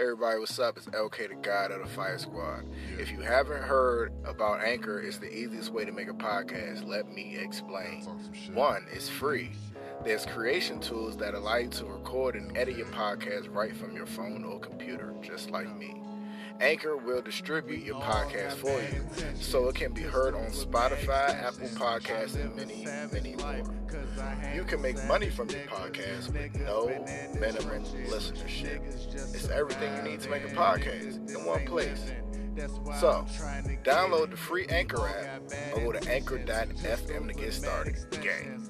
Everybody, what's up? It's LK, the God of the Fire Squad. If you haven't heard about Anchor, it's the easiest way to make a podcast. Let me explain. One, it's free. There's creation tools that allow you to record and edit your podcast right from your phone or computer, just like me. Anchor will distribute your podcast for you so it can be heard on Spotify, Apple Podcasts, and many, many more. You can make money from your podcast with no minimum listenership. It's everything you need to make a podcast in one place. So, download the free Anchor app or go to anchor.fm to get started. Gang.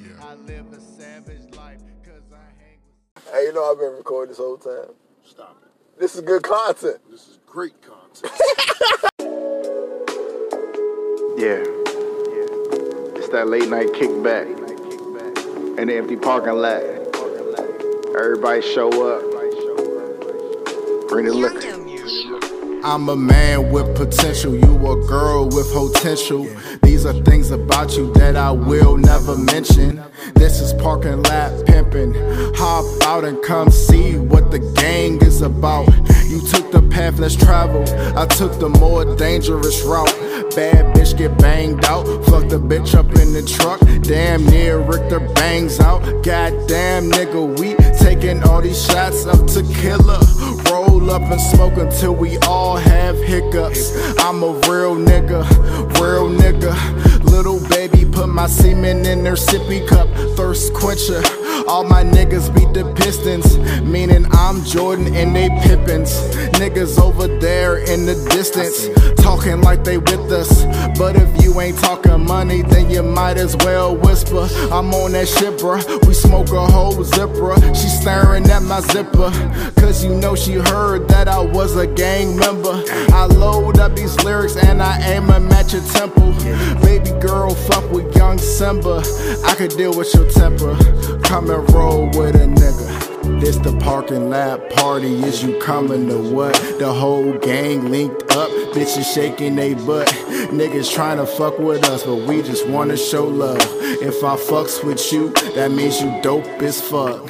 Hey, you know I've been recording this whole time. Stop it. This is good content. This is great content. Yeah. Yeah. It's that late night kickback in the empty parking lot. Everybody show up. Bring the liquor. I'm a man with potential, you a girl with potential. These are things about you that I will never mention. This is parking lot pimping. Hop out and come see what the gang is about. You took the path less traveled, I took the more dangerous route. Bad bitch get banged out, fuck the bitch up in the truck. Damn near Richter bangs out. Goddamn nigga, we taking all these shots of tequila. Up and smoke until we all have hiccups. I'm a real nigga, real nigga. Little baby put my semen in her sippy cup, thirst quencher. All my niggas beat the Pistons, meaning I'm Jordan and they Pippins. Niggas over there in the distance, talking like they with us. But if you ain't talking money, then you might as well whisper. I'm on that shit, bruh. We smoke a whole zipper. She staring at my zipper, cause you know she heard that I was a gang member. I load up these lyrics and I aim them at your temple. Baby girl, fuck with young Simba. I could deal with your temper. Come and roll with a nigga. This the parking lot party. Is you coming to what? The whole gang linked up. Bitches shaking they butt. Niggas trying to fuck with us, but we just wanna show love. If I fucks with you, that means you dope as fuck.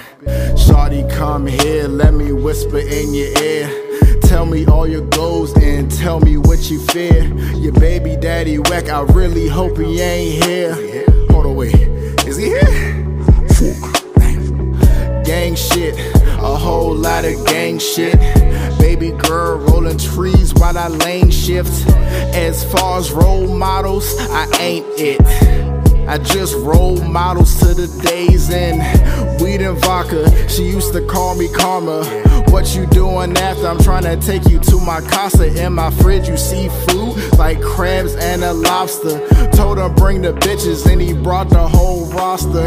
Shawty, come here, let me whisper in your ear. Tell me all your goals and tell me what you fear. Your baby daddy whack, I really hope he ain't here. Hold on, wait. Is he here? Gang shit, a whole lot of gang shit. Baby girl rolling trees while I lane shift. As far as role models, I ain't it. I just role models to the days in weed and vodka. She used to call me Karma. What you doing after? I'm trying to take you to my casa. In my fridge, you see food like crabs and a lobster. Told him bring the bitches, and he brought the whole roster.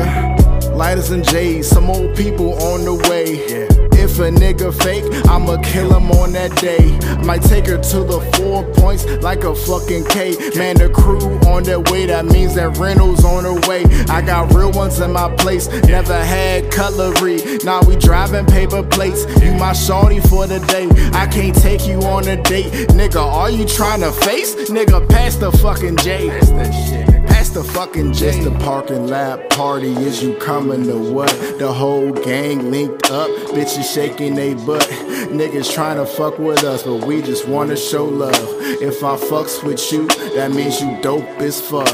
Lighters and J's, some old people on the way. If a nigga fake, I'ma kill him on that day. Might take her to the four points like a fucking K. Man, the crew on their way, that means that Reynolds on her way. I got real ones in my place, never had cutlery. Now we driving paper plates. You my shorty for the day. I can't take you on a date. Nigga, are you trying to face? Nigga, pass the fucking J. Pass the fucking J. It's the parking lot party. Is you coming to what? The whole gang linked up. Bitches shaking they butt. Niggas trying to fuck with us, but we just wanna show love. If I fucks with you, that means you dope as fuck.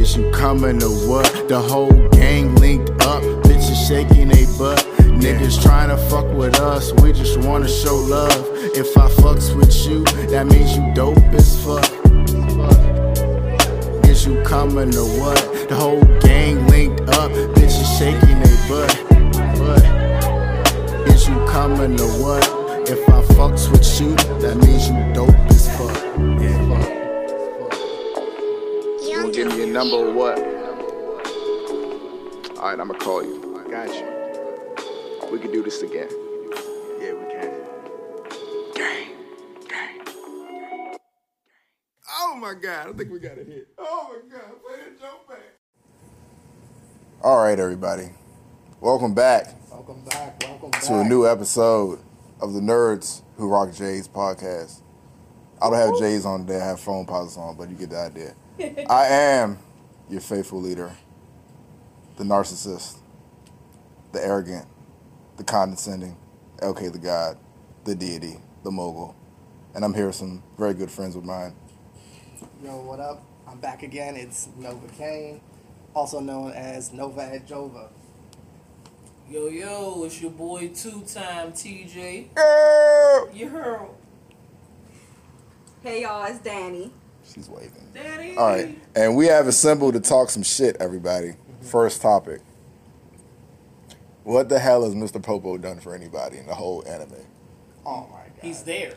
Is you coming to what? The whole gang linked up. Bitches shaking they butt. Niggas trying to fuck with us, we just wanna show love. If I fucks with you, that means you dope as fuck. You coming to what? The whole gang linked up, bitches shaking they butt. butt. Is you coming to what? If I fucks with you, that means you dope as fuck. You gonna give me a number or what? Alright, I'ma call you. I got you. We can do this again. My god, I think we got a hit. Oh my god, play that jump back. All right, everybody. Welcome back welcome back. Welcome back. to a new episode of the Nerds Who Rock J's podcast. I don't have J's on today, I have Foamposites on, but you get the idea. I am your faithful leader, the narcissist, the arrogant, the condescending, LK the God, the deity, the mogul. And I'm here with some very good friends of mine. Yo, what up? I'm back again. It's Nova Kane, also known as Nova at Jova. Yo, yo, it's your boy two time TJ. You heard Hey y'all, it's Danny. She's waving. Daddy. All right, and we have assembled to talk some shit, everybody. Mm-hmm. First topic. What the hell has Mr. Popo done for anybody in the whole anime? Oh my god. He's there.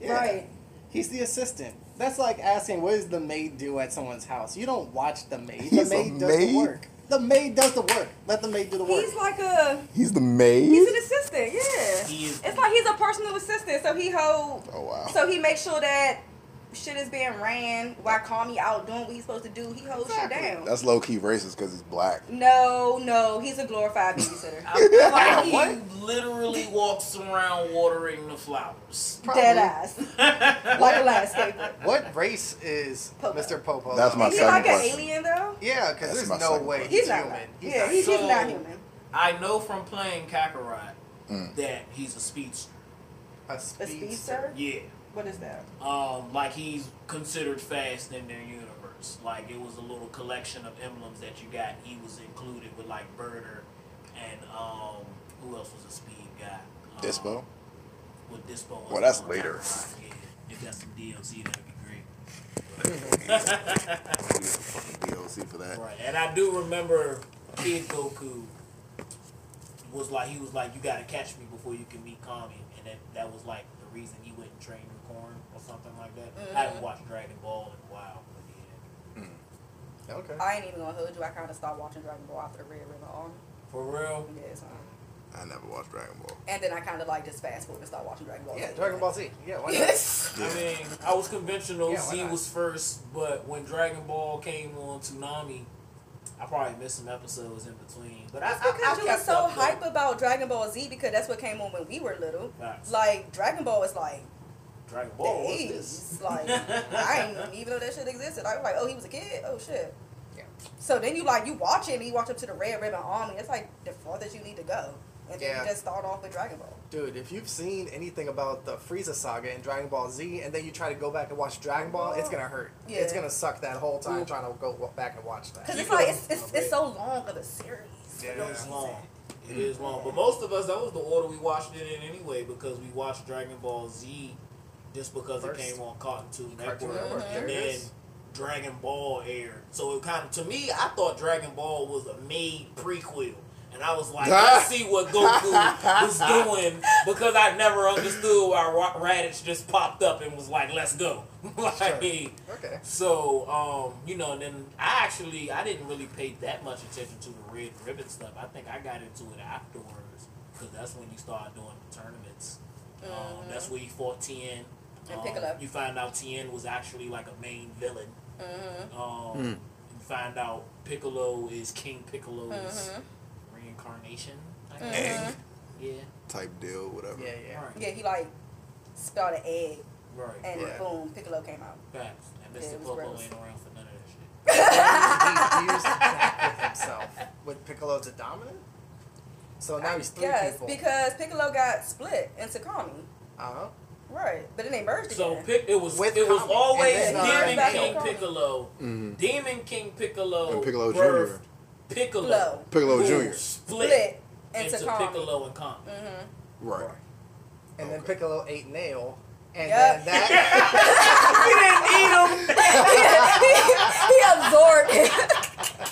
Yeah. Right. He's the assistant. That's like asking what does the maid do at someone's house? You don't watch the maid. He's the a maid does maid? the work. The maid does the work. Let the maid do the work. He's like a He's the maid? he's an assistant, yeah. He is. It's like he's a personal assistant, so he hold oh, wow. so he makes sure that shit is being ran Why call me out doing what he's supposed to do. He holds shit down. That's low key racist because he's black. no, no, he's a glorified babysitter. I feel like he literally walks around watering the flowers. Dead ass. like a landscaper. what race is Popo. Mr. Popo? That's my Is he second like an alien though? Yeah, because there's no way question. he's, He's not. human. He's yeah, not he's, he's not human. I know from playing Kakarot Mm. that he's a speech. a A speedster. speedster? Yeah. What is that? Um, like he's considered fast in their universe. Like it was a little collection of emblems that you got. He was included with like Burter and um, who else was a speed guy? Um, Dyspo? With Dyspo. was Well, that's on later. Kakarot, Yeah. If that's some DLC, that'd be great. Fucking DLC for that. Right, and I do remember Kid Goku was like he was like you gotta catch me before you can meet Kami, and that that was like the reason he went and trained with Korin or something like that. I haven't watched Dragon Ball in a while, but yeah. Hmm. Okay. I ain't even gonna hold you. I kind of stopped watching Dragon Ball after the Red Ribbon Army. For real, Yeah, so. I never watched Dragon Ball. And then I kind of like just fast forward and start watching Dragon Ball. Yeah, Z. Dragon Ball Z. Yeah, why not? Yes. I mean, I was conventional. Yeah, Z not? was first, but when Dragon Ball came on Toonami, I probably missed some episodes in between. But I, That's I, I because you were so up, hype about Dragon Ball Z because that's what came on when we were little. Facts. Like Dragon Ball is like Dragon Ball. What's this? Like I didn't even know that shit existed. I was like, oh, he was a kid. Oh shit. Yeah. So then you like you watch it and you watch up to the Red Ribbon Army. It's like the farthest you need to go, and then Yeah. you just start off with Dragon Ball. Dude, if you've seen anything about the Frieza saga in Dragon Ball Z, and then you try to go back and watch Dragon Ball, it's gonna hurt. Yeah. It's gonna suck that whole time trying to go back and watch that. Because it's like it's, it's, it's so long of a series. Yeah. It is long. It is long. But most of us, that was the order we watched it in anyway, because we watched Dragon Ball Z just because First. it came on Cartoon Cartoon Network, Network, and there it then. Dragon Ball aired. So it kind of, to me, I thought Dragon Ball was a made prequel. And I was like, let's see what Goku was doing because I never understood why Ra- Raditz just popped up and was like, let's go. like, Okay. so, um, you know, and then I actually I didn't really pay that much attention to the red ribbon stuff. I think I got into it afterwards because that's when you start doing the tournaments. Um, that's where you fought Tien. And Um, Piccolo. You find out Tien was actually like a main villain. Mm-hmm. Um, You find out Piccolo is King Piccolo's Mm-hmm. reincarnation. I guess. Yeah. Type deal, whatever. Yeah, yeah. Right. Yeah, he like spelled an egg, Right. and Yeah. boom, Piccolo came out. Facts. And Yeah, Mr. it was Popo gross. ain't around for none of that shit. he, he used that with himself. With Piccolo the dominant? So now he's three yes, people. because Piccolo got split into Kami. uh-huh. Right, but then they merged So again. Pic- it was With it was Kami. always And then, uh, Demon back King on Kami. Piccolo. Mhm. Demon King Piccolo. And Piccolo birthed Jr.. Piccolo. Piccolo. Piccolo Jr.. Split, split into, into Piccolo and Kami. Mm-hmm. Right. And then Piccolo ate Nail. And Yep. then that he didn't eat him. he, he, he absorbed it.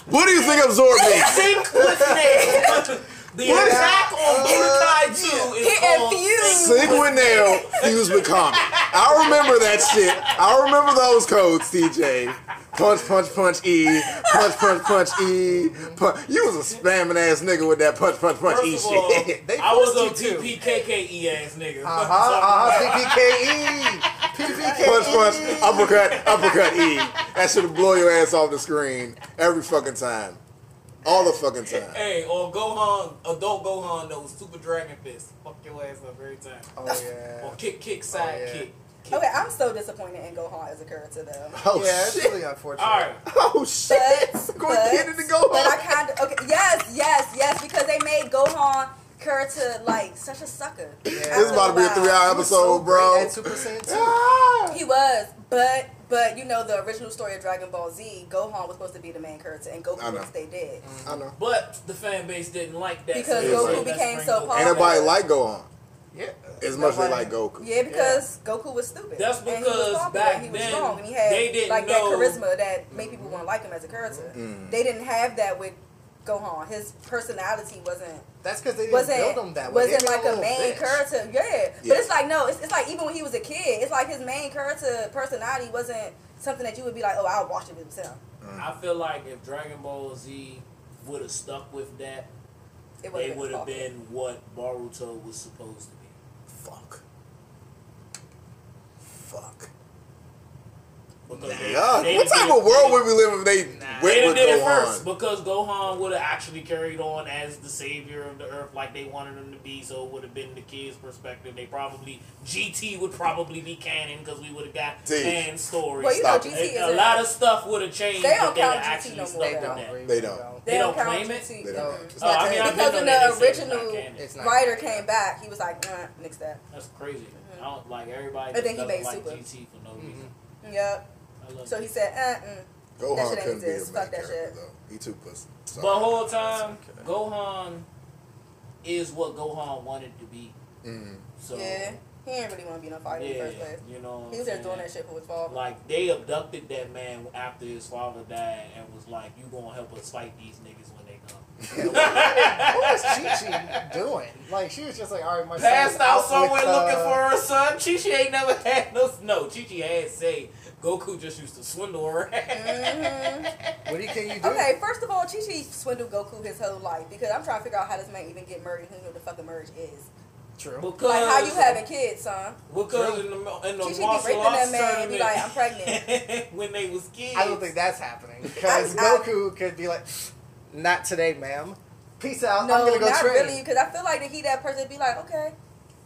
What do you think absorbed me? Sync with Nail. The attack on Budokai 2 is He called infused. Sync Sig nail, fused with Kami. I remember that shit. I remember those codes, TJ. Punch, punch, punch, E. Punch, punch, punch, E. Punch. You was a spamming ass nigga with that punch, punch, punch, E First of all, shit. They I was a forced. TPKKE E ass nigga. Uh-huh, uh-huh, PPKE. PPKE. Punch, punch, uppercut, uppercut, E. That should have blow your ass off the screen every fucking time. All the fucking time. Hey, or Gohan, adult Gohan knows Super Dragon Fist. Fuck your ass up every time. Oh, yeah. Or kick, kick, side yeah. kick. Okay, I'm so disappointed in Gohan as a character though. Oh, yeah, it's shit. really unfortunate. All right. Oh, shit. But, Going but, to get it to go but I kind of okay. Yes, yes, yes, because they made Gohan Kurta like such a sucker. Yeah. This is about to be a three-hour He was so episode, bro. at Super Saiyan 2. Ah! He was, but but you know the original story of Dragon Ball Z, Gohan was supposed to be the main character, and Goku know. was they did I know. But the fan base didn't like that. Because so Goku let's became so Goku popular. Ain't nobody like Gohan Yeah. as much as they like Goku. Yeah, because Goku was stupid. That's and he was because popular, back and he was then, strong, and he had they didn't like know- that charisma that made people want to like him as a character. Mm. They didn't have that with Gohan. His personality wasn't That's because they didn't wasn't build him that way. wasn't like him a main bitch. character. Yeah. Yeah. but it's like no, it's, it's like even when he was a kid, it's like his main character personality wasn't something that you would be like, oh, I'll watch it with him. Mm. I feel like if Dragon Ball Z would have stuck with that, It they would've would have popular. been what Boruto was supposed to be. Fuck. Fuck. Because Yeah. they- What type of world would we live in if they They went done with did it first because Gohan would have actually carried on as the savior of the earth like they wanted him to be. So it would have been the kids' perspective. They probably GT would probably be canon because we would have got T. fan stories. Well, you know, GT A- is a lot of stuff would have changed. They don't they count GT no more, They don't. that. They don't. They, They don't, don't count claim it? GT. They don't. it's Oh, I mean, I've technically- been Because when the they say it's not original canon. It's not. writer came back, he was like, uh, nix that. That's crazy. I don't like everybody. And then he made like Super. GT for no reason. Yep. I love So he said, uh. That Gohan shit ain't couldn't be a exist. main Fuck that character shit. though. He too pussy. Sorry. But whole time, Gohan is what Gohan wanted to be. Mm. So yeah. He didn't really want to be no fighter in the yeah, first place. you know. He was I'm just doing that shit for his father. Like they abducted that man after his father died and was like, "You gonna help us fight these niggas when they come." What was Chi Chi doing? Like she was just like, all right, my Passed son's out with, somewhere uh, looking for her son. Chi Chi ain't never had no. No, Chi Chi had say Goku just used to swindle her. hmm What do you, can you do? Okay, first of all, Chi Chi swindled Goku his whole life because I'm trying to figure out how this man even get married and who know the fuck a marriage is. True. because Like, how you having kids, son? Because in the in the Chi Chi be martial raping arts that man and be like, I'm pregnant. when they was kids. I don't think that's happening because I- I- Goku could be like, not today, ma'am. Peace out. No, I'm gonna go not train. really, because I feel like that he that person be like, okay,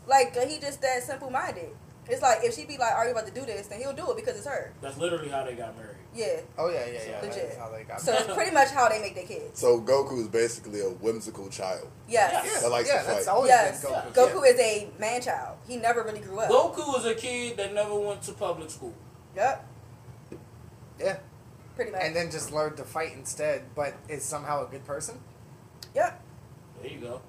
like he just that simple minded. It's like if she be like, "Are you about to do this?" Then he'll do it because it's her. That's literally how they got married. Yeah. Oh yeah, yeah, yeah. Legit. That's how they got. So it's pretty much how they make their kids. So Goku is basically a whimsical child. Yes. Yeah. that likes yeah, to that's always Yes. been Goku. Goku is a man child. He never really grew up. Goku was a kid that never went to public school. Yep. Yeah, Pretty much. and then just learned to fight instead, but is somehow a good person. yep. There you go.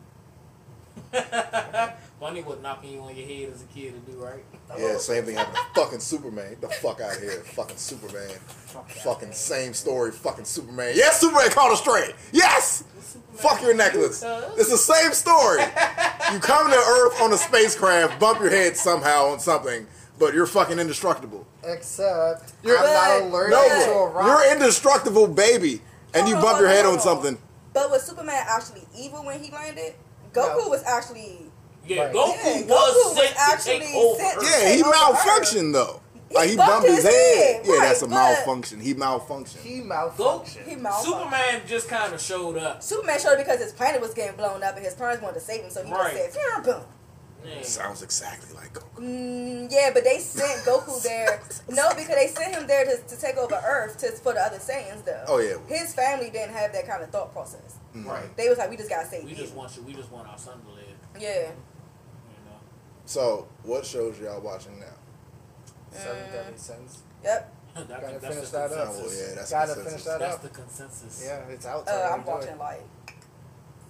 Funny what knocking you on your head as a kid to do, right? Yeah, same thing happened to fucking Superman. Get the fuck out of here, fucking Superman. Fucking same story, fucking Superman. Yes, Superman caught a stray. Yes. Fuck your necklace. It's the same story. You come to Earth on a spacecraft, bump your head somehow on something, but you're fucking indestructible. Except You're- I'm not But- allergic No, to a rock. you're indestructible, baby, and you Hold on, bump your head on, on on. something. But was Superman actually evil when he landed? Goku No. was actually. Yeah, Right. Goku Yeah, was Goku was sent to actually take sent Yeah, he malfunctioned though. He Like he bumped bumped his his head. head, Yeah, that's a malfunction. He malfunctioned. he malfunctioned. He malfunctioned. Superman just kind of showed up. Superman showed up because his planet was getting blown up and his parents wanted to save him, so he Right. just said, "Phew, boom." Yeah. Sounds exactly like Goku. Mm, yeah, but they sent Goku there. No, because they sent him there to, to take over Earth to, for the other Saiyans, though. Oh, yeah. His family didn't have that kind of thought process. Right. They was like, we just gotta save We you. just want you. We just want our son to live. yeah. You know. So, what shows y'all watching now? Seven Mm. Deadly Sins. Yep. That- Gotta that's finish the that up. Oh, yeah, that's Gotta consensus. finish that That's up. the consensus. Yeah, it's out. so Uh, I'm we it. watching like five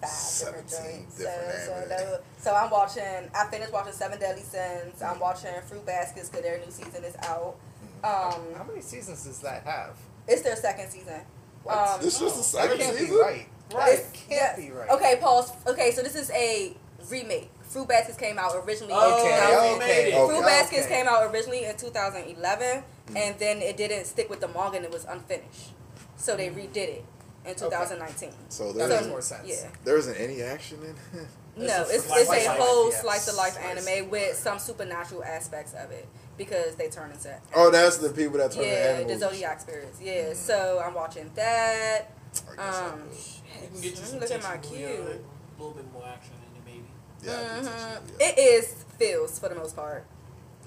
different 17 joints. different so, so, that- so I'm watching. I finished watching Seven Deadly Sins. I'm watching Fruit Baskets because their new season is out. How Um, many seasons does that have? it's their second season. Um, This is just the That second can't season. be right. Right. It can't be right. Okay, pause. Okay, so this is a remake. Fruit Baskets came out originally Oh, in Okay, 2000. okay. Okay. Fruit Baskets Okay. came out originally in 2011, and then it didn't stick with the manga and it was unfinished. So they redid it in 2019. So That makes So, more sense. Yeah. there isn't any action in it. No, It's a it's, it's of a life, whole yes. slice of life Slice. anime with some supernatural aspects of it because they turn into oh, that's the people that turn the yeah animals. the zodiac spirits. Yeah, so I'm watching that. I guess I Um, would. You can get some look at my tension movie, queue. A little bit more action in it, maybe. Yeah, I Mhm. yeah. It is feels for the most part.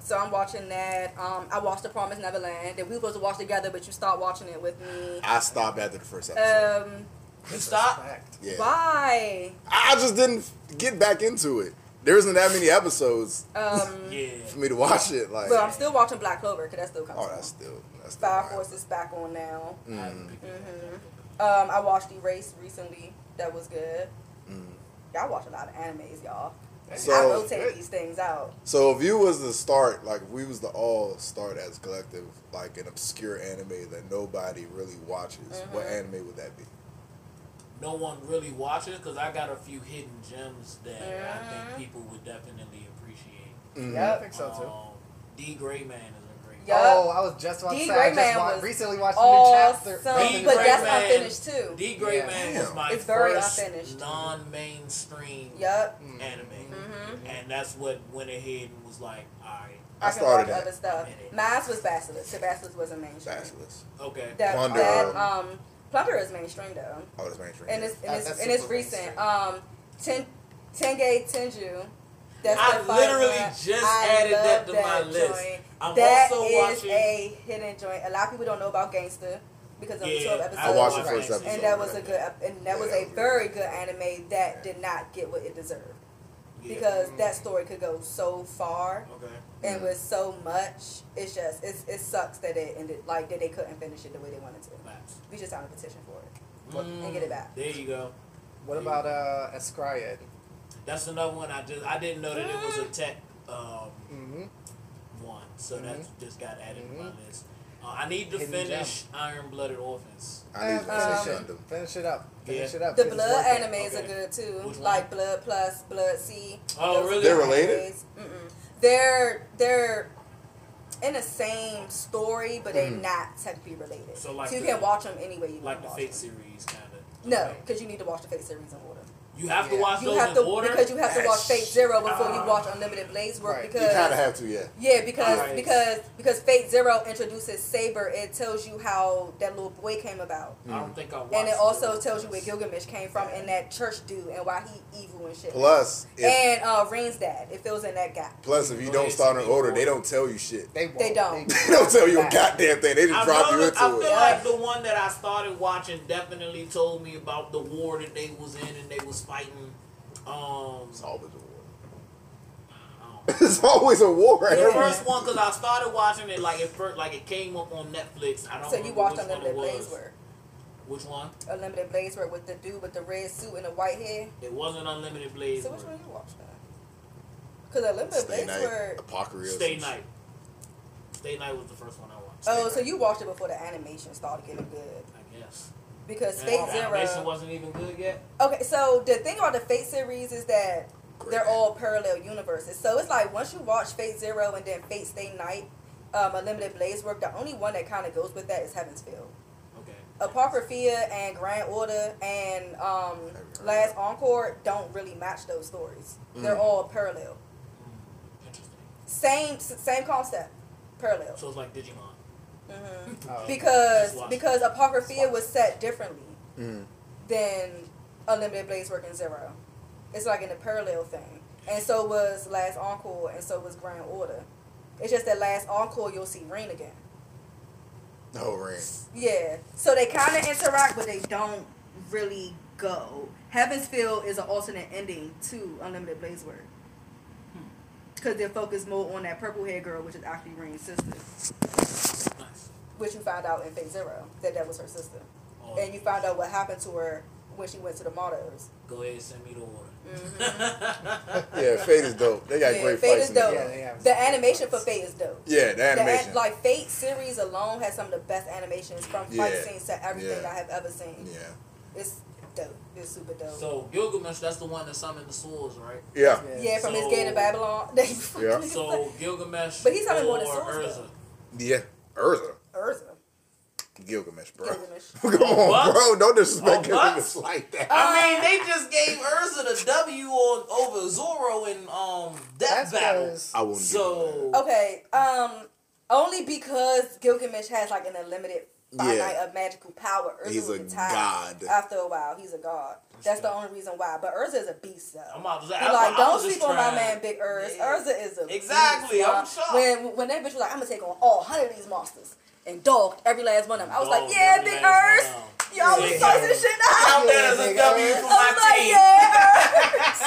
So I'm watching that. Um, I watched The Promised Neverland that we were supposed to watch together, but you stopped watching it with me. I stopped after the first episode. Um, You stopped? Yeah. Why? I just didn't get back into it. There isn't that many episodes Um, Yeah. for me to watch it. Like, but I'm still watching Black Clover because that still comes. oh, on. that's still that's still Fire wild. Force is back on now. I haven't Mm-hmm. Um, I watched Erase recently. That was good. Mm. Y'all watch a lot of animes, y'all. I So, rotate these things out. so if you was to start, like, if we was to all start as collective, like an obscure anime that nobody really watches, what Mm-hmm. anime would that be? no one really watches because I got a few hidden gems that I Mhm. think people would definitely appreciate. Mm. Yeah, I think so too. Um, D. Gray Man is a great. Yup. Oh, I was just about to say. I just Man wa- recently watched a new chapter. Awesome, Read but the- that's Man. unfinished too. D. Gray Yeah. Man was my It's very first unfinished. non-mainstream Yup. anime, hmm and that's what went ahead and was like, all right, I I, can started watch that. other stuff. It. Mine was Basilisk. So Basilisk wasn't mainstream. Basilisk. okay. That, Plunder. that um, Plunder is mainstream though, Oh, that's mainstream. and it's and it's, that's and it's recent. mainstream. Um, Ten, Tenge Tenju. That's I literally one. just I added that love to my list. joint. I'm That also is watching. a hidden joint. A lot of people don't know about Gangsta because of the Yeah, twelve episodes. I watched the first episode. and that was a good, and that was a very good anime that did not get what it deserved Yeah. because that story could go so far okay. and with so much. It's just it's, it sucks that it ended like that they couldn't finish it the way they wanted to. Facts. We just signed a petition for it What- and get it back. There you go. What about uh, Escryad? That's another one. I just I didn't know that it was a tech um, Mm-hmm. one, so that just got added to my Mhm. list. Uh, I need to Hidden finish Iron Blooded Orphans. I need to Um, finish finish, Gundam. it. finish it up. Finish Yeah. it up. The It's blood worth it. animes Okay. are good too, Which one? like Blood Plus, Blood C. Oh, Those really? They're related? Mm-mm. They're they're in the same story, but they're Mhm. not technically related. So like you the- can watch them any way you Like want the to Fate them. series, kind of. No, because you need to watch the Fate series in order. You have to watch You those have in to order. because you have to watch Fate Zero before you Ah. watch Unlimited Blade Works Right. You because kind of have to, yeah. yeah because Alright. because because Fate Zero introduces Saber. It tells you how that little boy came about. I don't think I watched. And it also those. tells you where Gilgamesh came from and that church dude and why he evil and shit. Plus, if, and uh, Rin's dad. It fills in that gap. plus if you don't start in send me order, they don't tell you shit. They, won't. They don't. They don't tell you a goddamn thing. They just I drop feel, you I feel it. like the one that I started watching definitely told me about the war that they was in and they was fighting. Um, It's always a war. I don't. It's always a war. the Yeah. first one because I started watching it like it first, like it came up on Netflix. I don't. So you watched which one Unlimited was. Blades work. Which one? Unlimited Blade Works with the dude with the red suit and the white hair. It wasn't Unlimited Blades. So which one you watched then? Because Unlimited Stay Blades night, were. Apocalypse. Stay Night. Stay Night was the first one I watched. Oh, Stay so Night. you watched it before the animation started getting good. Because Fate Zero. wasn't even good yet. Okay, so the thing about the Fate series is that Great. they're all parallel universes. So it's like once you watch Fate Zero and then Fate Stay Night, um, Unlimited Blade Works, the only one that kind of goes with that is Heaven's Feel. Okay. Apocrypha and Grand Order and um, Last Encore don't really match those stories. They're Mm. all parallel. Mm, interesting. Same same concept, parallel. So it's like Digimon. Hmm Oh. Because Just because Apocrypha was set differently Mm. than Unlimited Blade Works and Zero. It's like in a parallel thing. And so was Last Encore and so was Grand Order. It's just that Last Encore you'll see Rin again. Oh, Rin. Yeah. So they kind of interact, but they don't really go. Heaven's Feel is an alternate ending to Unlimited Blade Works. Because they're focused more on that purple hair girl, which is actually Rin's sister. Nice. Which you found out in Fate Zero, that that was her sister. Oh, And you found out what happened to her when she went to the Martyrs. Go ahead, send me the order. Mm-hmm. Yeah, Fate is dope. They got Yeah, great Fate fights is dope. Yeah, The animation for Fate is dope. Yeah, the The an- animation. like Fate series alone has some of the best animations from fight Yeah. scenes to everything Yeah. I have ever seen. yeah. It's dope. It's super dope. so Gilgamesh, that's the one that summoned the swords, right? Yeah. yeah, from his gate in Babylon. Yeah. So Gilgamesh But he's having more than or swords, Erza. Yeah. Erza. Erza. Gilgamesh, bro. Gilgamesh. Come on, What? bro. Don't disrespect Oh, Gilgamesh what? like that. I mean, they just gave Erza the W on over Zoro in um Death That's Battle. because I wouldn't So Okay, um, only because Gilgamesh has like an unlimited finite Yeah. of magical power. Erza He's will a retire god. After a while, he's a god. That's the only reason why. But Erza is a beast, though. I'm about to say, like, don't was sleep on my man, Big Erza. Yeah. Erza is a Exactly, Beast, I'm y'all. shocked. When when that bitch was like, I'm gonna take on all hundred of these monsters and dog every last one of them. I was like, yeah, Big last Erza. Y'all was cussing shit out. Count that as a nigga. W for I'm my like, team. yeah.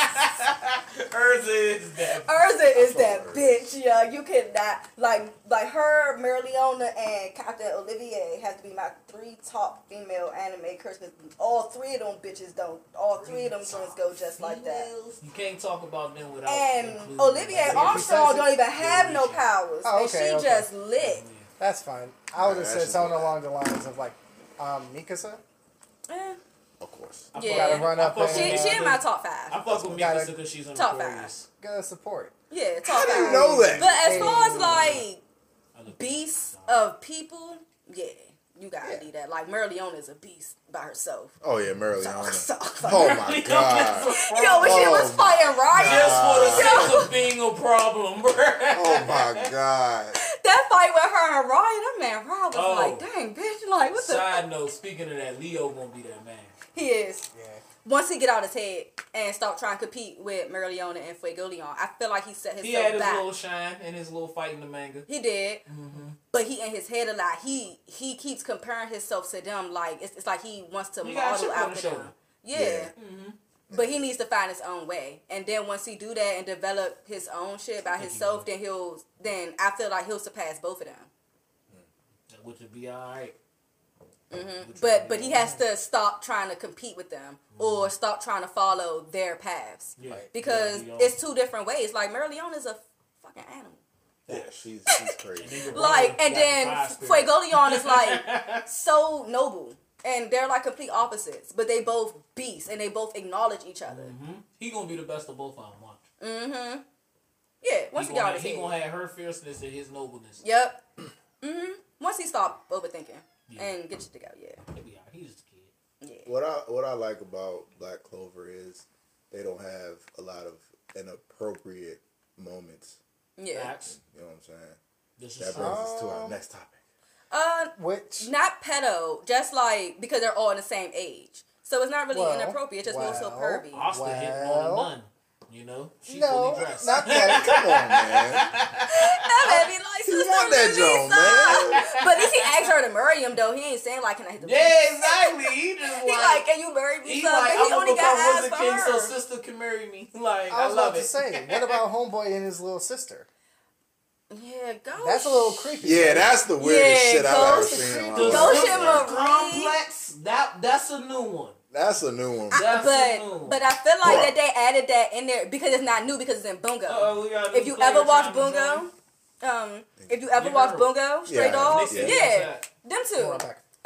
Erza is that. Erza is that bitch, yeah. You cannot like like her, Mereoleona, and Captain Olivier have to be my three top female anime characters. All three of them bitches don't. All three of them joints go just like that. You can't talk about them without. And Olivier them. Armstrong don't even have no powers, Oh, and okay, she okay. just lit. That's fine. I would have said something just- along the lines of like, um, Mikasa. Eh, Of course. I Yeah. Gotta run up I fuck and She with she in my top five. I five. fuck with Gotta- Mikasa because she's Top five. gotta support. Yeah, top How do you five. know that? But as Hey. far as like beasts of people, yeah, you gotta Yeah. do that. Like Mary is a beast by herself. Oh yeah, Mary So, Leona. so, Oh my god. Yo, when she Oh, was fighting Ryan, Just for the Yo. sake of being a problem, bro. Oh my god. That fight with her and Ryan, that man Ryan was Oh. like, dang, bitch, like what the Side note, speaking of that, Leo gonna be that man. he is. Yeah. Once he get out his head and stop trying to compete with Mereoleona and Fuegoleon, I feel like he set himself He had his back. little shine and his little fight in the manga. He did, Mm-hmm. but he in his head a lot. He he keeps comparing himself to them. Like it's, it's like he wants to He model chip after them. Yeah. Yeah. Mm-hmm. But he needs to find his own way. And then once he do that and develop his own shit by himself, then he'll then I feel like he'll surpass both of them. Which would be alright. hmm But but he has to stop trying to compete with them or stop trying to follow their paths Yeah. because Yeah, it's two different ways. Like Mary is a fucking animal. Yeah, she's she's crazy. Like and then the fire. Fuegoleon is like so noble. And they're like complete opposites, but they both beasts and they both acknowledge each other. Mhm. He gonna be the best of both of them. Watch. Mm-hmm. Yeah, once he he, got gonna, have, his he head. gonna have her fierceness and his nobleness. Yep. mm-hmm. Once he stop overthinking Yeah. and get you together, yeah, He'll be alright. He's just a kid. yeah. What I what I like about Black Clover is they don't have a lot of inappropriate moments. Yeah. Facts. You know what I'm saying? This is That brings us to our next topic. Uh, Which not pedo, just like because they're all in the same age, so it's not really Well, inappropriate. It just moves so well, pervy. Asta hitting on Well- the. You know, she no, fully dressed. not that. Come on, man. That baby like You sister want that Lisa. Joan, man. But at least he asked her to marry him though. He ain't saying like, "Can I hit the?" yeah, exactly. He just He like, like, "Can you marry me?" he son?" like, But I'm he gonna only become got Wizard ass King so sister can marry me. Like, I I, was love about it. to say, what about Homeboy and his little sister? Yeah, go. That's a little creepy. Yeah, that's the weirdest Yeah, shit I've ever seen. The. Ghost Sister complex. That that's a new one. That's a new one. That's a new But one. but I feel like Bruh. that they added that in there because it's not new because it's in Bungo. Uh-oh, we got a if you ever watch trying Bungo, um, if you ever You watch heard. Bungo, Stray Yeah, Dogs, yeah. yeah, them two.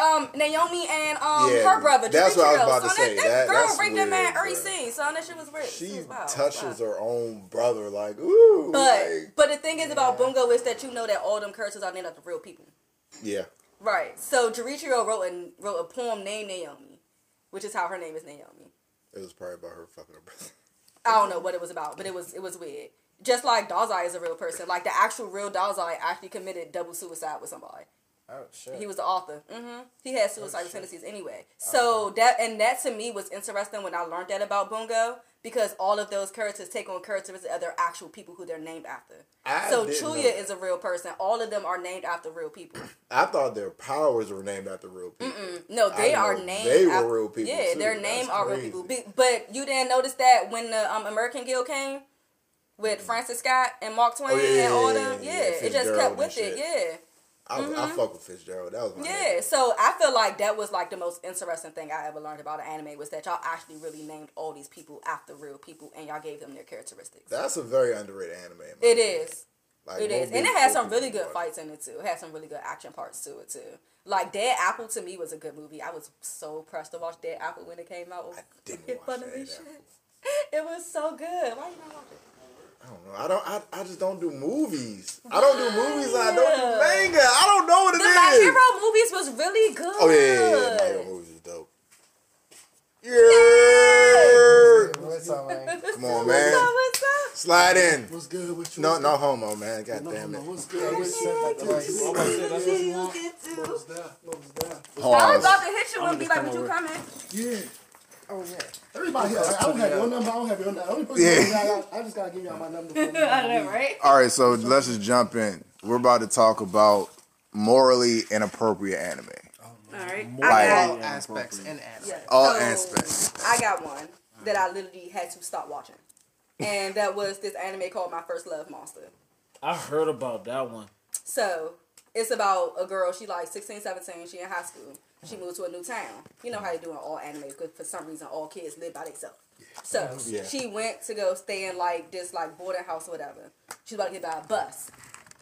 Hold on back. Um, Naomi and um Yeah, her brother. that's what I was about to son, say. That, that, That- girl raped that man weird, every scene. Son, that shit was real. She was wild. touches Wow. her own brother like, ooh. But like, but the thing is about Bungo is that you know that all them curses are named after real people. yeah. Right. So Jericho wrote a wrote a poem named Naomi, which is how her name is Naomi. It was probably about her fucking her brother. I don't know what it was about, but it was it was weird. Just like Dazai is a real person, like the actual real Dazai actually committed double suicide with somebody. Oh shit. He was the author. hmm He had suicidal tendencies anyway. So that and that to me was interesting when I learned that about Bungo because all of those characters take on characteristics of their actual people who they're named after. I so Chuya is a real person. All of them are named after real people. I thought their powers were named after real people. No, they I are named. they were after, real people, Yeah, too. their That's name are real crazy. people. Be- But you didn't notice that when the um, American Guild came with Francis Scott and Mark Twain. Oh, yeah, and all yeah, them. yeah, Yeah, it just kept with shit. it. Yeah. I, I fuck with Fitzgerald. That was my Mm-hmm. Yeah, so I feel like that was like the most interesting thing I ever learned about an anime was that y'all actually really named all these people after real people and y'all gave them their characteristics. That's a very underrated anime. It opinion. is. Like, It is. And it has some really good watch. fights in it too. It has some really good action parts to it too. Like Dead Apple to me was a good movie. I was so pressed to watch Dead Apple when it came out. I didn't watch Dead. Apple. It was so good. Why you not watch it? I don't know. I don't. I, I just don't do movies. I don't do movies. and I don't do Yeah. manga. I don't know what it The is. My Hero movies was really good. Oh yeah, yeah, yeah. yeah. My Hero movies is dope. Yeah. What's up, man? Come on, What's man. up? What's up? Slide in. What's good with you? No, no homo, man. God No, damn no, it. What's good with Set you? like the right- I'm about to say, that's what you want. What was that? What was that? I was Pause. about to hit you and be like, "Would you come in?" Yeah. Oh yeah. Everybody here. I don't have your number. I don't have your number. Only person Yeah. I, got, I just gotta give y'all my number. For I know, right? All right, so let's just jump in. We're about to talk about morally inappropriate anime. All right. I got, All aspects in anime. yeah. All So, aspects. I got one that I literally had to stop watching, and that was this anime called My First Love Monster. I heard about that one. So it's about a girl. She like 16, 17. She in high school. She moved to a new town. You know how they do in all anime because for some reason all kids live by themselves. So Yeah. she went to go stay in like this like boarding house or whatever. She's about to get by a bus.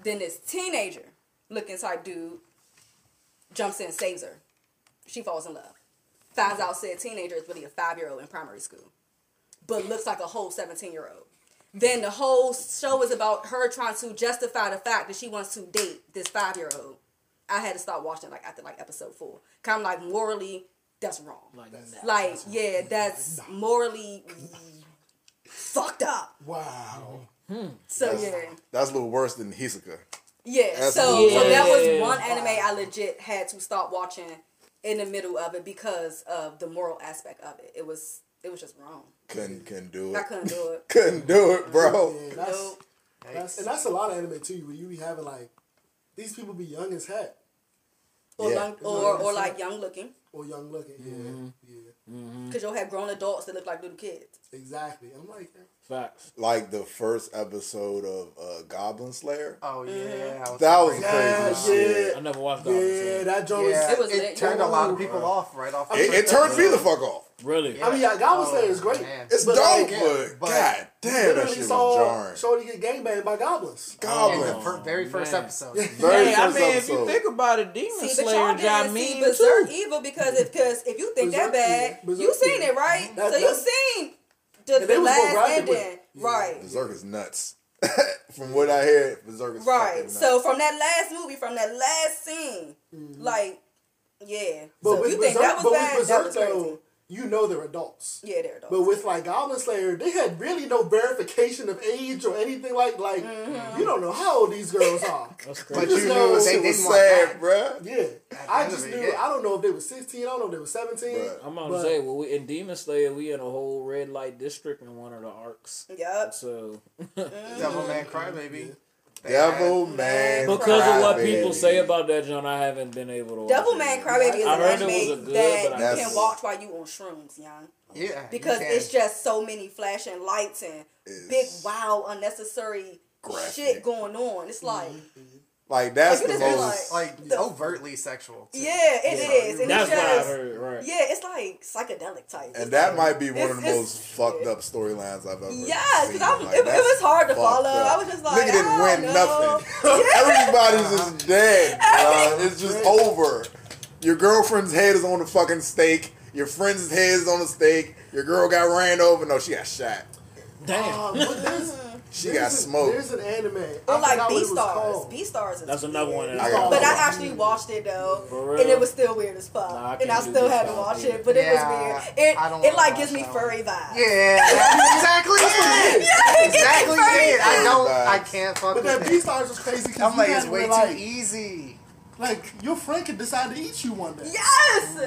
Then this teenager looking type dude jumps in and saves her. She falls in love. Finds out said teenager is really a five year old in primary school, but looks like a whole 17 year old. Then the whole show is about her trying to justify the fact that she wants to date this five year old. I had to stop watching like after like episode four. Kind of like morally, that's wrong. Like, Like yeah, that's morally fucked up. Wow. Hmm. So yeah, That's a little worse than Hisoka. yeah. That's So Yeah. so that was one anime I legit had to stop watching in the middle of it because of the moral aspect of it. It was it was just wrong. Couldn't couldn't do it. I couldn't do it. Couldn't do it, bro. Yeah, that's, Nope. that's and that's a lot of anime too. Where you be having like these people be young as heck Or Yeah. young, or or like young looking. or young looking. Yeah, mm-hmm. yeah, mm-hmm. Because you'll have grown adults that look like little kids. exactly. I'm like, Facts. Like the first episode of uh, Goblin Slayer. Oh yeah, I That was yeah, crazy shit. I never watched that. yeah, that joint Yeah, was. It was it lit. turned a lot of Ooh. people off right off. It, it first turned me the fuck off. so- Really? I mean, yeah, Goblin Oh, Slayer is great. man. It's But, dope, like, but, but- god damn, that Literally shit was saw jarring. Shorty get gangbanged by goblins. Goblins. Goblin. the very first man. episode. Very Hey, I first mean, if you think about it, Demon See, Slayer y'all got didn't mean Berserk too. Evil because if because if you think that Berserk bad, Evil. you Berserk seen it right. Mm-hmm. That- so you that's- seen the, the last graphic with ending. Yeah. right? Berserk is nuts. From what I hear, Berserk is Right. nuts. So from that last movie, from that last scene, mm-hmm. like, yeah. But so with if you think that was but bad, with that was crazy. though, you know they're adults. Yeah, they're adults. But with like Goblin Slayer, they had really no verification of age or anything like like Mm-hmm. you don't know how old these girls are. That's But crazy. just you know knew shit they was sad, that. bruh. Yeah, I just of it, knew. yeah. I don't know if they were sixteen. I don't know if they were seventeen. Bruh. I'm about but- to say, well, we, in Demon Slayer, we in a whole red light district in one of the arcs. Yup. So, Devil Man Crybaby. They Devil Man. because of what Crybaby. people say about that, John, I haven't been able to. watch Devil it. Man Crybaby is I an heard it was a good, that but I you That's- can watch while you on shrooms, young. Yeah, Because you can. it's just so many flashing lights and It's big, wow, unnecessary graphic. shit going on. It's like, mm-hmm. Like that's Like, the you just be most. like the- overtly sexual. too. yeah, it is, and That's it's what I just, heard, right? yeah, it's like psychedelic type. and It's that like- might be one of the most it's- fucked up storylines I've ever. Yes, seen. because I'm. Like, it, it was hard to follow. up. I was just like, Nigga didn't win know. nothing. Everybody's just dead. bruh. It's just over. Your girlfriend's head is on the fucking stake. Your friend's head is on the stake. Your girl got ran over. No, she got shot. Damn. Uh, but there's, She there's got a- smoked. There's an anime. Or I Oh, like forgot what Beastars. B stars is That's another one. weird. I But. I actually watched it though, For real? and it was still weird as fuck. Nah, I and I still this had to watch either. it, but Yeah, it was weird. It it like gives me furry vibes. Yeah, that's exactly it. Yeah, it me exactly furry it. I don't. I can't fuck But with that that. Beastars was crazy because I'm like, it's way too easy. like your friend could decide to eat you one day. Yes,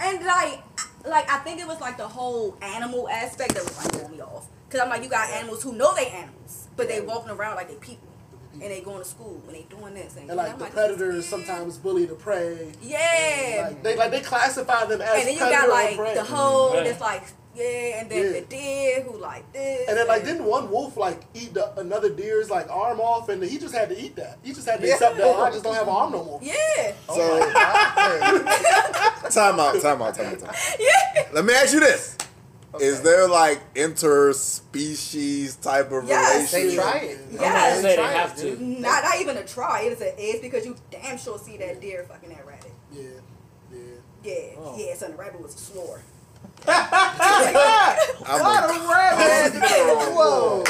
and like, like I think it was like the whole animal aspect that was like throwing me off. Cause I'm like, you got animals who know they animals, but they walking around like they people, and they going to school and they doing this and, And like I'm the this is predators sometimes bully the prey. Yeah, Like they like they classify them as and then you got like the whole Yeah. Mm-hmm. that's like yeah, and then Yeah. the deer who like this. And then like didn't one wolf like eat the, another deer's like arm off and he just had to eat that. He just had to Yeah. accept that I just don't have an arm no more. yeah, So time out, time out, time out, time out. yeah. Let me ask you this: Is there like interspecies type of Yes. They try it. Yes. I say they try it, have dude. to. Not not even a try. It is a is because you damn sure see that deer fucking that rabbit. Yeah. Yeah. Yeah, Oh. yeah. So the rabbit was a swore. I'm a- Whoa.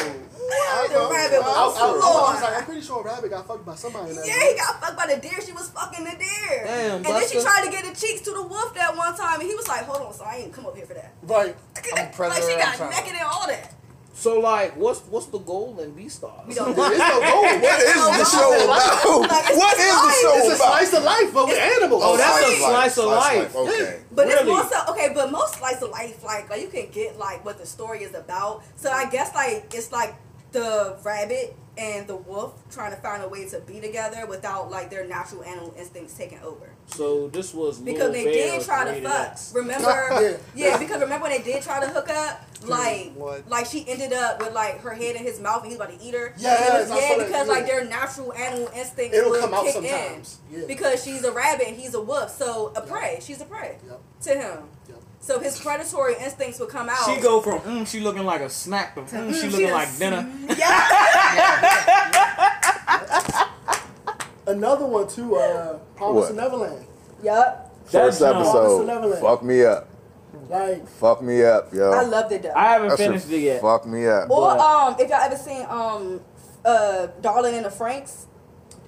The rabbit I, I, was I, a was swore. like, I'm pretty sure a rabbit got fucked by somebody in that. Yeah, he got fucked by the deer. She was fucking the deer. Damn, and then she tried to get the cheeks to the wolf that one time, and he was like, "Hold on, so I ain't come up here for that." Right. I'm like she got trying naked and all that. So like, what's what's the goal in Beastars? We don't know. is no goal. What is the show about? What is the life. show It's a slice of life, but with animals. Oh, that's a Slice of slice life. Okay. But it's Really? more so okay. But most slice of life, like like you can get like what the story is about. So I guess like it's like the rabbit and the wolf trying to find a way to be together without like their natural animal instincts taking over. So this was Because they did try to fuck. X. Remember? Yeah. yeah. because remember when they did try to hook up? Like, What? like she ended up with like her head in his mouth and he's about to eat her. Yes, And was- yeah, saw that, because yeah. like their natural animal instincts It'll will come out kick sometimes. in. Yeah. Because she's a rabbit and he's a wolf, so a prey. She's a prey Yep. to him. Yep. So his predatory instincts will come out. She go from mm, she looking like a snack to mm, she Mm, looking she like is- dinner. Yeah. Another one too. Uh, Promise What? of Neverland. yup. First That Promise episode, Neverland. fuck me up. Like Fuck me up, yo. I loved it though. I haven't That finished it yet. Fuck me up. or but- um, if y'all ever seen um, uh, Darling in the Franxx.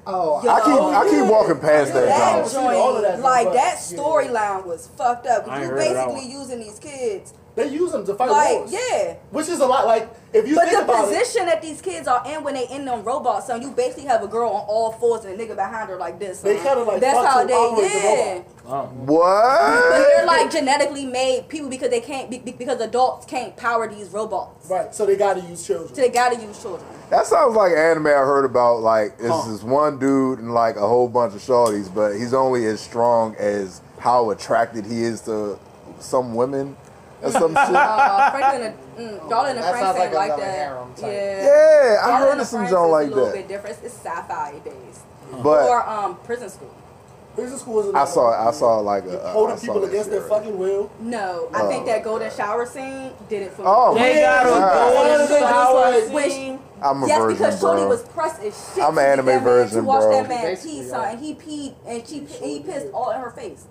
Oh, Yo, I keep I keep walking past that. That joint. all of that, like that storyline was fucked up. You heard of that basically using these kids, they use them to fight like wars. yeah. Which is a lot. Like if you But think the about it, position that these kids are in when they in them robots, son, you basically have a girl on all fours and a nigga behind her like this. They kinda like that's fuck how to operate the they yeah. robot. Oh. But What? they're like genetically made people because they can't be, because adults can't power these robots. right? So they got to use children. So they gotta use children. That sounds like anime I heard about. Like it's this one dude and like a whole bunch of shorties, but he's only as strong as how attracted he is to some women or some shit. Uh, Franklin, and, mm, Darling and That Frank sounds like like that. type. Yeah. Yeah, I Darling heard of some Frank joint is like a little that. bit different. It's sci-fi based. But or um, prison school. Prison school is I saw one. I saw like a uh, holding saw people against their fucking will. No, I Oh, think that golden shower scene did it for me. Oh, They my got a God. golden shower just like- scene. I'm a yes, virgin, because Shorty bro. was pressed as shit. I'm an anime that man, version, to watch bro. that man pee, yeah. son, and he peed and she he pissed all in her face.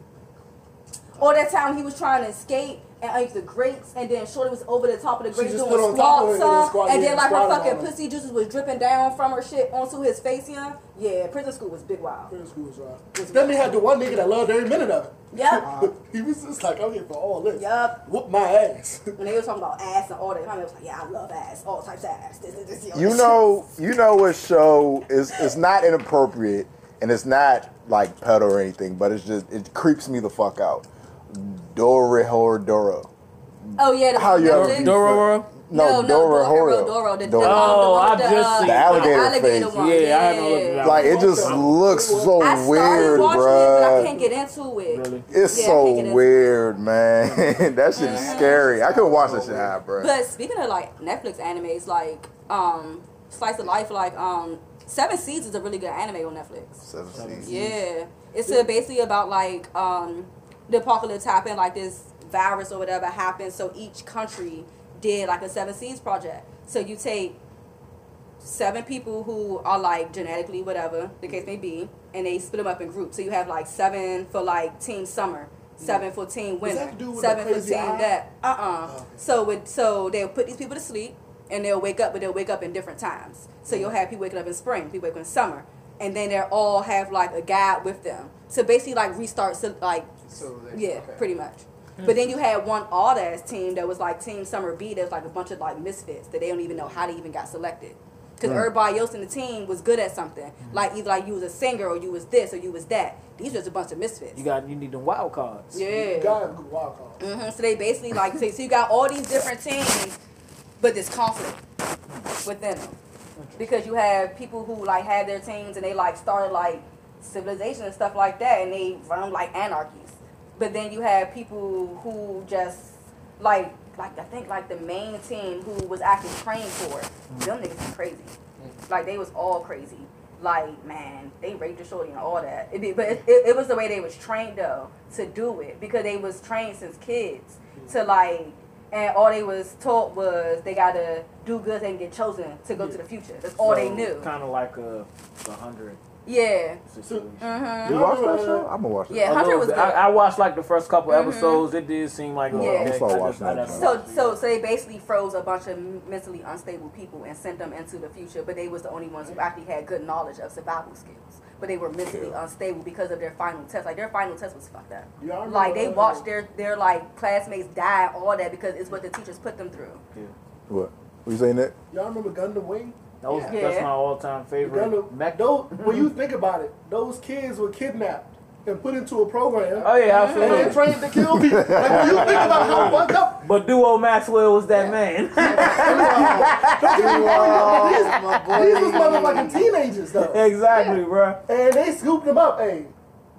All that time he was trying to escape and underneath the grates, and then Shorty was over the top of the She grates doing stood on top of squats, it and then and then like her fucking pussy juices was dripping down from her shit onto his face, yeah. Yeah, prison school was big wild. Prison school was right. Then they had the one nigga that loved every minute of it. Yep. he was just like, I'm here for all this. Yup. Whoop my ass. When they were talking about ass and all that, my man was like, "Yeah, I love ass, all types of ass." This, this, this, the You shit." know, you know what show is it's not inappropriate and it's not like pedo or anything, but it's just it creeps me the fuck out. Dorohedoro. Oh yeah, the How you ever Netflix. be- Dororo. No, no, Dorohedoro. Doro, the, Doro. the, Oh, the, I've the, just uh, seen The alligator alligator face. one. Yeah, I haven't looked at that. Like it just looks so I started weird, watching it, but I can't get into it. Really? It's Yeah, I can't get so into weird, man. that shit is scary. I couldn't watch that shit, high, bro. But speaking of like Netflix animes, like um, Slice of Life, like um, Seven Seeds is a really good anime on Netflix. Seven seasons. Yeah, it's uh, basically about like um, the apocalypse happened, like this virus or whatever happened. So each country did like a Seven Seeds project. So you take seven people who are like genetically whatever the case may be, and they split them up in groups. So you have like seven for like Team Summer. Seven for team winner, that dude with seven for team eye? that. Uh uh Oh, okay. So with so they'll put these people to sleep and they'll wake up, but they'll wake up in different times. So you'll have people waking up in spring, people waking up in summer, and then they'll all have like a guide with them. to basically, like restart, so like So they- yeah, okay. pretty much. But then you had one odd ass team that was like Team Summer B. That was like a bunch of like misfits that they don't even know how they even got selected. Because everybody else in the team was good at something. Like either like you was a singer or you was this or you was that. These was a bunch of misfits. You got you need them wild cards. yeah. You gotta have a good wild card. hmm So they basically like so, so you got all these different teams, but there's conflict within them because you have people who like had their teams and they like started like civilization and stuff like that, and they run like anarchies. But then you have people who just like like I think like the main team who was actually trained for it. Mm-hmm. Them niggas is crazy. Like they was all crazy. Like man, they raped the shorty and all that. It be, but it, it, it was the way they was trained though to do it because they was trained since kids mm-hmm. to like, and all they was taught was they gotta do good and get chosen to go to the future. That's all they knew. Kind of like a the hundred Yeah. situation. Mm-hmm. You watch that show? I'm gonna watch it. Yeah, A Hunter little was good. I, I watched like the first couple Mhm. episodes. It did seem like Yeah. okay. I'm gonna start I watching that. So, so, so they basically froze a bunch of mentally unstable people and sent them into the future, but they was the only ones who actually had good knowledge of survival skills. But they were mentally unstable because of their final test. Like their final test was fucked up. Yeah, Like they watched their their like classmates die, all that because it's what the teachers put them through. Yeah. What? What you saying, Nick? Y'all remember Gundam Wing? That was, Yeah. That's my all-time favorite. Gundam, Mech- those, when you think about it, those kids were kidnapped and put into a program. Oh yeah, I And they trained to kill people. Like when you think about how fucked up, But Duo Maxwell was that man. These was motherfucking teenagers though, exactly, bro. and they scooped them up. Hey,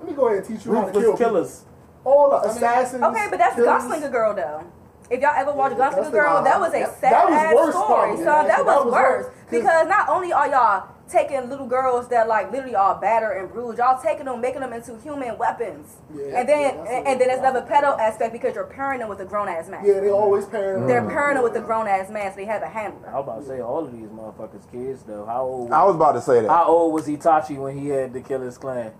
let me go ahead and teach you how to kill Ruthless people. killers. All the assassins. Okay, but that's killers. Gunslinger Girl though. If y'all ever watched Yeah, Gunslinger Gunslinger Girl, Girl. that was a That- sad that was ass worse, story. probably, So yeah. that That was was worse worse, 'cause- because not only are y'all taking little girls that like literally are battered and bruised, y'all taking them, making them into human weapons, Yeah, and then yeah, and, and then there's another pedo aspect because you're pairing them with a grown ass man. Yeah, they always pairing. They're pairing them with a grown ass man, so they have a handle. I was about to say all of these motherfuckers kids though. How old? I was about to say that. How old was Itachi when he had to kill his clan?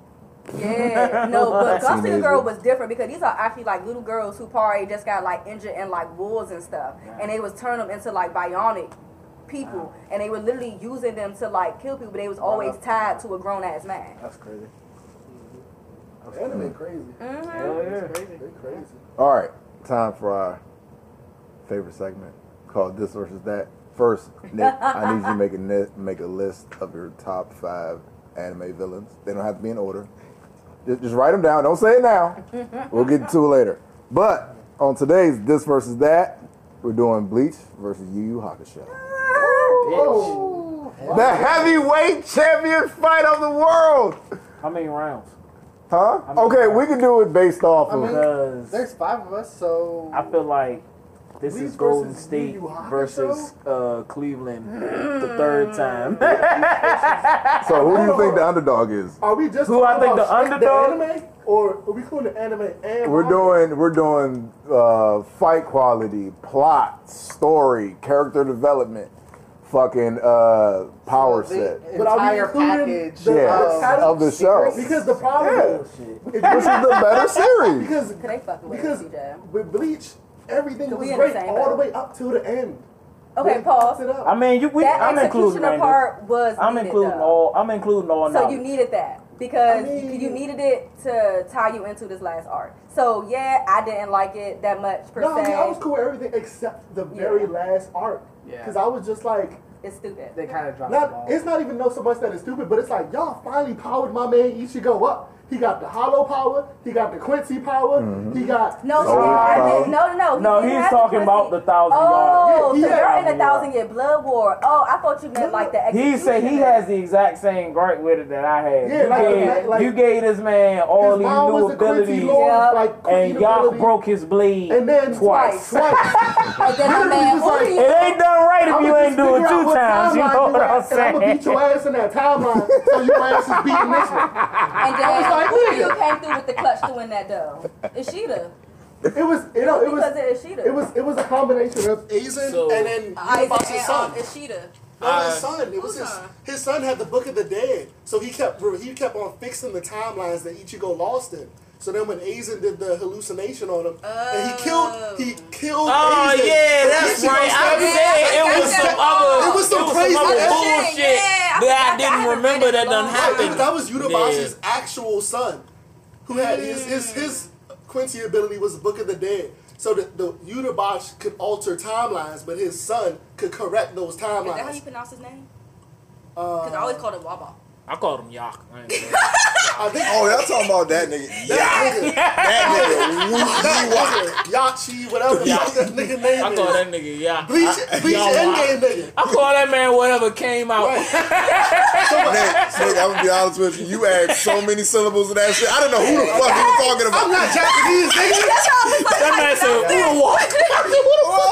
Yeah, no, but Gunslinger Teenager. Girl was different because these are actually like little girls who probably just got like injured in like wars and stuff, and they was turning them into like bionic people, and they were literally using them to like kill people. But they was always tied to a grown ass man. That's crazy. Anime crazy. Mm-hmm. Hell yeah. They crazy. All right, time for our favorite segment called "This versus That." First, Nick, I need you to make a ni- make a list of your top five anime villains. They don't have to be in order. Just, just write them down. Don't say it now. We'll get to it later. But on today's "This versus That," we're doing Bleach versus Yu Yu Hakusho. Oh, The heavyweight champion fight of the world. How many rounds? Huh? I mean- Okay, we can do it based off I of. mean- Because There's five of us, so I feel like this Bleach is Golden versus State Yu Yu Hakusho? versus uh, Cleveland the third time. So who do you think the underdog is? Are we just Who I think the about straight underdog? anime, or are we calling the anime and We're manga? doing we're doing uh, fight quality, plot, story, character development, fucking uh, power the set. But are we entire including package the- Yeah, of, of the show. Because the problem Yeah. is, Shit. This is the better series. because Cause they fucking with because us, CJ. with Bleach, everything Cause was we in the great same all the way up till the end. Okay, They pause. I mean, you. We, That I'm including executioner Ranger. part was. I'm needed, including though. all. I'm including all. So knowledge. you needed that because I mean- you needed it to tie you into this last arc. So yeah, I didn't like it that much per no, I mean I was cool with everything except the very Yeah. last arc. Yeah. Because I was just like, It's stupid. they kind of dropped the not ball. it's not even no so much that it's stupid, but it's like y'all finally powered my man Ichigo up. He got the hollow power, he got the Quincy power, mm-hmm. he got No, Oh, he wow. didn't. no, no, no. he No, he's talking about the thousand yard. Oh, Yeah, so he you're in a thousand year blood war. Oh, I thought you meant like the He said he has the exact same gripe with it that I had. Yeah, you, like- gave, like- like- you gave this man all these new the abilities, Lord, Yeah. like and queen y'all ability, broke his blade and then twice. twice, twice. And then my man, oh, like- It ain't done right if I'ma you ain't do it two times. You know what I'm And I'm gonna beat your ass in that timeline, so your ass is beating this one. And then who nigga. you came through with the clutch to win that though? Ishida. It was, you know, it was, because of it was, it was a combination of Aizen So- and then Isaac Unibox's son. um, Ishida. No, his son. It was his. His son had the Book of the Dead, so he kept he kept on fixing the timelines that Ichigo lost in. So then when Aizen did the hallucination on him, and he killed he killed. Oh Aizen. yeah, that's Ichigo right. I'm stabbed him. saying it was some other, It was some crazy some other ass bullshit. Yeah, I that I didn't haven't remember read that in a done long Right, happened. that was Unibox's Yeah. actual son, who had his his his Quincy ability was the Book of the Dead. So the, the Unibox could alter timelines, but his son could correct those timelines. Is that how you pronounce his name? Uh, Because I always called it Waba. I called him Yak. I ain't gonna- I think Oh, y'all talking about that nigga? Yeah, that nigga. Woo, woo, wah. Yachi, whatever the fuck that nigga name I is. call that nigga Yak. Bleach, Bleach Y'all Endgame nigga. I call that man whatever came out. Right. Nick, Nick, I'm gonna be honest with you. You add so many syllables of that shit. I don't know who the fuck you were talking about. I'm not Japanese, nigga. That man said, "Who the what?" I'm from Cora.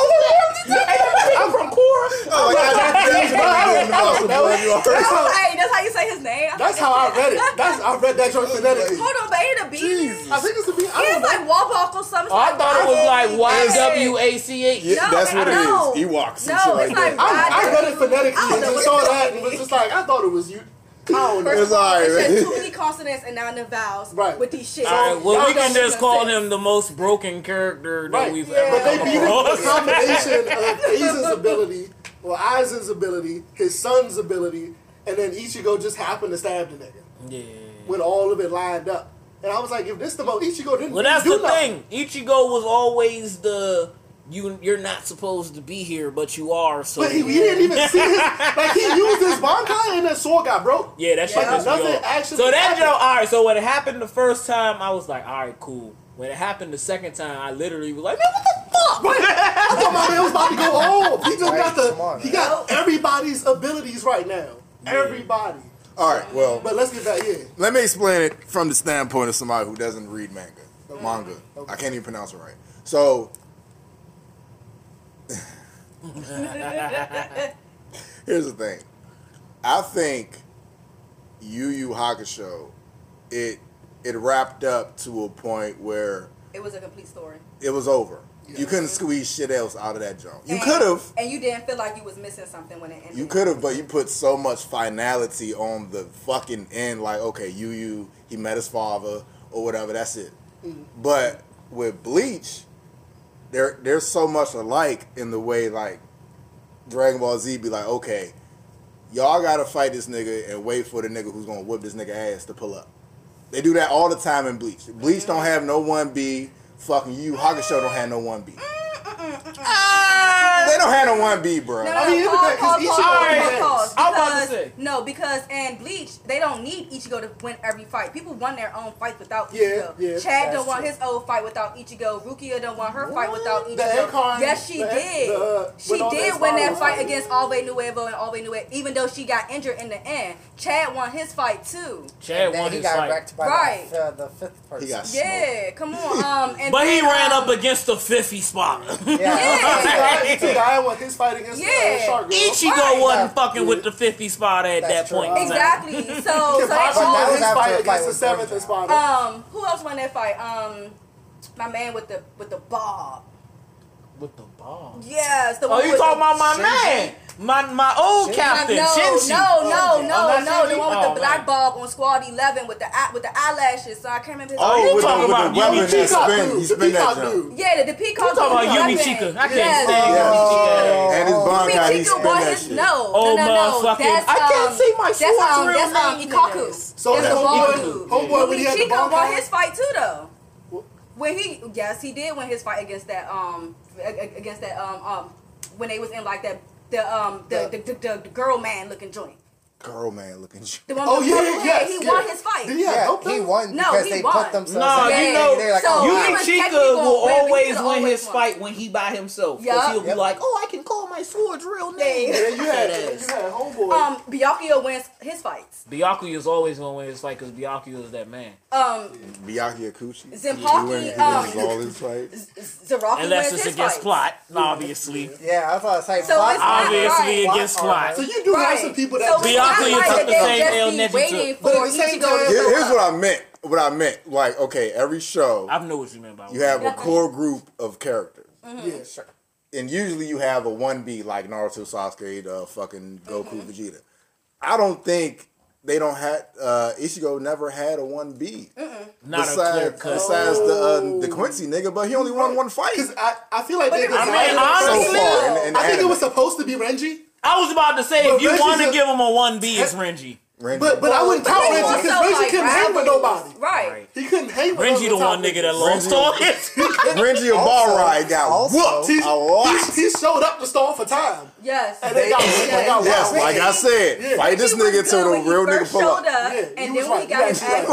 Oh, like, I Japanese, didn't know the muscle, boy. You already- Oh, hey, that's how you say his name. That's how I read it. That's I read that joint phonetically. Hold on, but ain't a B? Jesus. I think it's a B. I It's don't know. like Wabak or something. Oh, I thought it was like Y W A C H. Yeah, No, that's what it is. no. Ewoks No, it's like like. I, I read it phonetically don't and just saw that and was just like, I thought it was you. I don't know. It's alright, It's just too many consonants and not enough vowels Right. with these shit. All right, well, we can just make call sense. him the most broken character that Right. we've Yeah. ever But they beat him with a combination of Aizen's ability, or Aizen's ability, his son's ability, and then Ichigo just happened to stab the nigga Yeah. when all of it lined up. And I was like, if this the most Ichigo didn't Well, that's do the nothing. thing. Ichigo was always the you. You're not supposed to be here, but you are. So But he, he didn't even see his like he used his Bankai and that sword got broke. yeah, that shit me nothing actually So that happened. joke. All right. So when it happened the first time, I was like, all right, cool. When it happened the second time, I literally was like, man, what the fuck? I thought my man was about to go off. He just Right, got the on, he got everybody's abilities right now. Everybody. All right, well, But let's get back in. let me explain it from the standpoint of somebody who doesn't read manga. Manga. Okay. I can't even pronounce it right. So, here's the thing. I think Yu Yu Hakusho, it it wrapped up to a point where It was a complete story. it was over. You couldn't squeeze shit else out of that junk. You could have. And you didn't feel like you was missing something when it ended. You could have, but you put so much finality on the fucking end. Like, okay, you, you, he met his father or whatever. That's it. Mm. But with Bleach, there there's so much alike in the way like Dragon Ball Z be like, okay, y'all gotta fight this nigga and wait for the nigga who's gonna whip this nigga ass to pull up. They do that all the time in Bleach. Bleach don't mm-hmm. have no one B. Fucking Yu Yu Hakusho don't have no one B. They don't have no one B, bro. No, no, I mean, no, it pause, depends, 'cause pause, Ichigo pause, already pause, has. pause, I was about to because- say. No, because in Bleach, they don't need Ichigo to win every fight. People won their own fight without Ichigo. yeah, Chad don't want true. his old fight without Ichigo. Rukia don't want her fight without Ichigo. Acorn- yes, she the- did. the, uh, she did win that fight fight. against Alve Nuevo and Alve Nuevo, even though she got injured in the end. Chad won his fight too. Chad won he his got fight. wrecked by Right. the, uh, the fifth person. He got Yeah, come on. Um, and But he ran um, up against the 50 spot. yeah. Yeah. See, I won his fight against Yeah. uh, Shark Girl. Ichigo Right. wasn't fucking with the 50 spot at That's that true. point. Exactly. So, so Kenpachi they that was his fight against the seventh Bird Espada. Um, who else won that fight? Um, my man with the with the bob. With the ball. Yes, the Oh, one you with talking the, about my Shinji? man? My my old Shinji? captain, no, Shinji. no, no, Oh, no, that's no, the one with Oh, the black man. bob on Squad Eleven with the eye- with the eyelashes. So I can't remember his Oh, name. you talking with about the weapon that Yumi Peacock spin, dude, he the spin that jump. Yeah, the, the peacock. You talking about Yumi weapon. Chica. I can't Yes. stand Yeah. Yumichika. And his Yumi Bankai, he Chica spin that shit. no, Oh, no, no, no. motherfucking- That's, I can't um, see my That's sword's um, real that's um. Ikkaku. So that's the the homeboy, Ikkaku. homeboy when he Yumi had the Chica won his fight too, though. When he, yes, he did win his fight against that, um, a- a- against that, um, um, when they was in like that, the, um, the, the, the, the, girl man looking joint. Girl, man, looking. The one Oh with yeah, yes, he yeah. won his fight. Did he have Yeah, dope he won No, because he they won. put themselves. No, in you know- they're like, So- oh, he wow. Yumi Chica will gonna win, but he always win always his won. fight when he by himself. Because Yup. he'll be Yep. like, oh, I can call my sword's real name. Yeah, you had That you ass. had homeboy. Um, Byakuya wins his fights. Byakuya is always going to win his fight because Byakuya is that man. Um, Byakuya Kuchi. Zenpaki, He wins- he um, wins all his fights. Zaraki Unless it's against plot, obviously. Yeah, I thought I was So plot- Obviously against Plot plot. so you do have some people that so just- it's like took the same just L be waiting took. for But at the same to time- go here's what I meant. What I meant, like, okay, every show I know what you meant by you have a core group of characters, Mm-hmm. Yeah, Sure. and usually you have a one B like Naruto, Sasuke, the fucking Goku, Mm-hmm. Vegeta. I don't think they don't have uh, Ichigo never had a one B. Not a clear Besides, cut. besides the uh, the Quincy nigga, but he only won one fight Because I, I feel like they But designed I mean, it honestly- so far. In, in I think it was supposed to be Renji, I was about to say, But if you want to give him a 1B, it's Renji. Renji. but but I wouldn't But count Renji because Renji like, couldn't hang with nobody. Right. He couldn't hang with Renji the those one top nigga that niggas. lost Renji- all his. Renji a ball ride got also- whooped He, he, he showed up to stall for time. Yes. And they got, Yes. they got Yes, wild. like I said, Yeah. fight this nigga good till the real nigga pull showed up. up, Yeah, and then when he got his ass,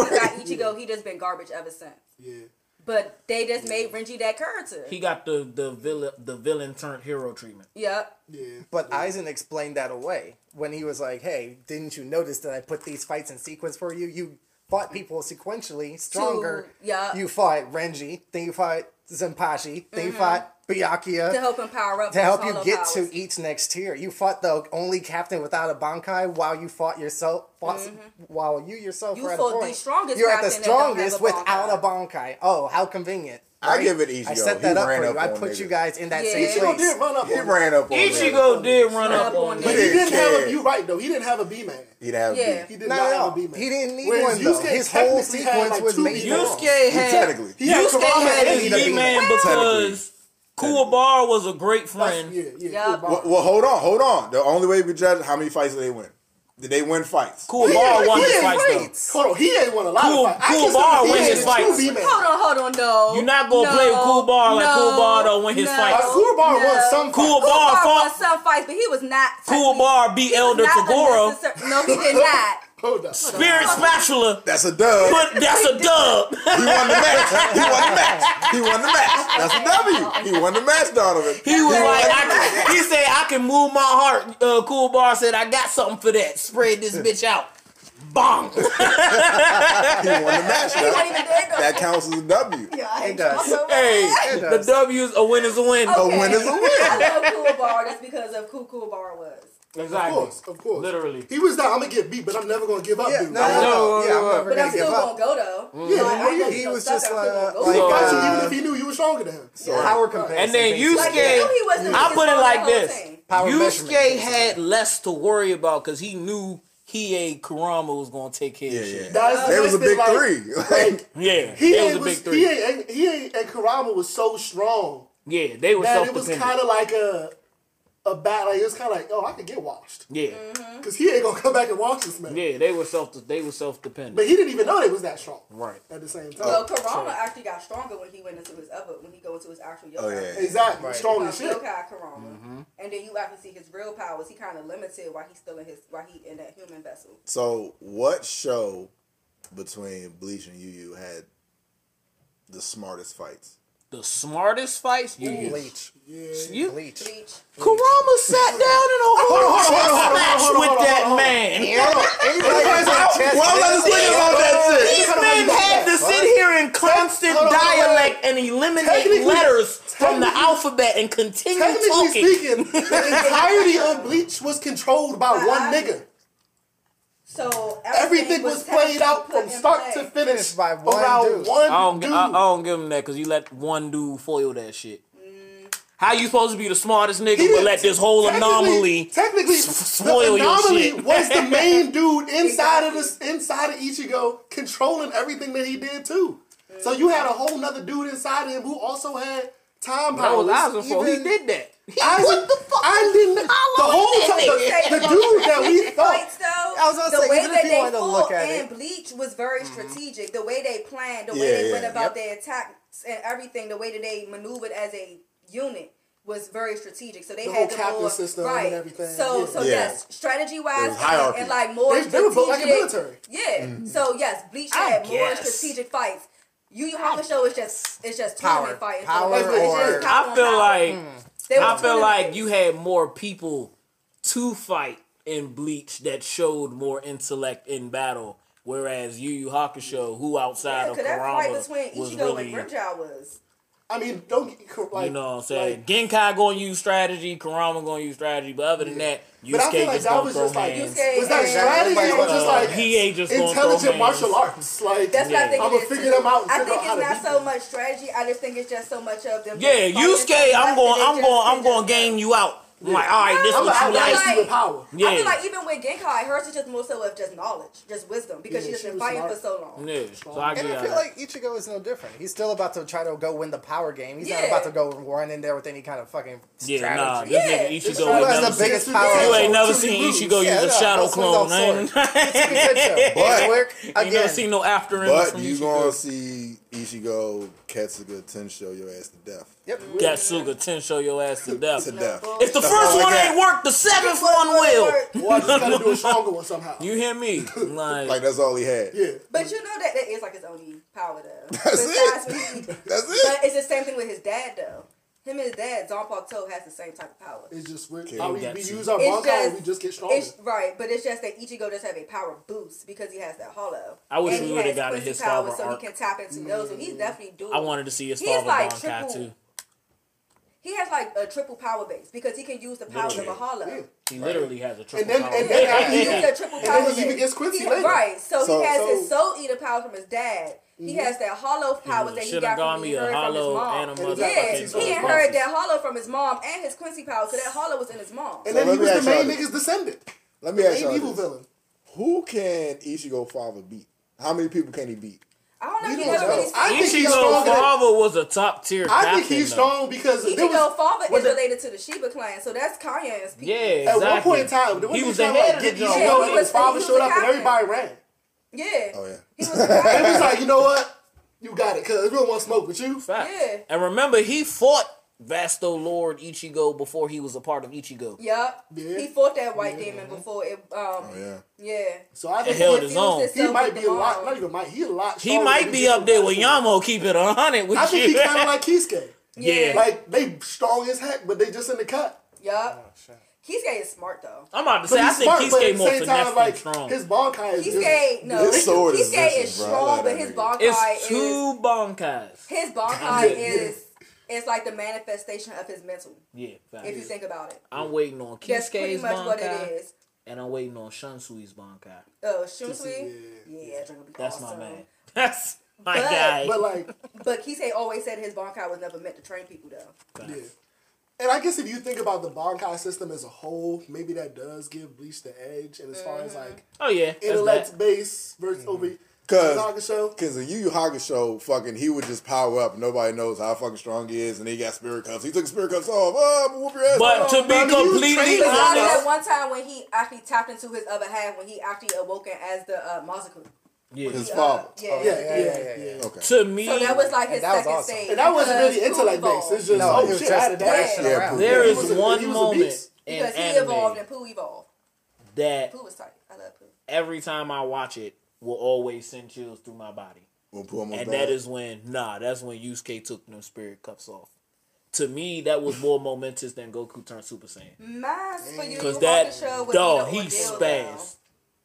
he got Ichigo. He just been garbage ever since. Yeah. But they just made Renji that character. He got the the villain the villain turned hero treatment. Yep. Yeah. But Aizen explained that away when he was like, "Hey, didn't you notice that I put these fights in sequence for you? You fought people sequentially stronger. yeah. You fought Renji, then you fought Zenpachi, then you mm-hmm. fought Byakuya To help him power up. to help you get powers. to each next tier. You fought the only captain without a Bankai while you fought yourself. Fought, mm-hmm. While you yourself You were at fought a the point. strongest You're at the captain that don't have strongest a without a Bankai. Bankai. Oh, how convenient! I right? give it easy I set that up ran for up you. I put niggas. you guys in that Yeah. same Ichigo place. did run up He on ran up on niggas. Ichigo did run Run up up on on him. But he didn't didn't have a. You right though. He didn't have a B man. He'd have Yeah. He did No, not have a B man. He didn't need Whereas one though. Yusuke His whole technically had, sequence like, was made. B-men. him. Yusuke had technically. He had Yusuke Kurama had and his B man did- because Kuwabara was a great That's- friend. Yeah, yeah. Yup. Kuwabara. Well, well, hold on, hold on. The only way we could judge how many fights did they win? Did they win fights? Kuwabara won he his ain't fights great. though. Hold on, he ain't won a lot Cool- of fights. I Cool consider Bar he win his fights. Hold on, hold on, no. You're not gonna no, play with Cool Bar like no, Cool Bar don't win his no, fights. Uh, Cool Bar won some Cool fights. Bar Cool Bar won fought. some fights, but he was not. Cool Bar beat Elder not Tagoro. No, he did not. Hold up. Spirit spatula. That's a dub. But that's a dub. He won the match. He won the match. He won the match. That's a W. He won the match, Donovan. He was won like, I can, he said, I can move my heart. Uh, cool Bar said, I got something for that. Spread this bitch out. Bong. He won the match. That, though. that counts as a W. Yeah, I It does. so hey, It the does. W's, a win is a win. A win is a win. I love Cool Bar just because of who Cool Bar was. Of course, of course. Literally. He was down. I'm gonna get beat, but I'm never gonna give up. Yeah, dude. no, no, no, No, yeah, I'm no, never But gonna I'm still give gonna go though. Yeah, Like, I know he was just I'm like- gonna. He like, got you uh, even if he knew you were stronger than him. Power comparison. And then basically. Like, you know I put it like this. team. Power measurement, Yusuke had less to worry about because he knew Hiei Kurama was going to take care Yeah, of shit. yeah. That's They was a big like, three. Like, Yeah, he was a big three. He ain't, he and Kurama was so strong yeah, they were that it was kind of like a a bat. Like it was kind of like, oh, I could get washed yeah, Mm-hmm. because he ain't gonna come back and wash this man. yeah, they were self. They were self-dependent. But he didn't even know they was that strong. Right. At the same time. Well, Kurama actually got stronger when he went into his other when he go into his actual yoga. Oh, yeah. exactly. Right. Strong as Because shit. Yokai Kurama. And then you actually see his real powers. He kind of limited while he's still in his while he in that human vessel. So, what show between Bleach and Yu Yu had the smartest fights? The smartest fights. You, you, Bleach. you Bleach. Bleach. Kurama sat down in a whole match with that man. Well, let us think about that These shit. men had to sit here in constant dialect and eliminate letters from the alphabet and continue Technically talking. speaking, the entirety of Bleach was controlled by By one uh-huh. nigga. So Everything was played out from start to finish by one around dude. one I don't, dude. I, I don't give him that because you let one dude foil that shit. How you supposed to be the smartest nigga He but let this whole technically- anomaly Technically, s- spoil the your shit? was the main dude inside of this, inside of Ichigo, controlling everything that he did too. So you had a whole nother dude inside of him who also had time that was powers. Aizen for he did that. Aizen- what the fuck? I didn't. The whole time, the, the dude that we thought. Fights, though, I was gonna the say, way even that you they wanted to look fought at in it. Bleach was very Mm-hmm. strategic. The way they planned, the Yeah, way they yeah, went about yep. their attacks and everything, the way that they maneuvered as a unit was very strategic. So they The had whole the captain more, system right. and everything, So, yeah. so Yeah. yes, strategy wise and, and like more They- they were built like a strategic- military. Yeah. So yes, Bleach I had more strategic fights. Yu Yu Hakusho is just it's just Power. fighting. Power It's just or- power I feel power. like They were I feel like you had more people to fight in Bleach that showed more intellect in battle, whereas Yu Yu Hakusho, who outside Yeah, of because that fight Kurama between was Ichigo really, and Grimmjow was. I mean, don't get like you know what I'm saying. like- Genkai gonna use strategy, Kurama gonna use strategy, but other than that, But I Yusuke feel like just that gonna was throw just like hands. Yusuke was that strategy or Everybody just like he ain't just intelligent martial arts? Like That's what I think I'ma it is figure too. them out and I think out it's not so them. much strategy. I just think it's just so much of them. Yeah, fighting so Yusuke, I'm going, I'm going, I'm going to game you out. I'm like, all right, this I'm what gonna you outlast like. you with power. Yeah. I feel like even with Genkai, hers is just more so of just knowledge, just wisdom, because Yeah, she's she been was fighting smart. for so long. Yeah, so I And I feel that. like Ichigo is no different. He's still about to try to go win the power game. He's not about to go run in there with any kind of fucking Yeah, strategy. nah, this Yeah. nigga Ichigo true. ain't has never the seen. biggest You power? You ain't never seen lose. Ichigo Yeah, use a shadow clone, no ain't sword. It's a good show. But- Quick, You never seen no after image But you gonna see Ichigo Getsuga Tensho your ass to death. Yep. Getsuga Tensho your ass to death. To death. If the That's first one ain't worked, the seventh one will. Well, I just gotta do a stronger one somehow. You hear me? Like, Like that's all he had. Yeah. But you know that that is like his only power though. That's Besides it. he- That's it. But it's the same thing with his dad though. Him and his dad, Zanpakuto To, has the same type of power. It's just weird. Okay, How we, we use our It's Bankai just- we just get stronger. It's right, but it's just that Ichigo does have a power boost because he has that hollow. I wish And we would've gotten his power, father so arc. he can tap into those. So he's mm. definitely doing. I wanted to see his He's father like Bankai triple- too. He has like a triple power base because he can use the powers of a hollow. Yeah. He literally has a triple And then- power. and then after He he- uses a triple and power then he even base. gets Quincy He- later. Right, so, So- he has so- Mm-hmm. his soul eater power from his dad. He has that hollow powers that he got from Shinigami, he a heard from his mom. and a And motherfucking. Yeah, he his had heard that hollow from his mom and his Quincy power, so that hollow was in his mom. and then let he was the main this. nigga's descendant. Let me ask you evil this. villain. Who can Ichigo father beat? How many people can he beat? I don't know if We he don't know. really I think he's Ichigo stronger than- father was a top tier I think he's though. strong because there was, Ichigo father was is related to the Shiba clan, so that's Kaien's people. Yeah, At one point in time, he he was the trying head to of the get. Yeah, Ichigo, he and was- his father showed the up and everybody ran. Yeah. Oh yeah. He was And he was like, you know what? You got it, cuz we don't want to smoke with you. Facts. Yeah. And remember, he fought Vasto Lorde Ichigo before he was a part of Ichigo. Yup. Yeah. He fought that white demon before it. Um, Oh yeah. yeah. So I It think held he, his own. he might be a lot. Not even might. He a lot. He might be up there with basketball. Yamo. Keep it a hundred with I think you. he kind of like Kisuke. Yeah. Like they strong as heck, but they just in the cut. Yup. Kisuke is smart though. I'm about to But say, I he's think smart, but Kisuke at more the same finesse time, than like strong. his Bankai is Kisuke, no, His sword Kisuke is vicious, bro. Strong, like but his nigga. Bankai It's is two Bankais. his Bankai is is like the manifestation of his mental. Yeah, facts. If you think about it, I'm waiting on that's pretty Kisuke's much what it Bankai, is. and I'm waiting on Shunsui's Bankai. Oh, Shunsui, yeah, that drink would be That's awesome. my man. That's my But- guy. But like, But Kisuke always said his Bankai was never meant to train people though. yeah. And I guess if you think about the Bankai system as a whole, maybe that does give Bleach the edge. And as far as mm-hmm. like oh yeah, intellect base versus over mm-hmm. Cause, Hakusho. cause in Yu Yu Hakusho, fucking, he would just power up. Nobody knows how fucking strong he is, and he got spirit cuffs. He took spirit cuffs off. Oh, I'm whoop your ass. But to be Bro, I mean, he was completely training Besides that honest, one time when he actually tapped into his other half when he actually awoken as the uh, Mazoku. yeah. His Uh, father. yeah. Yeah, yeah, yeah, yeah. Okay. To me, So that was like his And that was second awesome. stage. And that wasn't really because intellect Pooh based. It's just No, oh shit, just I had to. Yeah, around. Pooh. there He is was one a moment beast. in Because he anime evolved and Pooh evolved. that Pooh was tight. I love Pooh. every time I watch it will always send chills through my body. When Pooh almost And died. that is when, nah, that's when Yusuke took them spirit cuffs off. To me, that was more momentous than Goku turned Super Saiyan. Mine's for you. Mm. Because that, Hakusho would dog, he the ordeal, spazzed.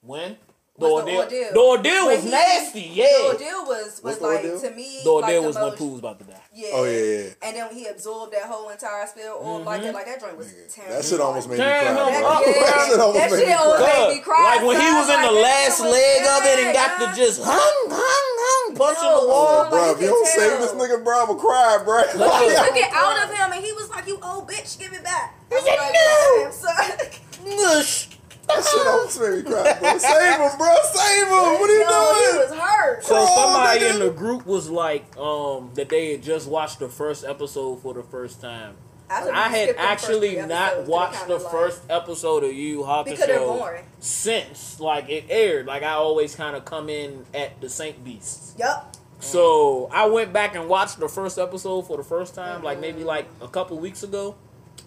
When? The Was ordeal. ordeal. The ordeal was he- nasty, yeah. The ordeal was, was the like, ordeal? to me, The ordeal like was the when Pooh was about to die. Yeah. Oh, yeah, yeah. And then when he absorbed that whole entire spill on like that, like that joint was terrible. That shit almost made me cry. him bro. up, yeah, That shit almost that made me shit almost cry. made me cry. Like when he was in the Like, that last leg of it and got to just hung, hung, hung, punching No. the wall. Like, Bro, you if you don't save this nigga, bro, I'ma cry, bro. He took it out of him and he was like, "You old bitch, give it back." I was said, like, "No." "Damn, son." Mush. That shit almost made me cry, bro. Save him, bro. Save him. What are you No, he doing? was hurt. So Oh, somebody nigga. in the group was like, um, that they had just watched the first episode for the first time. After I had skipped the first actually not watched the like- first episode of Yu Yu because they're Hakusho since like it aired. Like I always kind of come in at the Saint Beasts. Yep. So I went back and watched the first episode for the first time, like maybe like a couple weeks ago.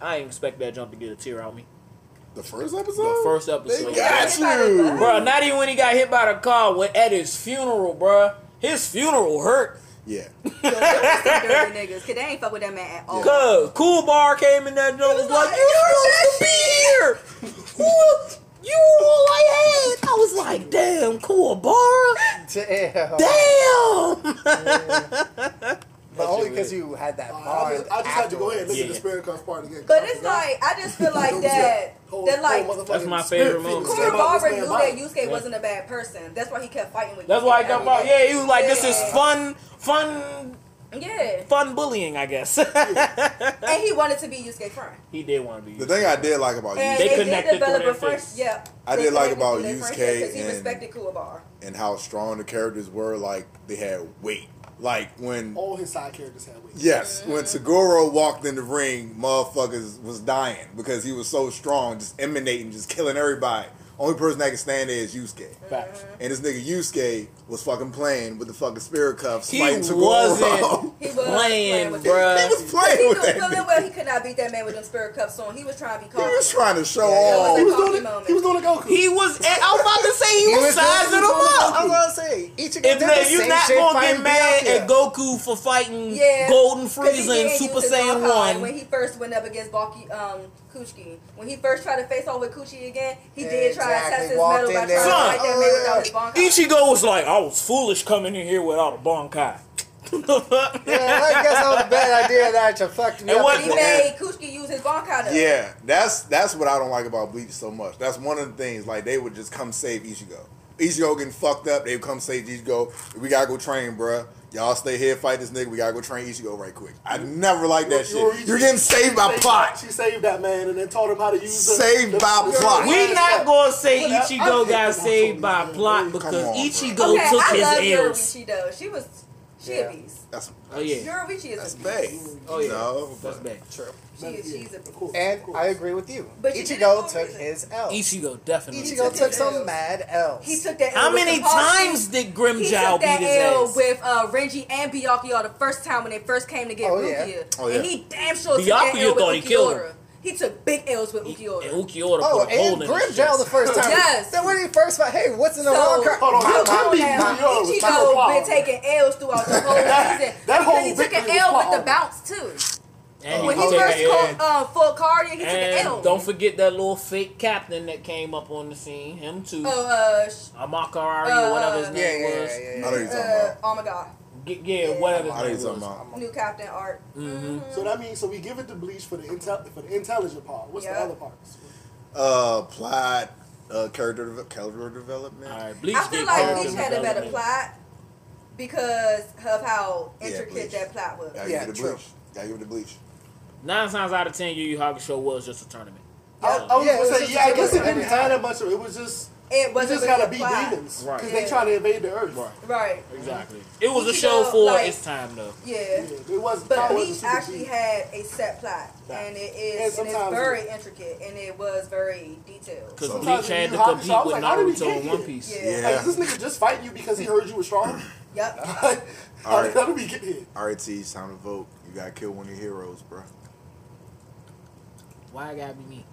I didn't expect that jump to get a tear out me. The first episode? The first episode. They episode, got Yeah. you. bro. Not even when he got hit by the car. When at his funeral, bro. His funeral hurt. Yeah. Yo, them was some dirty niggas, cause they ain't fuck with that man at all. Cause Cool Bar came in that joint was like, like, "You supposed to be here. Who? You were all I had." I was like, "Damn, Cool Bar. Damn. Damn." But only because you had that Uh, I just, I just had to go ahead and look at Yeah. the spirit cuff part again. But it's like I just feel like that. whole- That like That's my favorite moment. came out knew that body. Yusuke wasn't a bad person. That's why he kept fighting with. That's Yusuke why he kept every Yeah, he was like, "This is Yeah. fun, fun, Yeah, fun bullying." I guess. and he wanted to be Yusuke friend. he did want to be. The thing I did like about And They Yusuke they, did connected develop through a their friendship. Yeah, I did like about Yusuke friendship 'cause he and- respected Kuwabar. and how strong the characters were, like they had weight. Like when All his side characters had weight. Yes, when Toguro walked in the ring, motherfuckers was dying because he was so strong, just emanating, just killing everybody. Only person that can stand there is Yusuke. Facts. And this nigga Yusuke was fucking playing with the fucking spirit cuffs, He fighting Toguro. wasn't He was playing, with bruh. he was He playing knew with that feeling nigga. well he could not beat that man with them spirit cuffs on. He was trying to be He was trying to show Yeah, off. He was doing it. He was doing a Goku. He was. I was about to say he, He was, was sizing him up. I was gonna say, each of them If the you're not gonna get mad at Goku for fighting Yeah, Golden 'cause he Frieza and Super Saiyan One. When he first went up against Baki, um, Kuchiki, when he first tried to face off with Kuchi again, he did try to test his walked metal by in trying to there. Son. fight that man without his Bankai. Ichigo was like, I was foolish coming in here without a Bankai. Yeah, I guess that was a bad idea that you fucked me And up. what- He again. made Kuchiki use his Bankai though. Yeah, that's that's what I don't like about Bleach so much. That's one of the things. Like they would just come save Ichigo. Ichigo getting fucked up, they would come save Ichigo. We gotta go train, bruh. Y'all stay here, fight this nigga. We gotta go train Ichigo right quick. I never like that You're- shit. You're getting saved by plot. She saved that man and then taught him how to use the Saved the- by the- plot. we not gonna say Well, I- I Ichigo got saved by much, plot man. because on, Ichigo Okay, took I his love L's. Yoruichi though. She was, she Yeah. a beast. That's Oh yeah, Yoruichi is that's a bad. beast. oh yeah, No, that's but bad. True. She is, she's a Of And. I agree with you. But you Ichigo took reason. his L. Ichigo definitely. Ichigo took took some L's. mad L's. He took that. How L with many Kakashi. times did He Grimmjow took that beat his L ass? with uh, Renji and Byakuya the first time when they first came to get Oh, yeah. Oh, yeah. And he damn sure took that Byakuya L with thought he killed him. He took big L's with And Ulquiorra. Ulquiorra Oh, put a hole and in his Grimmjow the first time. Yes. Then when he first fight, hey, what's in the So, wrong car? Hold on, Come Him on beating now. Ulquiorra was kinda Ichigo wild. been taking L's throughout the whole season. That whole because he took an victory L with the wild. bounce too. And When he he first called uh, full Cardia, he took an L. don't forget that little fake captain that came up on the scene. Him too. Oh, uh, sh- Amakari uh, or whatever his Yeah, name yeah, yeah, was. yeah, I yeah. know you're talking uh, about. oh my god, G- Yeah, whatever I know what his you're name was. about. new captain art. Mm-hmm. So that means so we give it to Bleach for the intel for the intelligent part. What's the Yeah. other parts? Uh, plot, uh, character, deve- character development. All right, Bleach I feel like character Bleach had a better development. plot because of how intricate Bleach. that plot was. Gotta Yeah, give it to true. Bleach. Gotta give it to Bleach. Nine times out of ten, Yu Yu Hakusho was just a tournament. I, I was Yeah, it gonna say, yeah, I a guess it didn't have that much of it. It was just It we wasn't just gotta beat plot. demons Right. because Yeah. they trying to invade the earth. Right. Right. Exactly. It was a Ichigo, show for like- its time, though. Yeah. Yeah, it was. But power wasn't Bleach super actually deep. had a set plot, Right. and it And and it's sometimes- very intricate, and it was very detailed. Because Sometimes Bleach when had you to Hakusho, compete I was with like, did he Naruto get and One? Piece. Yeah. Like, is this nigga just fighting you because he heard you were strong? Yep. Alright. how did we get here? Alright, T, it's time to vote. You gotta kill one of your heroes, bro. Why I gotta be me?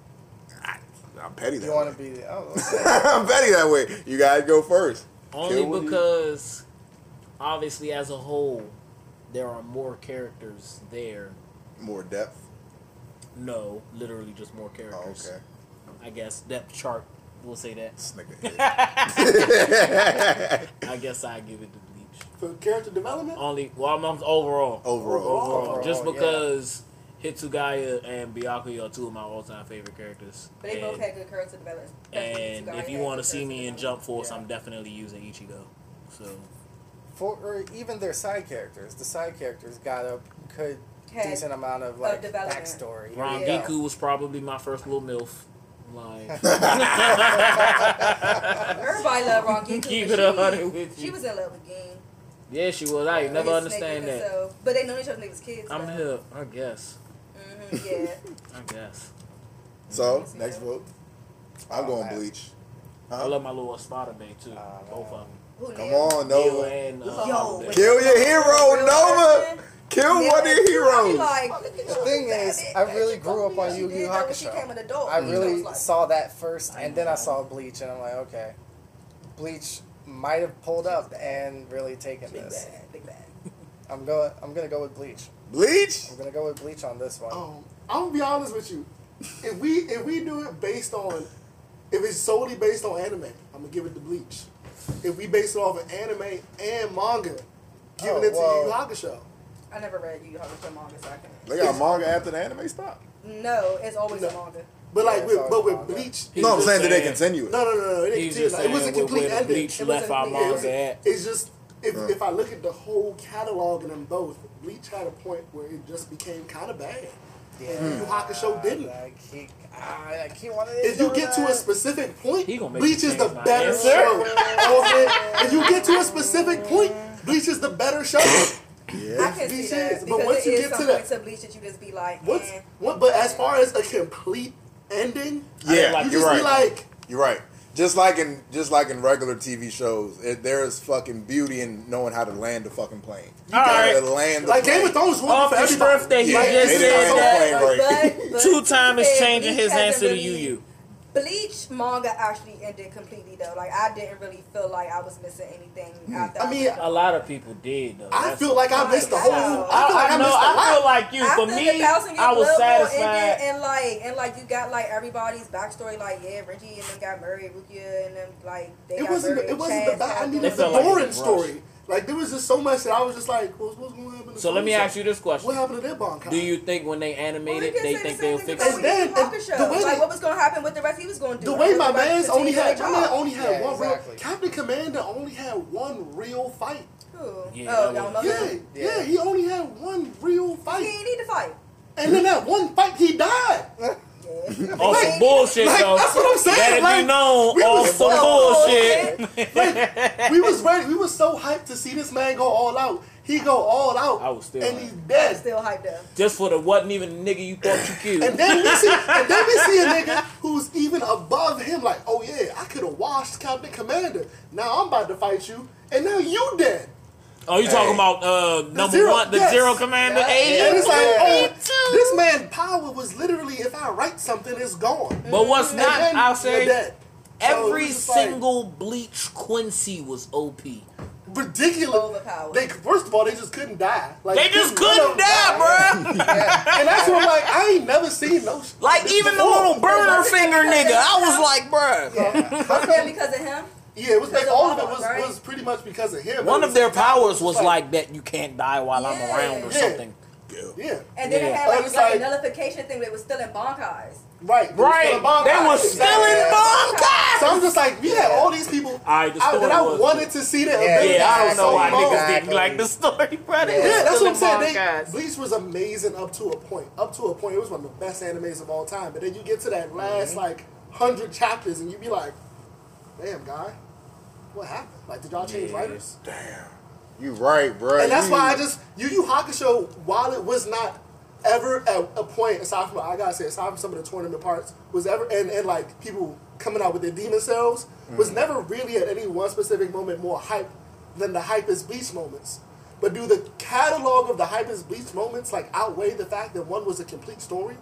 I'm petty that You way. want to be the. Oh, I'm petty that way. You gotta go first. Only Kill you- because, obviously, as a whole, there are more characters there. More depth. No, literally just more Oh, characters. okay. I guess depth chart. We'll say that. This. I guess I give it to Bleach. For character development? Only well, I'm, I'm overall. Overall. Overall, Overall, just yeah. because Hitsugaya and Byakuya are two of my all-time favorite characters. But they both and had good character development. and Tsugai if you want to see me in Jump Force, Yeah. I'm definitely using Ichigo. So for or even their side characters, the side characters got a good Had decent amount of like development. backstory. Ron Yeah. Giku was probably my first little milf. Like Everybody love Rangiku. Keep it a she- hundred with She was in love with Ging. yeah, she was. I never understand that. herself. But they know each other when they was kids. I'm though. here, I guess. Yeah. I guess. So, next vote. I'm Oh, going man. Bleach. I love my little Espada Bay too. Uh, Both of them. Who Come Neil? on, Nova. and uh, Yo, Kill your hero, Nova. Kill Yeah, one of your heroes. Like, The thing bad is. I really grew up on me Yu Yu did She Hakusho. came an adult. I really like, saw that first, and then I saw Bleach, and I'm like, okay, Bleach might have pulled up and really taken Big this. bad, big bad. I'm going. I'm gonna go with Bleach. Bleach? I'm gonna go with Bleach on this one. Um, I'm gonna be honest with you. If we if we do it based on if it's solely based on anime, I'm gonna give it to Bleach. If we base it off of anime and manga, giving Oh, it to well- Yu Yu Hakusho. I never read Yu Yu Hakusho manga, so I can. They got manga after the anime stop. No, it's always No. a manga. But Yeah, like with but with manga. Bleach, He's No, I'm just saying, did they saying- continue it? no no no no, it didn't continue. Like, it was a complete where ending. Bleach It left our complete- Yeah, it was manga at. It's just if, Uh. if I look at the whole catalog in them both, Bleach had a point where it just became kind of bad. Yeah. And Yu Yu Hakusho didn't. Like he, like he wanted. If you get to a specific point, He gonna make Bleach is the better answer. show. If you get to a specific point, Bleach is the better show. I Yeah. can see Bleach that is, but once you get to that- points of Bleach that you just be like, What's eh. what? But as far as a complete ending, Yeah, like you you're just right. be like, You're right. Just like in just like in regular TV shows, it, there's fucking beauty in knowing how to land a fucking plane. You All gotta right. land the like plane. Game of Thrones ruined Off it for the everybody. he Yeah, just didn't said that. right. But, but Two time is changing his answer to really- you. You. Bleach manga actually ended completely though. Like I didn't really feel like I was missing anything hmm. after. I mean, A lot of people did though. I That's- feel like I missed the whole. I feel I, like I, I know. missed a I lot. feel like you. after For me, the Thousand Year I was satisfied. ended, and like and like you got like everybody's backstory. Like yeah, Renji and them got married, Rukia and them like they it got wasn't. married. It wasn't the Chaz bad. I mean, They it was the felt like it boring story. Like there was just so much that I was just like, what's, what's going to happen? to So let me ask you this question: What happened to their bond? Do you think when they Well, animated, you can they think the they'll fix thing And it? then- and Hakusho. the way like they- what was going to happen with the rest he was going to do. The way my Everybody man's only had, my man only had Yeah, one exactly. real. Captain Commander only had one real fight. Who? Yeah, oh, that y'all know Yeah, that? yeah, Yeah. he only had one real fight. He didn't need to fight. and in that one fight, he died. Yeah. On some bullshit like, though. that's what I'm saying, Let it like, be known we on was some so bullshit. we was ready ready. We was so hyped to see this man go all out. He go all out. I was still and hyped. he's dead. Still hyped up. Just for the wasn't even the nigga you thought you killed. And then we see, and then we see a nigga who's even above him. Like, oh yeah, I could have washed Captain Commander. Now I'm about to fight you, and now you dead. Oh, you talking about uh number zero- one, the yes. zero commander And it's like, Me oh, this man power was literally if I write something, it's gone. But what's And not, I'll say, dead. So every was just like single Bleach Quincy was OP. ridiculous. Overpowered. They first of all, they just couldn't die. Like They just couldn't them die, bro. bruh. And that's what I'm like. I ain't never seen no. Like this even the little burner finger nigga, I was like, bro. Was that because of him? Yeah, it was like all of it was, right? was pretty much because of him. One It of their powers was it's like that you can't die while I'm around or Yeah. something. yeah, And then they Yeah. had Oh, like, it's like, like- a nullification thing that was still in Bankai's. right, They was Right. still in Bonkai. They was still Exactly. in So I'm just like, we had all these people Alright, the I, story that I wanted to see that. Yeah, Yeah, I don't know why so long. niggas didn't like the story, bro. Yeah, that's what I'm saying. in They, Bleach was amazing up to a point. Up to a point, it was one of the best animes of all time. But then you get to that last mm-hmm. like hundred chapters, and you be like, "Damn, guy, what happened? Like, did y'all change writers?" Damn. You right, bro. And that's You- why I just Yu Yu Hakusho, while it was not ever at a point aside from I gotta say aside from some of the tournament parts was ever and, and like people coming out with their demon selves was mm. never really at any one specific moment more hype than the hypest beast moments. But do the catalog of the hypest beast moments like outweigh the fact that one was a complete story?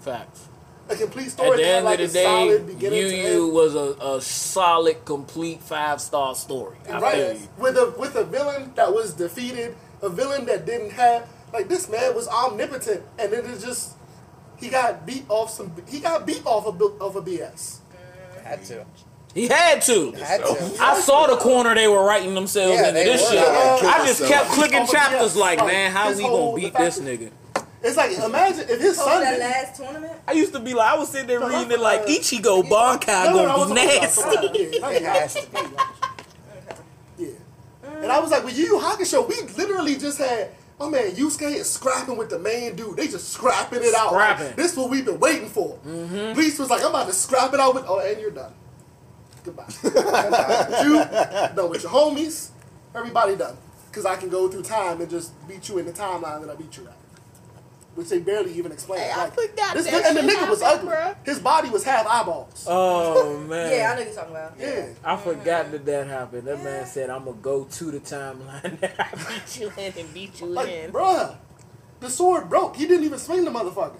Facts. A complete At the end like of a the day, solid Yu Yu was a, a solid, complete five star story. I feel right you. with a with a villain that was defeated, a villain that didn't have like this man was omnipotent, and it is just he got beat off some he got beat off of of a BS. Had to. He had to. Had to. I saw the corner they were writing themselves Yeah, into this were. shit. Yeah. I just kept clicking chapters like, Like, man, how we gonna beat this nigga? It's like imagine if his Post son that did, last tournament. I used to be like, I was sitting there No, reading it like Ichigo Bankai No, no, no, gonna be was nasty. yeah, It has to be. Yeah. And I was like, with Yu Yu Hakusho, we literally just had my man Yusuke is scrapping with the main dude. They just scrapping it out. Like, Scrapping. this is what we've been waiting for. Mm-hmm. Bleach was like, I'm about to scrap it out with. Oh, and you're done. Goodbye. Goodbye. you done with your homies. Everybody done. Because I can go through time and just beat you in the timeline that I beat you at. Which they barely even explained. Hey, I like, forgot this, that and the shit nigga was ugly. bruh. His body was half eyeballs. Oh man. Yeah, I know you're talking about. yeah. I forgot that that happened. That man said, "I'm gonna go to the timeline that I beat you in and beat you Like, in." bruh, the sword broke. He didn't even swing the motherfucker.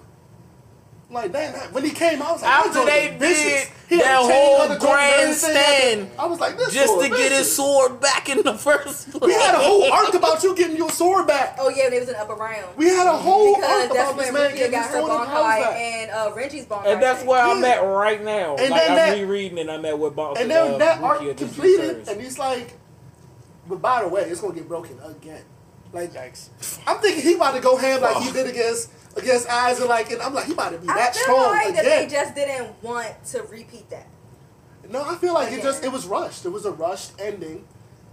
Like, damn, when he came out, I was like, After they joint did He that whole on the corner and everything. grandstand I was like, this Just sword to get his sword back in the first place. We had a whole arc about you getting your sword back. Oh yeah, they was an upper round. We had a whole because arc about this man Rukia getting got his her sword and back. and uh, Renji's Bankai. And that's thing. where I'm at right now. And like then I'm that- rereading and I'm at what Bon- And then uh, that arc Rukia just completed, and he's like, but by the way, it's gonna get broken again. Like, Yikes. I'm thinking he about to go ham like he did against against Aizen like, and I'm like, he about to be I that feel strong like that they just didn't want to repeat that. No, I feel like it just it was rushed. It was a rushed ending.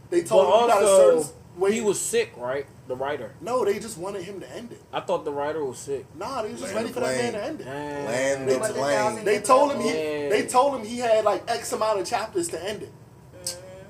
They But told him you got a also, certain way. he was sick, right? The writer. no, they just wanted him to end it. I thought the writer was sick. Nah, they was just Land ready for that man to end it. Land They, the plane. they told him he they told him he had like X amount of chapters to end it.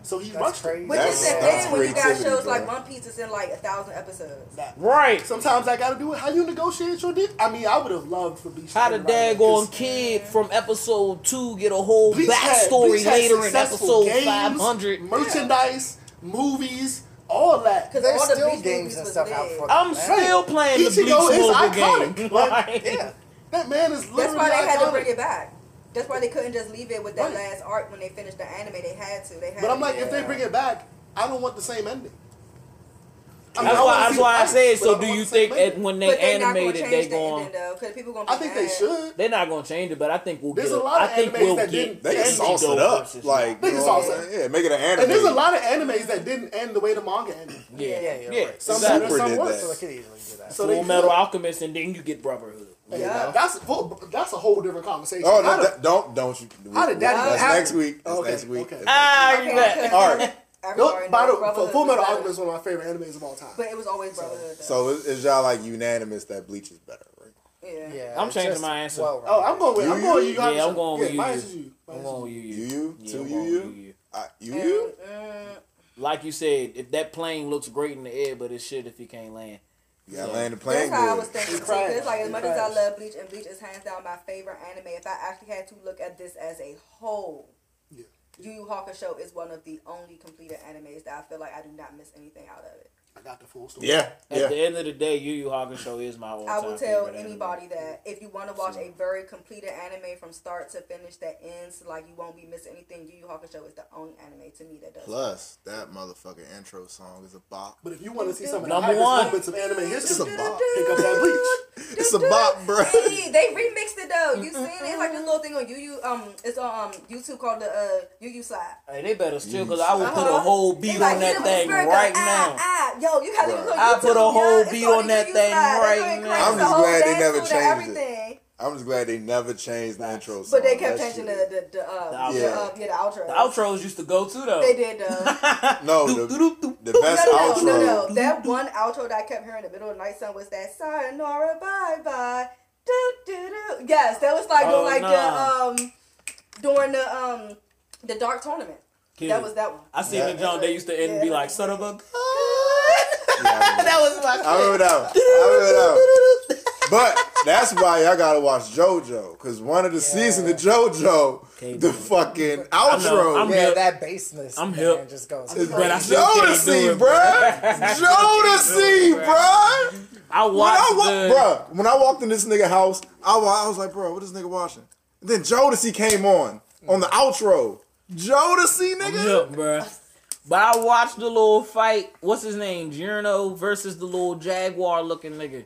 So he That's rushed crazy. it. Which That's- is the that's thing when you got creativity, shows like bro. One Piece is in like a thousand episodes. Right. Sometimes I gotta do it. How you negotiate your deal? I mean, I would have loved for Bleach. to How the end it right, daggone 'cause kid from episode two get a whole Bleach backstory had later in episode five hundred? merchandise, movies, all that. Because There's all the still Bleach games and stuff out big. for I'm that. still playing the Ichigo Bleach is mobile iconic. game. Like, Like, Yeah. That man is literally That's why they had to bring it back. That's why they couldn't just leave it with that Right. last arc when they finished the anime. They had to. They had. To But I'm to like, if they bring it back, I don't want the same ending. I mean, That's I why. That's why I the fight, said. So, don't do want you think at, ending. when they But they not gonna animated, they the going? because people gonna. I think they should. They're not gonna change it, but I think we'll There's get. a lot of I think animes we'll that get. didn't- They can sauce it up. Like, They can sauce what it. I'm? Yeah, make it an anime. And there's a lot of animes that didn't end the way the manga ended. Yeah, Yeah, yeah, you're yeah. right. Some exactly. better, some did worse. So that. they could easily do that. So Full Metal. Alchemist, and then you get Brotherhood. And Yeah. That's that's a whole different conversation. Oh, How no, that, don't don't you? How did that That's happen? next week. That's Okay, next week. okay. That's Ah, Okay, you bet. because All right. everybody No, by the Brotherhood Full was Metal. Alchemist is one of my favorite animes of all time. But it was always Brotherhood. Though. So is, is y'all like unanimous that Bleach is better, right? yeah. Yeah, I'm changing just my answer. well-rounded. Oh, I'm going with I'm going Yu? Yu Yu Yeah, I'm going with yeah, Yu mine Yu. is Yu. Mine I'm going with you. You you Yeah, two I'm you going you. with you. Uh, you And, you. mm, like you said, if that plane looks great in the air, but it shit if you can't land. You gotta So- land the That's plane how I was thinking too. crash. 'cause It's like as It much as I love Bleach, and Bleach is hands down my favorite anime. If I actually had to look at this as a whole, Yeah. Yu Yu Hakusho is one of the only completed animes that I feel like I do not miss anything out of it. I got the full story. Yeah, At yeah. the end of the day, Yu Yu Hakusho is my all I will tell anybody anime. that if you want to watch a very completed anime from start to finish that ends like you won't be missing anything, Yu Yu Hakusho is the only anime to me that does. Plus, that motherfucking intro song is a bop. But if you want to see some of the Number highest one. moments of anime history, It's a bop. pick up that Bleach. It's a bop, bro. Hey, they remixed it though. You seen it? It's like this little thing on Yu Yu. Um, it's on um YouTube called the uh Yu Yu Slide. Hey, they better still, cause I would put a whole beat like, on that him with the thing right gun. now. Yo, you gotta look on I put a whole yeah. Beat on that Yu Yu thing Slide. Right now. I'm just glad they never changed it. I'm just glad they never changed the intro song. But they kept That changing shit- the the, the uh, The yeah. outro. uh, yeah the outro. The outros used to go too though. They did uh No, the, the best no, no, outro. no, no. That one outro that I kept hearing in the middle of the night sun was that Sayonara bye bye. Do do do. Yes, that was like Oh, doing like nah. the um during the um the dark tournament. Kid. That was that one. I seen Yeah. the John. They used to end and be like, "Son of a." that was my. I remember that one. I remember that one. But that's why y'all gotta watch JoJo, cause one of the seasons of JoJo, the fucking outro. I'm yeah, hip. that bassness. I'm man, hip. Just goes. is But I still can't Jodeci, it, bruh. Jodeci, bruh. I When I watched wa- the. bruh, when I walked in this nigga house, I wa- I was like, bro, what is nigga watching? And then Jodeci came on on the outro. Jodeci, I'm nigga. hip, bruh. But I watched the little fight. What's his name? Giorno versus the little jaguar looking nigga.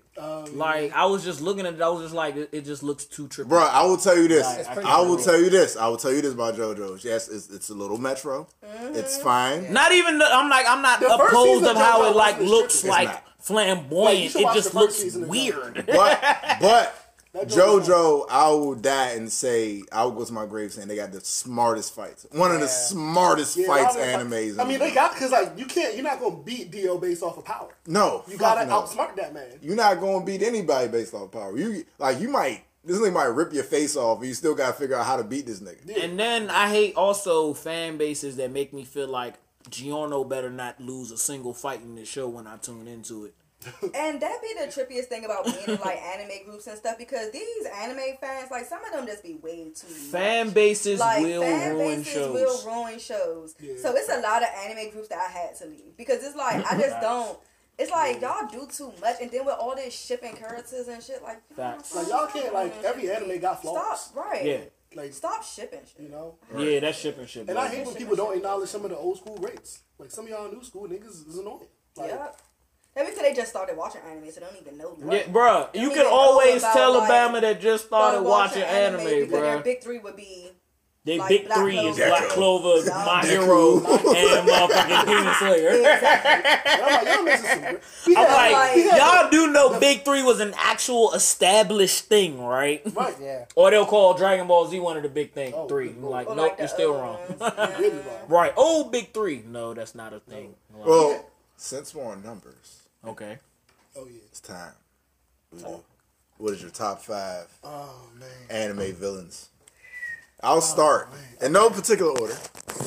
Like I was just looking at it. I was just like, it, it just looks too trippy. Bro, I will tell you this. It's pretty I will tell you this. I will tell you this about JoJo. Yes, it's, it's a little metro. It's fine. Not even. The, I'm like, I'm not The opposed of of how JoJo it like looks like It's not. Wait, flamboyant. It just looks weird. But but That JoJo JoJo, I will die and say I will go to my grave saying they got the smartest fights. One of the smartest Yeah, fights a lot of them animes. I mean, they got because like you can't. You're not gonna beat Dio based off of power. no. You gotta no. outsmart that man. You're not gonna beat anybody based off power. You like you might this nigga might rip your face off, but you still gotta figure out how to beat this nigga. And then I hate also fan bases that make me feel like Giorno better not lose a single fight in this show when I tune into it. And that be the trippiest thing about being in like anime groups and stuff because these anime fans, like some of them just be way too Fan much. bases like will fan ruin bases shows. will ruin shows. So it's a lot of anime groups that I had to leave because it's like I just don't. It's like y'all do too much, and then with all this shipping characters and shit, like Facts. Like y'all can't like every anime got flaws. stop, right? Yeah, Like Stop shipping shit. you know. yeah, that shipping shit. And I hate when people don't acknowledge some of the old school greats. Like some of y'all new school niggas is annoying. Like, Yep. Maybe because they just started watching anime, so they don't even know. Yeah, bruh, you can always about, tell like, Alabama that just started watching anime, because their bruh. big three would be They like big Black three is Clover. Black Clover, Yeah. My Hero, and motherfucking Demon Slayer. exactly. I'm like, y'all missing some. great- We I'm had, like, like- we had- y'all do know Big Three was an actual established thing, right? right. Yeah. Or they'll call Dragon Ball Z one of the big thing Oh, three. big I'm like, Or nope, like you're still wrong. Really wrong. right. Oh, Big Three. No, that's not a thing. Like, Well, since we're on numbers, okay. Oh yeah. it's time. We do. What is your top five Oh man. anime villains? I'll oh, start in no particular order.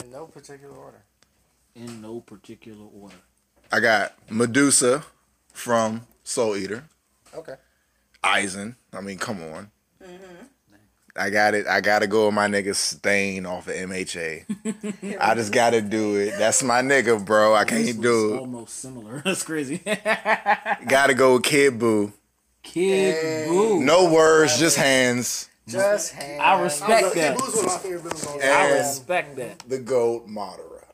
In no particular order. In no particular order. I got Medusa from Soul Eater. Okay. Aizen. I mean, come on. Mm-hmm. I got it. I gotta go with my nigga Stain off of MHA. I just gotta do it. That's my nigga, bro. I can't was do it. Almost similar. That's crazy. Gotta go with Kid Boo. Kid Boo. No words, just hands. Just hand. I respect oh, Kid that. Boo's one of my favorite villains I respect that. The goat Madara.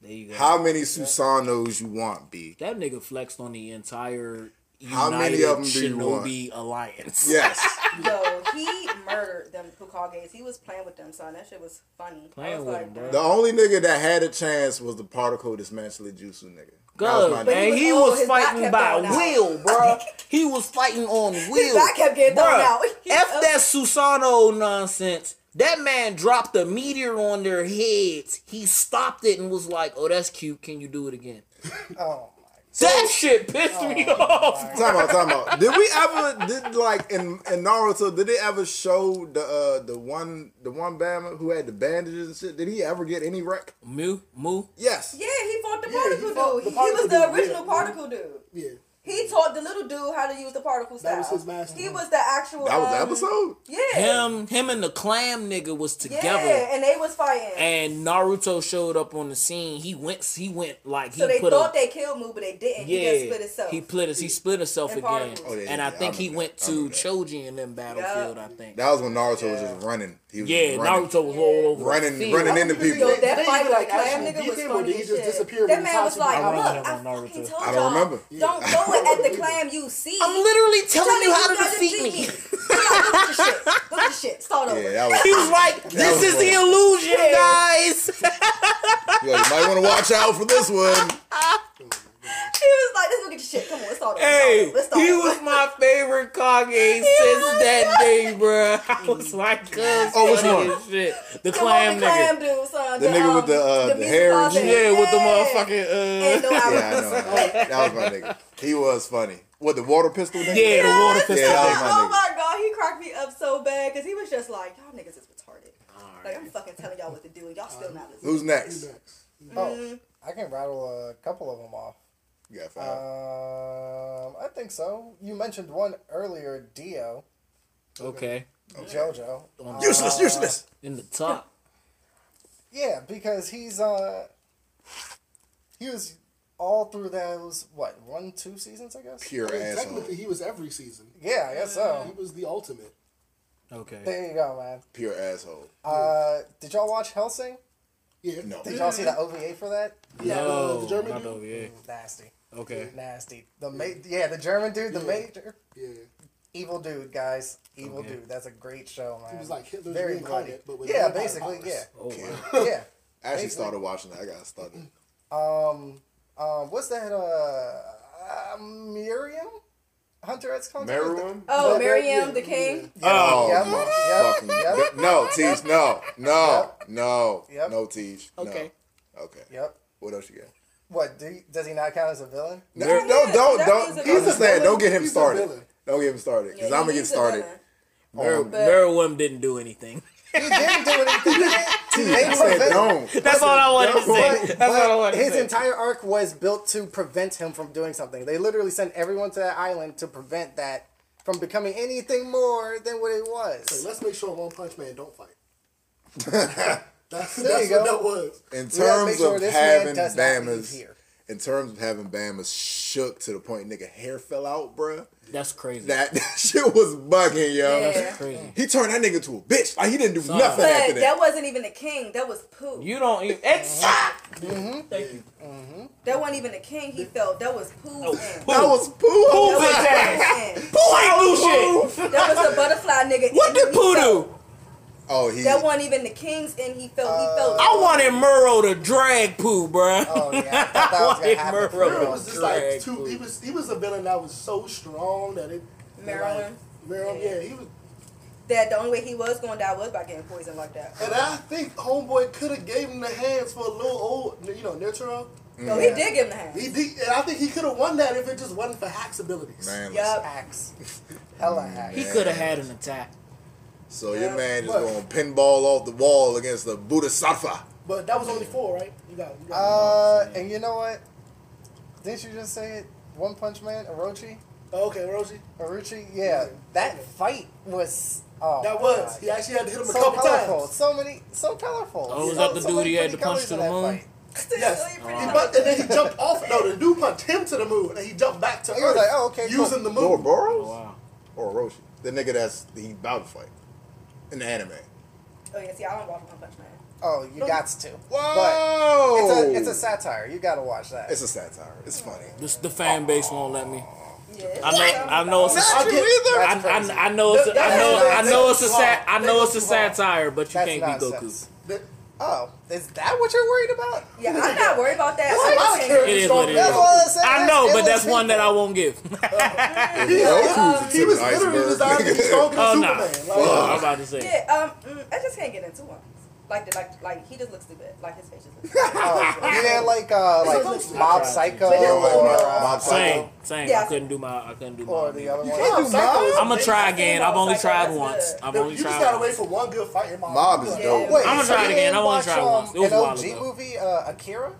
There you go. How many Susanos you want, B? that nigga flexed on the entire How many United of 'em do you want? Shinobi Alliance. Yes. Yo, he murdered them Hokages. He was playing with them, son. That shit was funny. I Playing was with like, them, bro. The only nigga that had a chance was the particle dismantling Jutsu nigga. That was my Good. nigga. And was he old, was fighting by will, bro. He was fighting on will. back kept getting thrown out. F that Susano nonsense. That man dropped a meteor on their heads. He stopped it and was like, "Oh, that's cute. Can you do it again?" Oh that shit pissed me off. Time out, time out. Did we ever did like in, in Naruto? Did they ever show the uh, the one the one Bama who had the bandages and shit? Did he ever get any wreck? Mu, mu. Yes. Yeah, he fought the Yeah, he particle fought dude. the he particle was the dude, original yeah. particle dude. Yeah. He taught the little dude how to use the particle style. That was his master. He was the actual. That was the um, episode. Yeah. Him, him, and the clam nigga was together. Yeah, and they was fighting. And Naruto showed up on the scene. He went. He went like he so they put thought a. they killed Mu, but they didn't. he Yeah, just split himself. he split his. He split himself In again. Oh, yeah, and I yeah, think I he remember went that. To. Choji and then Battlefield. I think. That was when Naruto was just running. He was Yeah, running. Naruto was all over. Running- the running into people. Yo, that fight with like, the clam nigga was funny he just shit. disappear That when man was like, I him? look, remember I on Naruto. fucking told I don't remember. don't throw it at the clam you see. I'm literally telling Telling you how to guys defeat me. Look at shit. Look at shit. Start over. Yeah, was. He was like, "This was is the illusion, guys." Yo, you might want to watch out for this one. He was like, let's look at the shit. Come on, let's start over. Hey, let's start he over. was my favorite Kage since that day, bro. I was like, cuz Oh, which one? as shit. The Come on, clam the nigga. clam dude, son. The nigga with the, uh, the music hair and Yeah, with the Yeah. motherfucking Ain't uh no Yeah, I know. That was my nigga. He was funny. What the water pistol? Nigga? Yeah, the water pistol. Yeah, that was my Oh nigga. my god, he cracked me up so bad because he was just like, y'all niggas is retarded. Like I'm fucking telling y'all what to do, and y'all still not listening. Who's next? Oh, I can rattle a couple of them off. You got five. Um, I think so. You mentioned one earlier, Dio, Okay. JoJo. useless, useless. In the top. Yeah, because he's uh, he was all through those what one, two seasons, I guess. Pure I mean, asshole. technically, he was every season. Yeah, I guess so. He was the ultimate. Okay. There you go, man. Pure asshole. Uh, did y'all watch Hellsing? Yeah. No. Did y'all see the OVA for that? Yeah, No, uh, the German not dude? over, yeah. Nasty, Okay. nasty. The ma- yeah, the German dude, the Yeah. major Yeah. evil dude, guys. Evil Okay. dude. That's a great show, man. He was like Hitler's Very reincarnate, bloody. but with yeah, basically, powers. yeah, Oh, Okay. wow. yeah. I actually Basically. started watching that. I got started. Um, um, what's that? Uh, uh Meruem, Hunter X Hunter. Meruem? Oh, Meruem the King. Oh, Yep, my yep, fucking yep. no, Teach, no, no, no, Yep. no, Teach. no. Okay. Okay. Yep. What else you got? What do you, does he not count as a villain? No, Yeah, don't, don't, that don't. is a He's just saying, don't get him He's started. Don't get him started, because Yeah, I'm gonna get started. villain. Oh, Mer- Meruem didn't do anything. He didn't do anything. They I said prevent- don't. That's all I wanted to say. But, That's all I wanted to his entire arc was built to prevent him from doing something. They literally sent everyone to that island to prevent that from becoming anything more than what it Like, was. let's make sure One Punch Man don't fight. that's There that's you what go. that was. In We gotta make terms sure of this man having does not leave Bama's, here. in terms of having Bama's shook to the point nigga hair fell out, bruh. That's crazy. That, that shit was bugging, yo. Yeah. crazy. He turned that nigga to a bitch. Like he didn't do Son. nothing But after that that. wasn't even the king. That was Pooh. You don't even. Exact. Thank you. Mm-hmm. That wasn't even the king. He felt that was poo. Oh, end. That was Pooh poo. That was Pooh's end. Pooh ain't do shit. That was the butterfly nigga. What did poo Pooh felt. do? Oh, he. That wasn't even the king's end. He felt. he felt. Uh, I wanted Murrow to drag Pooh, bro. Oh yeah, I thought that was. Wanted for Murrow It was just Drag like too. He was he was a villain that was so strong that it. Maryland. Maryland, yeah, he was. That the only way he was going to die was by getting poisoned like that. And I think Homeboy could have gave him the hands for a little old, you know, Netero. So he did give him the hand. He did, and I think he could have won that if it just wasn't for Hack's abilities. Man, Yup. Hacks. Hella mm. hacks. He could have had an attack. So your man just But- going pinball off the wall against the Bodhisattva. But that was only four, right? You got. You got Uh, and you know what? Didn't you just say it? One Punch Man, Orochi, oh, okay, Rosie. Orochi. Yeah, that fight was. Oh, That was. God. He actually had to hit him a so couple colorful. times. So many, so colorful. Oh, was so, that the so dude many he had to punch colors to the moon? fight. Yes. Really pretty He bumped, and then he jumped off. No, the dude punched him to the moon, and he jumped back to He Earth was like, oh, okay, cool. using the moon. Boros? Oh, wow. Or Orochi? The nigga that's he about to fight in the anime. Oh yeah, see, I don't watch One Punch Man. Oh, you got to. Whoa! But it's a, it's a satire. You got to watch that. It's a satire. It's funny. This, the fan base won't let me. Yeah, I know. I know it's a. Not you That's I, crazy. I, I know it's a, I know I know it's a that's sat. I know it's a satire, but you That's can't be Goku. Nonsense. The- Oh, is that what you're worried about? Yeah, I'm not worried about that. There's a I'm lot just of saying- characters It is what it than is. That's what I said. I know, but Endless that's one that I won't give. Goku's He was literally designed to be stronger than Oh, Superman. nah. Like, I'm about to say. Yeah, um, mm, I just can't get into him. Like, like, like he just looks stupid. Like his face just looks oh, stupid. oh, yeah, like, uh, like uh, Mob Psycho or uh, Mob Same, same. Yeah, I couldn't do my, I couldn't do oh, my. other one. I'm gonna try again. I've only tried once. I've only tried. You just gotta wait for one good fight in Mob. Mob is dope. I'm gonna try it again. I wanna try once. It was an OG movie, uh, Akira.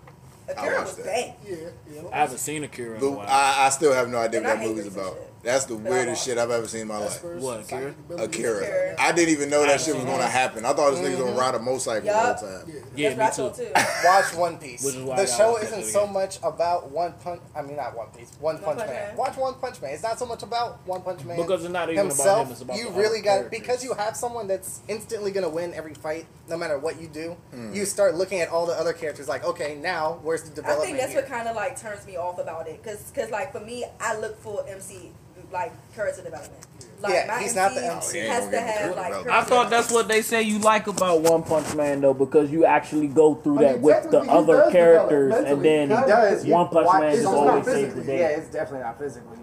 Akira was bang. Yeah, I haven't seen Akira. I, I still have no idea what that movie's about. That's the weirdest shit I've ever seen in my life. What, Akira? Akira. I didn't even know that shit was gonna mm-hmm. happen. I thought this nigga was gonna mm-hmm. ride a motorcycle Yup. the whole time. Yeah, me too. Watch One Piece. Which is why the show isn't so again. much about One Punch. I mean, not One Piece. One, Punch, Punch Man. Man. Watch One Punch Man. It's not so much about One Punch Man Because it's not even about himself. him. It's about you the really got characters. because you have someone that's instantly gonna win every fight, no matter what you do. Hmm. You start looking at all the other characters like, okay, now where's the development? I think that's what kind of like turns me off about it, Because, like for me, I look for MC like character development. Like yeah, my he's not the MC. Oh, yeah, to have like. I thought that's what they say you like about One Punch Man though, because you actually go through oh, I mean, that with the other characters, and then does, One Punch why, Man just always saves the day. Yeah, it's definitely not physically.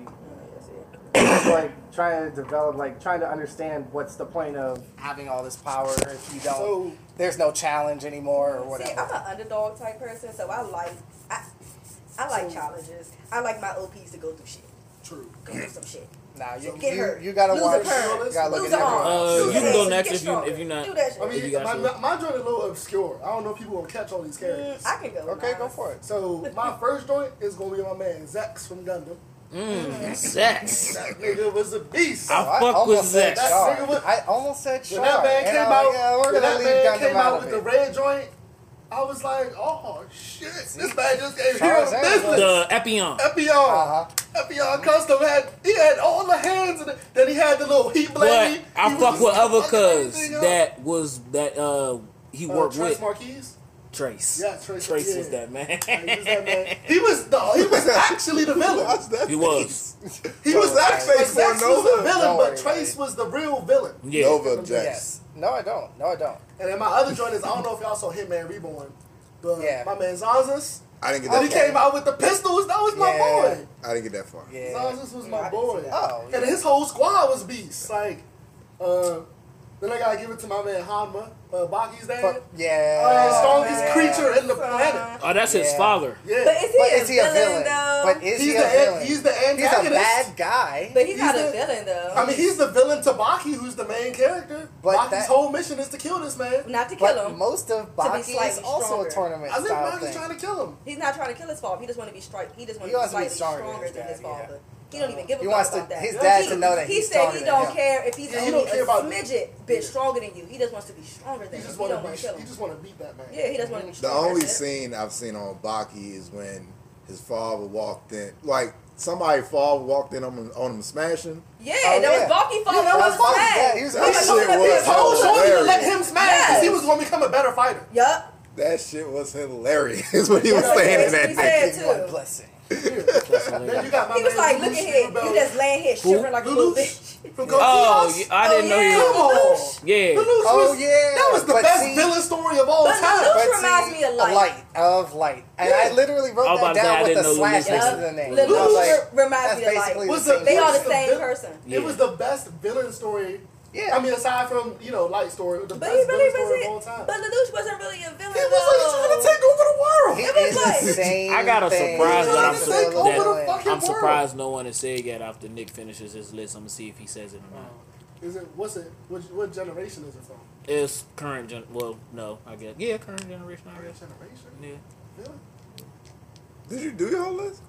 it's like trying to develop, like trying to understand what's the point of having all this power if you don't. So, there's no challenge anymore or whatever. See, I'm an underdog type person, so I like I, I like so, challenges. I like my OPs to go through shit. True. Go do some shit. Nah, you, so get you, you gotta lose watch. You gotta look lose at uh, You can go next if you if you're not. I mean, my, my, my joint is a little obscure. I don't know if people will catch all these mm, characters. Mm, I can go. Okay, go for it. So my first joint is gonna be my man Zechs from Gundam. Mm, mm, Zechs. that nigga was a beast. I, I fuck with Zechs. I almost said Char. When that came out, when that man came out with the red joint, I was like, oh shit, this man just gave him business. The Epyon. Epyon. Uh-huh. Epyon Custom had he had all the hands that. Then he had the little heat blade. But I fuck with other cuz that was that uh he uh, worked with Treize with. Merquise? Treize. Yeah, Treize. Treize yeah. was that man. he was the. He was actually the villain. he was. He was actually like, Nova. was the villain, no, but Treize was the real villain. Yeah. Nova Jax. Yes. No, I don't. No, I don't. And then my other joint is I don't know if y'all saw Hitman Reborn, but yeah. my man Xanxus, I didn't get that. When he came out with the pistols, that was my boy. I didn't get that far. Yeah. Xanxus was my boy. Oh. And his whole squad was beasts. Like, uh, then I gotta give it to my man Hanma, uh, Baki's dad. Fuck, yeah. Uh, strongest creature in the uh, planet. Oh, that's yeah. his father. Yeah. But is he, but a, is he villain, a villain though? But is he's he a the, villain? He's the antagonist. He's a bad guy. But he's, he's not a villain though. I mean, he's the villain to Baki, who's the main character. But Baki's that, whole mission is to kill this man. Not to kill but him. Most of Baki is also a tournament. I think Baki's trying to kill him. He's not trying to kill his father. He just want to be strike. He just want to be slightly stronger than his father. He don't even give a he wants to, about that. His dad he, to know that he said he don't care if he's yeah, only he a midget bitch yeah. stronger than you. He just wants to be stronger than. He just want to. He just to beat that man. Yeah, he just want to be. The only scene I've seen on Baki is when his father walked in, like somebody fall walked in on him, on him smashing. Yeah, oh, that was Balky fall. Yeah, that was Balky. Yeah, he was that shit was his oh, to let him smash because yes. he was going to become a better fighter. Yup. That shit was hilarious. what he was saying in that day. Bless him he was like, look at here, you just laying here shivering like a little bitch. Oh, I didn't oh, know you. Come on. Yeah. Oh, yeah. That was the best villain story of all time. Lelouch reminds me of Light. Of Light. And I literally wrote that down with a slash next to the name. Lelouch reminds me of Light. They are the same person. It was the best villain story yeah, I mean, aside from you know, light story, the but best he really story of all time. But Lelouch wasn't really a villain. He was like trying to take over the world. It, it was like same I got a surprise that I'm, that I'm surprised no one has said yet. After Nick finishes his list, I'm gonna see if he says it or not. Oh. Is it what's it? What, what generation is it from? It's current gen. Well, no, I guess yeah, current generation. I guess. Current generation. Yeah. yeah. Did you do your whole list?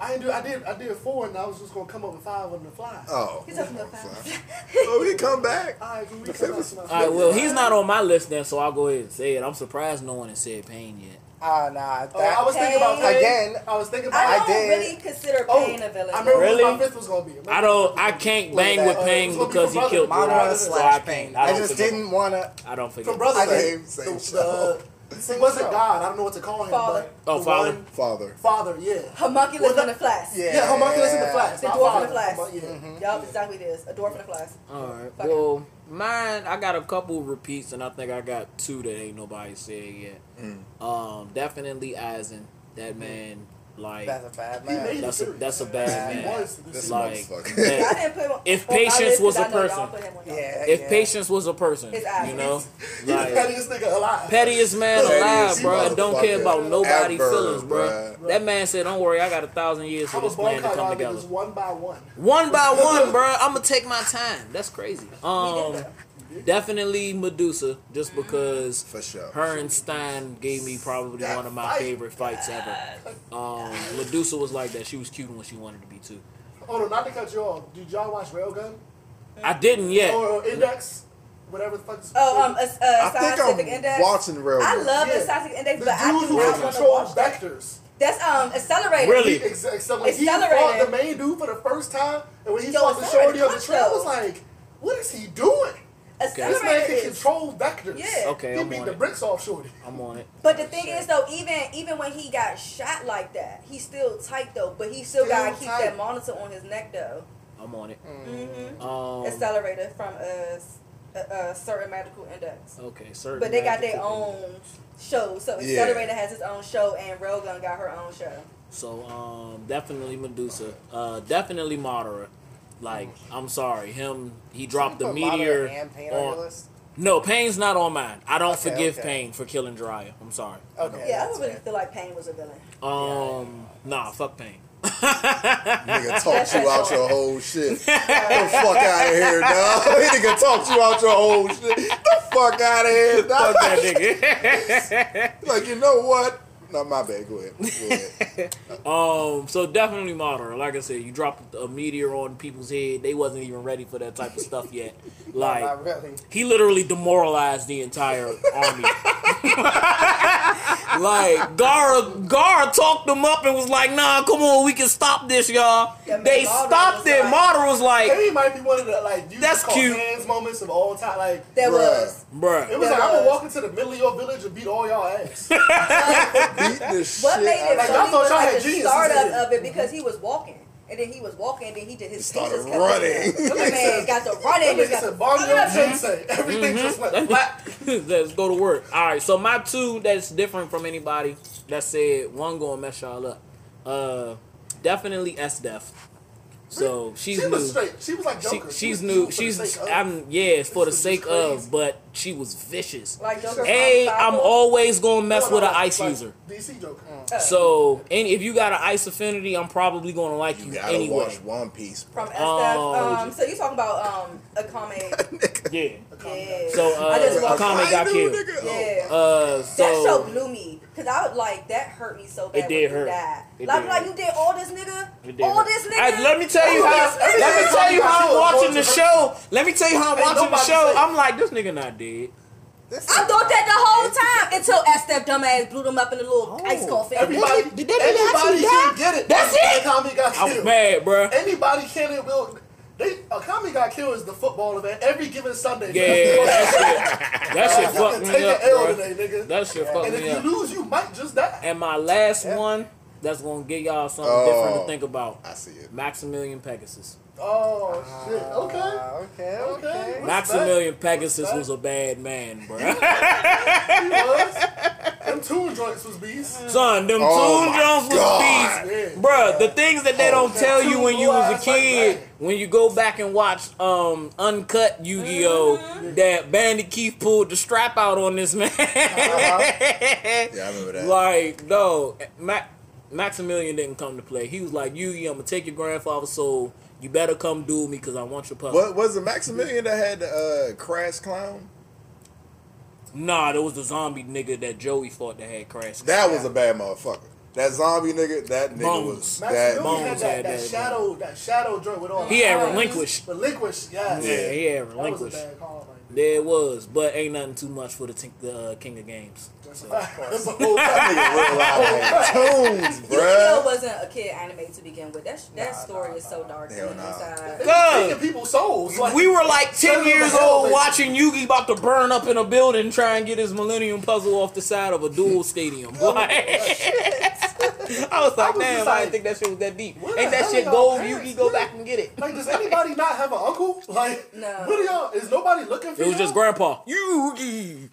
I didn't do. I did. I did four, and I was just gonna come up with five on the fly. Oh, he's up about five. So we can come back. All right, we come All right. Well, he's not on my list then, so I'll go ahead and say it. I'm surprised no one has said pain yet. Ah, uh, nah. Oh, that, oh, I was thinking about pain. again. I was thinking about. I don't I really consider oh, pain oh, a villain. I remember really? what my fifth was gonna be. I, don't. I can't bang with uh, pain because be he killed. My brother slash pain. I, just didn't wanna. I don't forget. From brother, same, same show. He wasn't God. I don't know what to call him. Father. oh, father. One, father. Father. Yeah. Homunculus well, in the flask. Yeah. yeah. Homunculus in the flask. The dwarf in the flask. Yeah. Mm-hmm. Y'all exactly this. A dwarf in the flask. All right. Fuck well, mine. I got a couple repeats, and I think I got two that ain't nobody said yet. Mm. Um, definitely Aizen. That man like that's a bad man. That's a, that's a bad man. This like, if patience was a person, yeah, if yeah. patience was a person, you know, like, pettiest nigga alive, pettiest man alive, bro. I don't care about nobody Ever, feelings, bro. bro. That man said, "Don't worry, I got a thousand years for this plan to come together." One by one, one by one, bro. I'm gonna take my time. That's crazy. Um. Definitely Medusa, just because For sure. her and Stein gave me probably That one of my fight. favorite fights ever. Um, Medusa was like that. She was cute when she wanted to be too. Oh no, not to cut you off. Did y'all watch Railgun? I didn't yet. Or, or Index? Whatever the fuck. it's Oh, um, a, called. think scientific I'm index. watching Railgun. I love Yeah. the scientific index, the but I dude do who not want to control watch that. vectors. That's um Accelerator. Really? He, ex- ex- like, he fought the main dude for the first time, and when he Yo, fought the Accelerator shorty on the clutch, trail, I was like, "What is he doing?" This man can control vectors. Yeah. Okay, he I'm beat on the it. bricks off shorty. I'm on it. But the thing is though, even even when he got shot like that, he's still tight though. But he still, Still gotta keep tight. that monitor on his neck though. I'm on it. Mm-hmm. Um, Accelerator from a, s- a, a certain medical index. okay, certain. But they got their magical- own show. So Yeah. Accelerator has his own show, and Railgun got her own show. So um, definitely Medusa. Uh, definitely Madara. Like I'm sorry, him. He dropped the Put meteor and Pain on your list? No, Pain's not on mine. I don't Okay, forgive okay. Pain for killing Jiraiya. I'm sorry. Okay. yeah, I don't really fair. feel like Pain was a villain. Um, nah, fuck Pain. Nigga talked you out your whole shit. Get the fuck out of here, dog. Nigga talked you out your whole shit. Get the fuck out of here, dog. Fuck that nigga. Like, you know what? No, my bad. Go ahead. Go ahead. Um, so definitely Madara. Like I said, you dropped a meteor on people's head. They wasn't even ready for that type of stuff yet. Like Not really. he literally demoralized the entire army. like Gaara, Gaara talked them up and was like, "Nah, come on, we can stop this, y'all." Yeah, they Madara stopped was it. like- Madara was like, Pain might be one of the like you That's cute. hands moments of all time. Like that Bruh. was. "Bruh." it was There like I'm gonna walk into the middle of your village and beat all y'all ass. Beat the shit What made it Like, funny I thought was y'all like had the geniuses startup of it because he was walking. And then he was walking, and then he did his feet started just running. moving. That man got to running. That He nigga got said to Mario Everything Mm-hmm. just went flat. Let's go to work. All right, so my two that's different from anybody that said one gonna mess y'all up. Uh, definitely Esdeath. So she's She new. was straight. She was like Joker. She she's was new. evil She's sake of. I'm yeah, it's for the sake crazy. of, but she was vicious. Like Joker Hey, I'm always gonna mess No, no, with an like- ice like user. DC Joker. So, and if you got an ice affinity, I'm probably gonna like you, You gotta anyway. watch One Piece. bro. From SF. Oh, um, so you talking about um Akame? Yeah. Yeah. So uh, I just watched Akame got knew, killed. nigga. Yeah. Uh, that show so blew me because I was like that hurt me so bad. It did when hurt. He died. It like did like you did all this nigga, It all hurt. this nigga. Hey, let me tell you how. Let me tell you how I'm watching the show. Let me tell you how I'm watching the show. I'm like, this nigga not dead. I thought that the whole time until Esdeath dumbass blew them up in a little ice coffin. Everybody, Did that nigga anybody actually can die? get it. That's it? Akame got I was killed. mad, bruh. Anybody can it will. They Akame got killed is the football event every given Sunday. Yeah, that shit. That shit You fucked can me take up, an L bruh. today, nigga. That shit fucked me. and if you up. lose, you might just die. And my last one, that's gonna give y'all something Oh. different to oh. think about. I see it. Maximilian Pegasus. Oh shit. Okay. Uh, okay, Okay. okay. Maximilian Pegasus was a bad man, bruh. He was. Them tune joints was beast. Son, them Oh Toon my Jones was beast. Yeah. Bruh, the things that they don't that tell you when you was a Blue Eyes like kid, when you go back and watch um uncut Yu-Gi-Oh, Mm-hmm. that Bandit Keith pulled the strap out on this man. Yeah, I remember that. like, no, Ma- Maximilian didn't come to play. He was like, Yugi, I'm gonna take your grandfather's soul. You better come do me because I want your puppy. What was it Maximilian that had the uh, Crash Clown? Nah, there was the zombie nigga that Joey fought that had Crash. That was a bad motherfucker. That zombie nigga, that nigga Bones. was that. Bones had that, had that that, shadow, that shadow joint with all. He had eyes. relinquished. Relinquished, yes. Yeah, he had That was a relinquished. bad call, right There it was, but ain't nothing too much for the, t- the uh, King of Games. So, there. That nigga real life tunes, Yu-Gi-Oh wasn't a kid anime to begin with. That sh- that story is so dark Hell and nah. inside. Uh, Taking Cuz, people's souls. Like, we were like 10 years to hell, old watching Yugi about to burn up in a building try and get his Millennium Puzzle off the side of a duel stadium. Oh, like, I was like, was damn, just I didn't think that shit was that deep. Ain't that shit gold? parents? Yugi, go back and get it. Like, does anybody not have an uncle? Like, No. what are y'all? Is nobody looking for It was y'all? just grandpa. Yugi.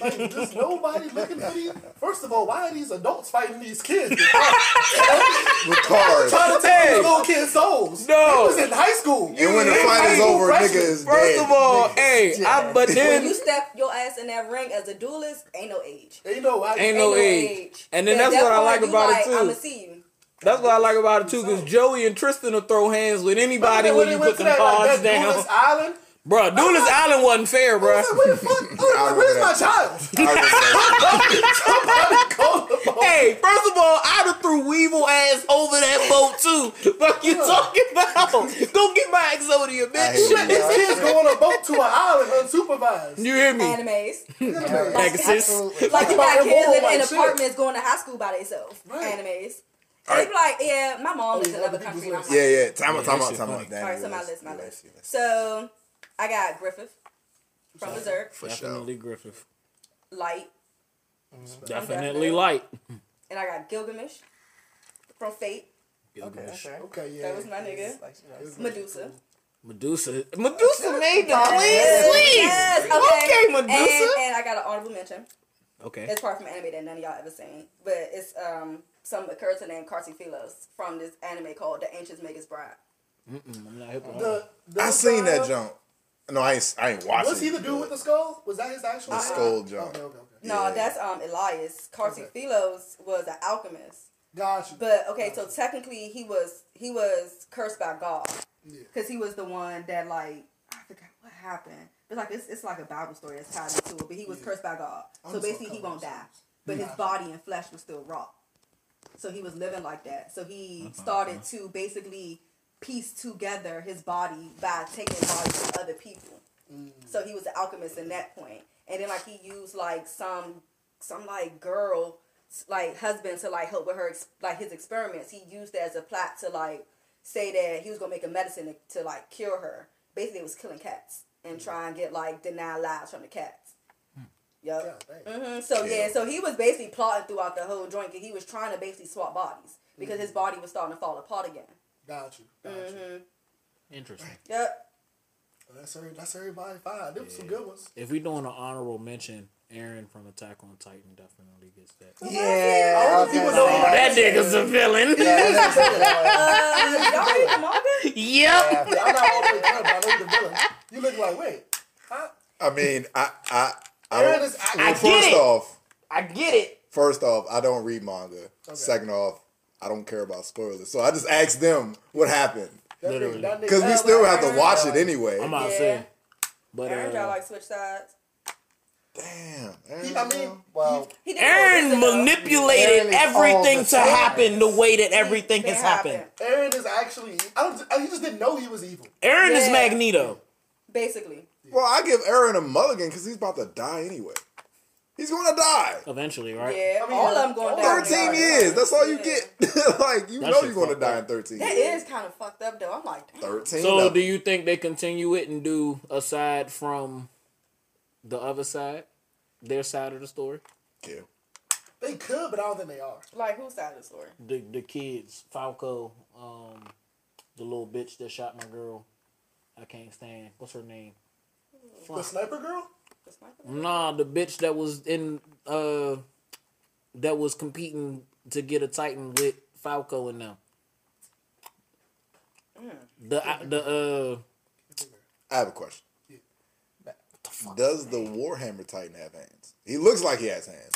Like, just nobody looking for these. First of all, why are these adults fighting these kids? With cars. Trying to take Hey. these little kids' souls. No. He was in high school. And when the fight is over, freshman. nigga is First dead. of all, hey, I, but when then you step your ass in that ring as a duelist, ain't no age. Ain't no, I, Ain't no age. And then At that's that what I like you about it, too. I'ma see you. That's what I like about it too, because Joey and Tristan will throw hands with anybody when when you went put to them that, like, cards that down. duelist island, Bro, Doolittle Island wasn't fair, bro. What the fuck? Oh, where's my child? Hey, first of all, I'd have threw Weevil ass over that boat too. Fuck you talking about? Go get my Exodia, bitch. You let these kids go on a boat to an island unsupervised. You hear me? Animes. Pegasus. Like you About got them kids all in, like in shit. apartments going to high school by themselves. Animes. And they be like, yeah, my mom lives oh, in another country. and I'm like, Yeah, yeah. Time out, Yeah, time that out, time out. All right, so my list, my list. So I got Griffith from Berserk, For sure. Definitely Griffith. Light, Definitely light. and I got Gilgamesh from Fate. Gilgamesh. Okay, yeah. That was my nigga. Medusa. Medusa. Medusa made the Yes, clean sweep. yes, okay. Okay, Medusa. And, and I got an honorable mention. Okay. It's part from anime that none of y'all ever seen, but it's um some character named Cartaphilus from this anime called The Ancients Magus Bride. Mm-mm, I'm not hip on The, the I seen that jump. No, I ain't. I ain't watching. Was he the dude with the skull? Was that his actual the name? skull jump? Okay, okay, okay. No, Yeah. that's um Elias. Cartaphilus was an alchemist. Got you. But okay, so technically he was he was cursed by God Yeah. because he was the one that like I forgot what happened. It's like it's, it's like a Bible story that's tied into it. But he was cursed by God, I'm so basically he won't die, but his body and flesh was still raw. So he was living like that. So he started to basically piece together his body by taking bodies from other people. Mm. So he was an alchemist in that point. And then like he used like some some like girl like husband to like help with her like his experiments. He used that as a plot to like say that he was gonna make a medicine to, to like cure her. Basically, it was killing cats and mm. try and get like denied lives from the cats. Yep. hmm mm-hmm. So yeah, so he was basically plotting throughout the whole joint. 'cause he was trying to basically swap bodies because mm. his body was starting to fall apart again. Got you. Got you. hmm Interesting. Yep. That's every, that's everybody five. Them some good ones. If we doing an honorable mention, Eren from Attack on Titan definitely gets that. Yeah. All I was people know That nigga's a villain. Yeah, that's a villain. Uh, y'all read the manga? Yep. Yeah, I'm not all the way done, but I know the villain. You look like wait. Huh? I mean, I, I, I Eren don't. is. well, I, I first get it. off, I get it. first off, I don't read manga. Second off, I don't care about spoilers. So I just asked them what happened Literally. nigga, that nigga, because we still have to watch it anyway. I'm out Yeah. saying. But Eren, y'all uh, like switch sides. Damn. Eren, he, I mean, Well, He did Eren manipulated Eren everything to the happen the way that everything It has happened. Eren is actually. I don't. He just didn't know he was evil. Eren is Magneto. Basically. well, I give Eren a mulligan because he's about to die anyway. He's going to die. Eventually, right? Yeah, I mean, all of them going down. 13 years. That's all you Yeah. get. like, you That know you're going to die up. in 13 That years. is kind of fucked up though. I'm like, damn. 13. So, no. do you think they continue it and do aside from the other side, their side of the story? Yeah. They could, but I don't think they are. Like whose side of the story? The the kids, Falco, um, the little bitch that shot my girl. I can't stand. What's her name? The sniper girl. The sniper? Nah, the bitch that was in uh that was competing to get a Titan with Falco and them. The uh, the uh I have a question. Does the Warhammer Titan have hands? He looks like he has hands.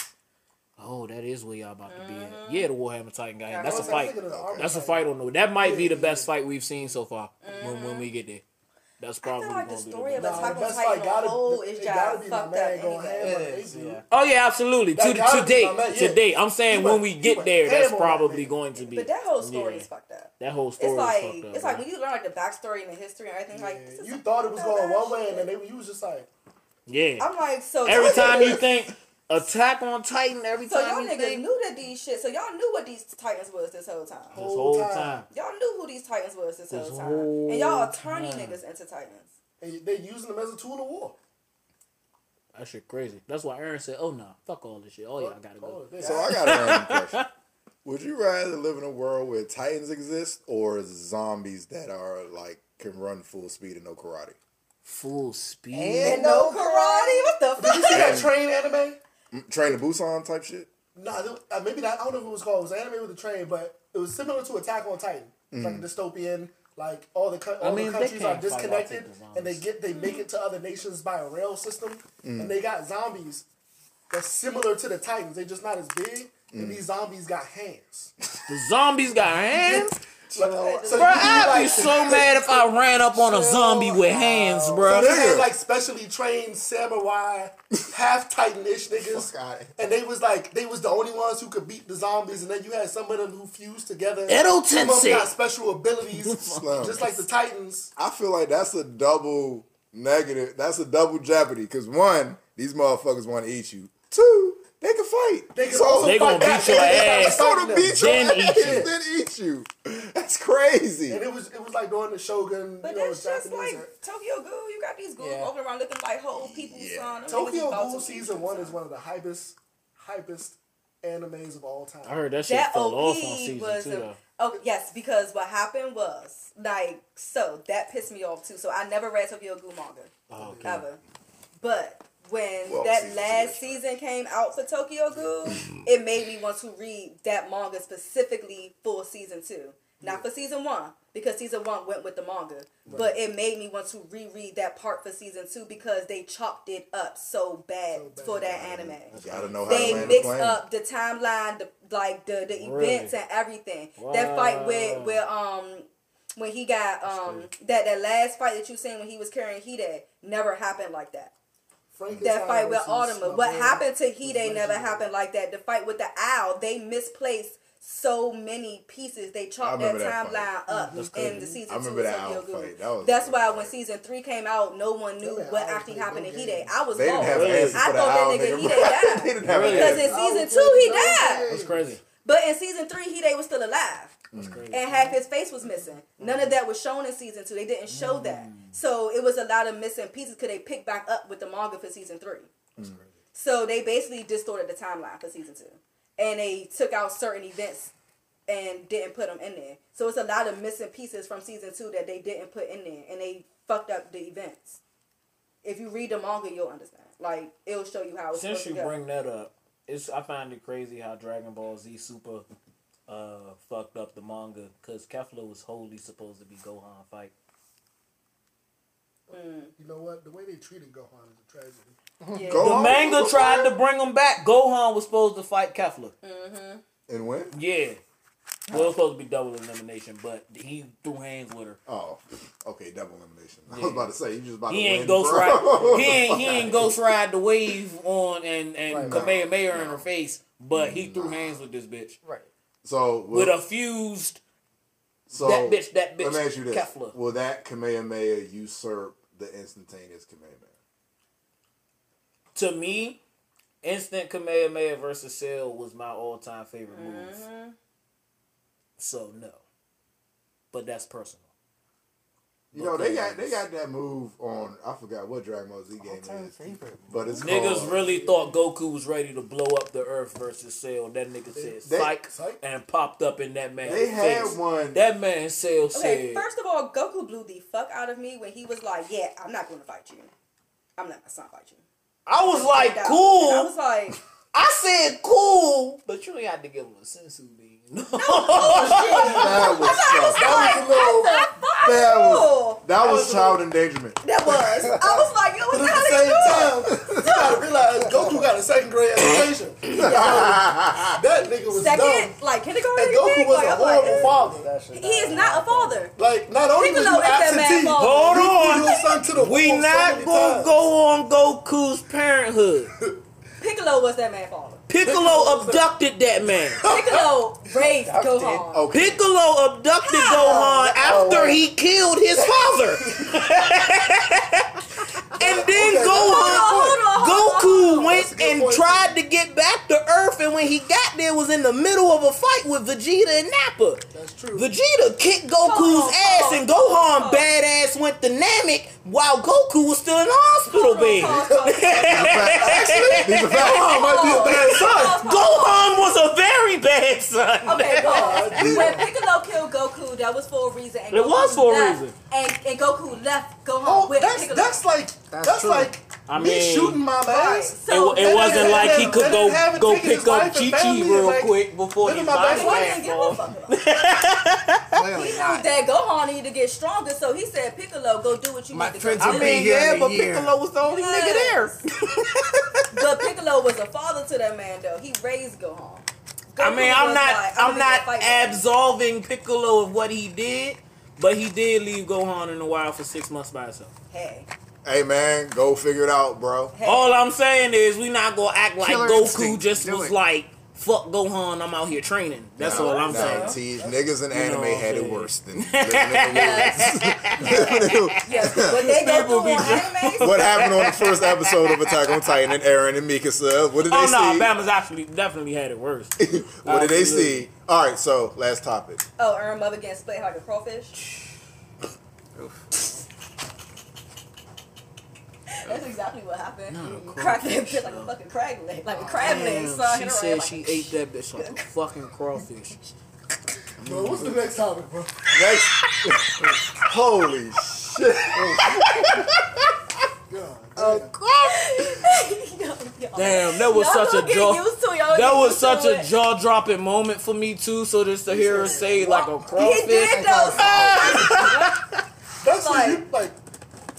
oh that is where y'all about to be at. Yeah, the Warhammer Titan guy. Yeah, That's a I was fight. thinking of the armor That's a fight on the. That might be the best fight we've seen so far. When when we get there, that's I probably feel like the gonna be story the of best. Nah, Attack the on Titan fight gotta, on whole it is gotta just be my fucked up going anyway. ham It on is, Abu. yeah. Oh yeah, absolutely. That To gotta date, my man, to yeah. date. I'm saying He when we get there, that's ham that probably nigga. going to be. But that whole story Yeah. is fucked up. That whole story It's like is fucked up. it's like when you learn like the backstory and the history and everything. Like this is You thought it was going one way, and then they, you was just like, yeah. I'm like, so Every time you think Attack on Titan, every time. So y'all niggas think knew that these shit. So y'all knew what these titans was this whole time. this whole time. Y'all knew who these titans was this, This whole time. whole and y'all are turning time. niggas into titans. and they using them as a tool of war. That shit crazy. That's why Eren said, "Oh no, fuck all this shit. Oh yeah, I gotta go." So I got a random question. Would you rather live in a world where Titans exist or zombies that are like can run full speed and no karate? Full speed. And no karate. What the Did you fuck? see that train anime? Mm, Train to Busan type shit? Nah, uh, maybe that. I don't know if it was called. It was an anime with a train, but it was similar to Attack on Titan. It's like a dystopian. Like all the co- all mean, the countries are can't fight off disconnected, and they get they make it to other nations by a rail system, and they got zombies that's similar to the Titans. They're just not as big, and these zombies got hands. The zombies got hands. Uh, so Bro, you I'd be like- so mad if I ran up on a zombie with uh, hands, bro. So bro. they had like specially trained samurai, half titan-ish niggas, and they was like they was the only ones who could beat the zombies, and then you had some of them who fused together. Edo Some of them got special abilities, just like the titans. I feel like that's a double negative. That's a double jeopardy. Because one, these motherfuckers want to eat you. Two, they can fight. They can So- also They gonna fight beat your back. ass. So to beat your Then eat you. then eat you. That's crazy. And it was it was like during the Shogun, But you know, that's just Japanese. like Tokyo Ghoul. You got these ghouls Yeah. walking around looking like whole people, son. Tokyo Ghoul season beat one is one of the hypest, hypest animes of all time. I heard that shit That fell off on season two, a- Oh yes, because what happened was like so that pissed me off too. So I never read Tokyo Ghoul manga Oh, okay. ever, but when Well, that season last season came out for Tokyo Ghoul, it made me want to read that manga specifically for season two, not for season one because season one went with the manga, but it made me want to reread that part for season two because they chopped it up so bad, So bad. for that anime Gotta know how they land the mixed up the timeline, the like the the Really? events and everything. That fight with Wow. where um when he got um that that last fight that you seen when he was carrying Hide never happened like that. Frankenstein That fight with versus Autumn, what boy happened to was Hide never happened like that. The fight with the owl, they misplaced so many pieces. They chopped that that timeline up That's in crazy. the season I remember of that owl fight. That was That's why when season three came out, no one knew That what actually happened to no Hide. I was They didn't have I thought that nigga nigga. Hide died. Didn't have Because in season two he died. That's crazy. But in season three, Hide was still alive. That's mm. crazy. And half his face was missing. None of that was shown in season two. They didn't show that. Mm. So it was a lot of missing pieces because they picked back up with the manga for season three. Mm. So they basically distorted the timeline for season two. And they took out certain events and didn't put them in there. So it's a lot of missing pieces from season two that they didn't put in there. And they fucked up the events. If you read the manga, you'll understand. Like, it'll show you how it's Since supposed you to go. bring that up, it's I find it crazy how Dragon Ball Z Super uh fucked up the manga because Kefla was wholly supposed to be Gohan fight. Mm. You know what? The way they treated Gohan is a tragedy. Yeah. Go The manga go tried to bring him back. Gohan was supposed to fight Kefla. Mm-hmm. And when? Yeah. Well, it was supposed to be double elimination, but he threw hands with her. Oh, okay, double elimination. I was about to say you just about He to ain't win, ghost bro. ride. He ain't he ain't ghost ride the wave on and and Right. Kamehameha in her face, but he mm, threw hands with this bitch Right. So with will- a fused. so that bitch, that bitch, Let me ask you this: Kefla. Will that Kamehameha usurp the instantaneous Kamehameha? To me, instant Kamehameha versus Cell was my all time favorite move. Mm-hmm. So no, but that's personal. You know they got they got that move on. I forgot what Dragon Ball Z game All-time is, favorite. but it's Niggas called, really thought Goku was ready to blow up the Earth versus Cell. That nigga said they- psych, Psych. and popped up in that man's They had face. one. That man Cell said Okay, said, first of all, Goku blew the fuck out of me when he was like, "Yeah, I'm not going to fight you. I'm not. my son fight you." I was like, And I cool. was like, I said cool, but you ain't had to give him a senzu bean. that was tough. That was a little. That was "Oh, that was child endangerment. that was." I was like, "Yo, what But the at hell the are you same doing?" time, you gotta realize Goku got a second grade education. that nigga was dumb. Second, like kindergarten. And you Goku was Like, a I'm like, horrible eh. father. That shit. He is not a father. Like, not only was Piccolo you that absentee, man father. Hold on. threw your son to the We wolves so not gonna times. go on Goku's parenthood. Piccolo was that man father. Piccolo abducted that man. Piccolo raised Gohan. Okay. Piccolo abducted Gohan after he killed his father. and then Gohan, hold on, hold on, Goku hold on. went That's a good and point. tried to get back to Earth, and when he got there, was in the middle of a fight with Vegeta and Nappa. That's true. Vegeta kicked Goku's Hold on, ass, on, and Gohan hold on. badass went to Namek while Goku was still in the hospital bed. These are facts. Gohan might be a bad son. Gohan was a very bad son. Okay, pause. when oh, Piccolo killed Goku, that was for a reason. And It Goku was for a left, reason. And, and Goku left Gohan Oh, with that's Piccolo. that's like that's, true. like I me mean- shooting my Right. ass. So it, it wasn't like he could go go pick up wife Chi Chi real like, quick before live he in my body best He life. didn't give a fell. fuck about it. He knew not. that Gohan needed to get stronger, so he said, Piccolo, go do what you My need to friends go will do. be here in a year. was the only nigga there. But Piccolo was a father to that man, though. He raised Gohan. I mean, I'm not, like, I'm gonna not get fight absolving Piccolo of what he did, but he did leave Gohan in the wild for six months by himself. Hey, Hey man, go figure it out, bro. All I'm saying is we not gonna act like Killer Goku instinct. just Do was it. like, fuck Gohan, I'm out here training. That's all I'm Nah, saying. see, niggas in You know anime what had it worse than living in the woods. yes, what they go through be anime. what happened on the first episode of Attack on Titan and Eren and Mikasa? What did oh, they see? Oh no, see? Bama's actually definitely had it worse. what did they Absolutely. see? All right, so last topic. Oh, Eren Mother getting split like a crawfish. That's exactly what happened. Not a You cracked that bitch like a fucking crab leg, like a crab leg. Damn, son. she said ass she like- ate that bitch like a fucking crawfish. Bro, what's the next topic, bro? Next, holy shit! Damn, that was Y'all such a get jaw. it, That was such a jaw dropping moment for me too. So just to hear her say like a crawfish. He crawfish. did though. That's Like- what you like.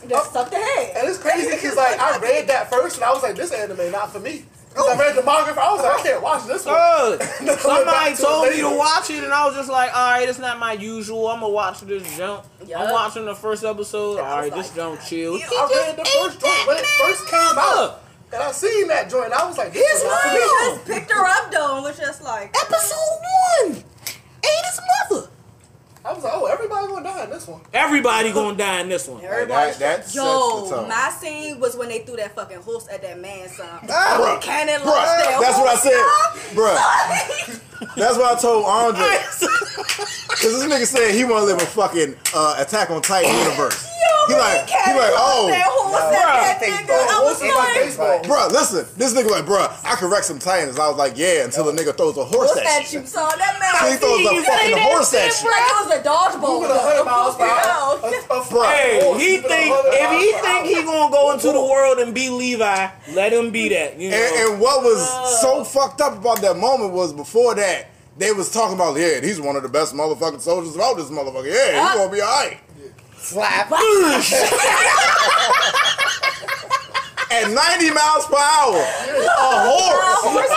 Just suck the head. And it's crazy because like I read that first and I was like, this anime not for me. Because I read the manga, I was like, I can't watch this one. Uh, And then somebody back to it told me to watch it, and I was just like, "All right, it's not my usual. I'm gonna watch this jump. Yeah. I'm watching the first episode. All right, this like, jump chill. I read the first joint when it first came out. And I seen that joint I was like, this is not for me. just picked her up though and was just like, Episode one, ate his mother. I was like, oh, everybody gonna die in this one. Everybody gonna die in this one. Everybody, that- that sets the yo, tone. my scene was when they threw that fucking horse at that man, son. Ah, bruh, Cannon bruh, launched that that's what I said, bruh. That's what I told Andre. Cause this nigga said he wanna live a fucking uh, Attack on Titan universe. He like, he like, launched oh, that horse at that nigga. I was like like, baseball. Bruh, listen, this nigga like, bruh, I can wreck some Titans. I was like, yeah, until the nigga throws a horse horse at at you. you, son. That man he throws a fucking horse at you. Like it was a dodgeball. Moving a hundred miles per hour. Yeah. A- a Bruh. Hey, he think if he think he gonna go into the world and be Levi, let him be that. You know. And, and what was so fucked up about that moment was before that, they was talking about, yeah, he's one of the best motherfucking soldiers about this motherfucker. Yeah, he's gonna be alright. Slap. At 90 miles per hour, a horse.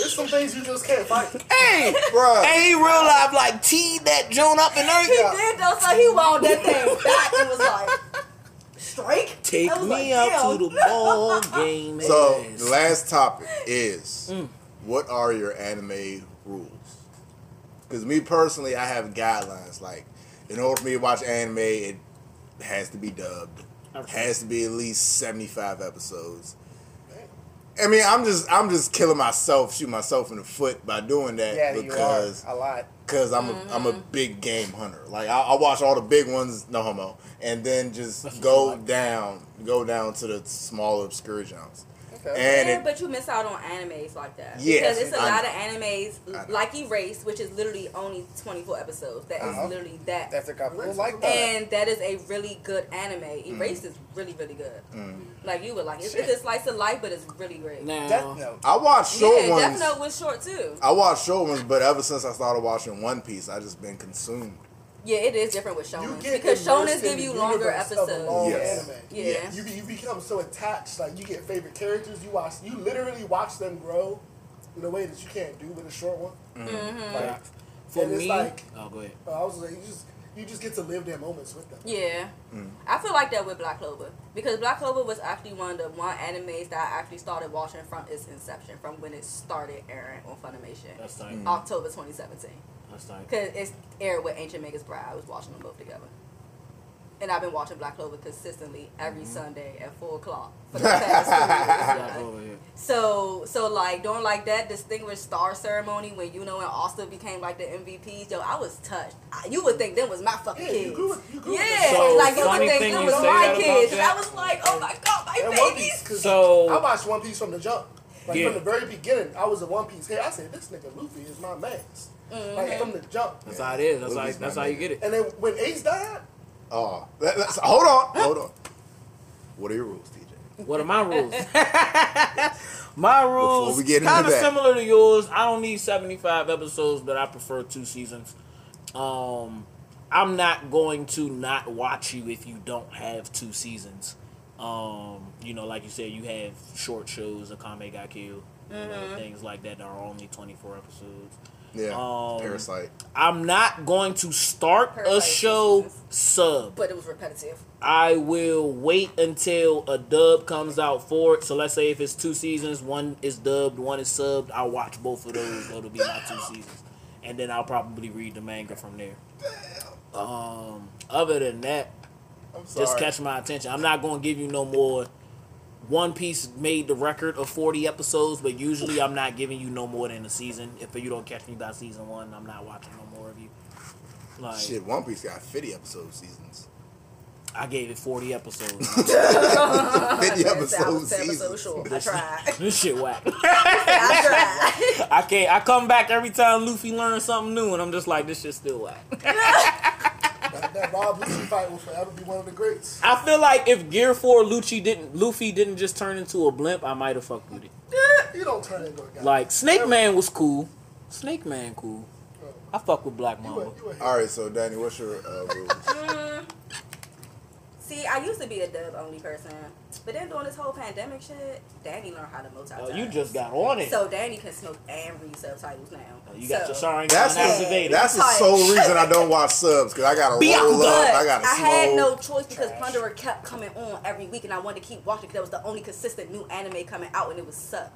There's some things you just can't fight. hey, bro. and he real life like teed that joint up and everything. He did though, so he wound that thing back. It was like strike. Take me like, out to the ball game. So, the last topic is Mm. what are your anime rules? Because me personally, I have guidelines. Like, in order for me to watch anime, it has to be dubbed. Okay. Has to be at least seventy five episodes. I mean, I'm just I'm just killing myself, shooting myself in the foot by doing that Yeah, you because are a lot. because I'm a am a mm-hmm. big game hunter. Like I, I watch all the big ones, no homo, and then just go down, go down to the smaller obscure genres. Okay. And Yeah, it, but you miss out on animes like that. Yes, because it's a I lot know. of animes like Erase, which is literally only 24 episodes. That is Uh-huh. literally that. That's a couple like that. and that is a really good anime. Mm. Erase is really, really good. Like you would like it. It's a slice of life, but it's really great. now, Death Note. I watched short yeah, ones. Death Note was short too. I watched short ones, but ever since I started watching One Piece, I just been consumed. Yeah, it is different with You shonen because immersed shonens give you longer universe of a episodes. long Yes. anime. Yeah. You, be, you become so attached. Like you get favorite characters. You watch. You literally watch them grow in a way that you can't do with a short one. Mm-hmm. Like, for and it's me, like oh go ahead. uh, I was like, you just you just get to live their moments with them. Yeah, I feel like that with Black Clover because Black Clover was actually one of the one animes that I actually started watching from its inception, from when it started airing on Funimation, That's tight. October 2017. That's tight. Because it's aired with Ancient Magus Bride. I was watching them both together. And I've been watching Black Clover consistently every mm-hmm. Sunday at four o'clock for the past two years. Black over here. So, so like during like that distinguished star ceremony when you know and Asta became like the MVPs, yo, I was touched. I, you would think them was my fucking Yeah, you kids. grew you grew yeah, So, like you would think them was my kids. And. I was like, oh my god, my And babies. Piece, 'cause So- I watched One Piece from the jump. Like Yeah. from the very beginning, I was a One Piece head. I said, this nigga Luffy is my man. Like from the jump. That's how it is. That's how that's my how you get it. And then when Ace died, Oh, that, that's, hold on, hold on. What are your rules, TJ? What are my rules? my rules we get kind of similar to yours. I don't need 75 episodes, but I prefer two seasons. Um, I'm not going to not watch you if you don't have two seasons. Um, you know, like you said, you have short shows. Akame got killed. you know, Mhm. things like that that are only 24 episodes. Yeah, Um, Parasite. I'm not going to start a Parasite show sub. But it was repetitive. I will wait until a dub comes out for it. So let's say if it's two seasons, one is dubbed, one is subbed. I'll watch both of those. That'll be my two seasons, and then I'll probably read the manga from there. Um, other than that, just sorry. catch my attention. I'm not gonna give you no more. One Piece made the record of 40 episodes, but usually I'm not giving you no more than a season. If you don't catch me by season one, I'm not watching no more of you. Like Shit, One Piece got 50 episode seasons. I gave it 40 episodes. 50 episode seasons. short. I tried. this shit whack. I tried. I can't. I come back every time Luffy learns something new, and I'm just like, this shit still whack. That, that Rob Lucci fight will forever be one of the greats. I feel like if Gear Four Lucci didn't, Luffy didn't just turn into a blimp, I might have fucked with it. Yeah, You don't turn into a guy. Like Snake Man was cool. Snake Man cool. I fuck with Black Mamba. All right, so Danny, what's your uh, rules? Mm. See, I used to be a dub only person, but then during this whole pandemic shit, Danny learned how to multitask. Oh, you just got on it. So Danny can smoke and read subtitles now. you got so, your Sharingan That's activated. the, that's the sole reason I don't watch subs because I gotta roll up, I gotta I smoke. had no choice because Plunderer kept coming on every week, and I wanted to keep watching because that was the only consistent new anime coming out, and it was sub.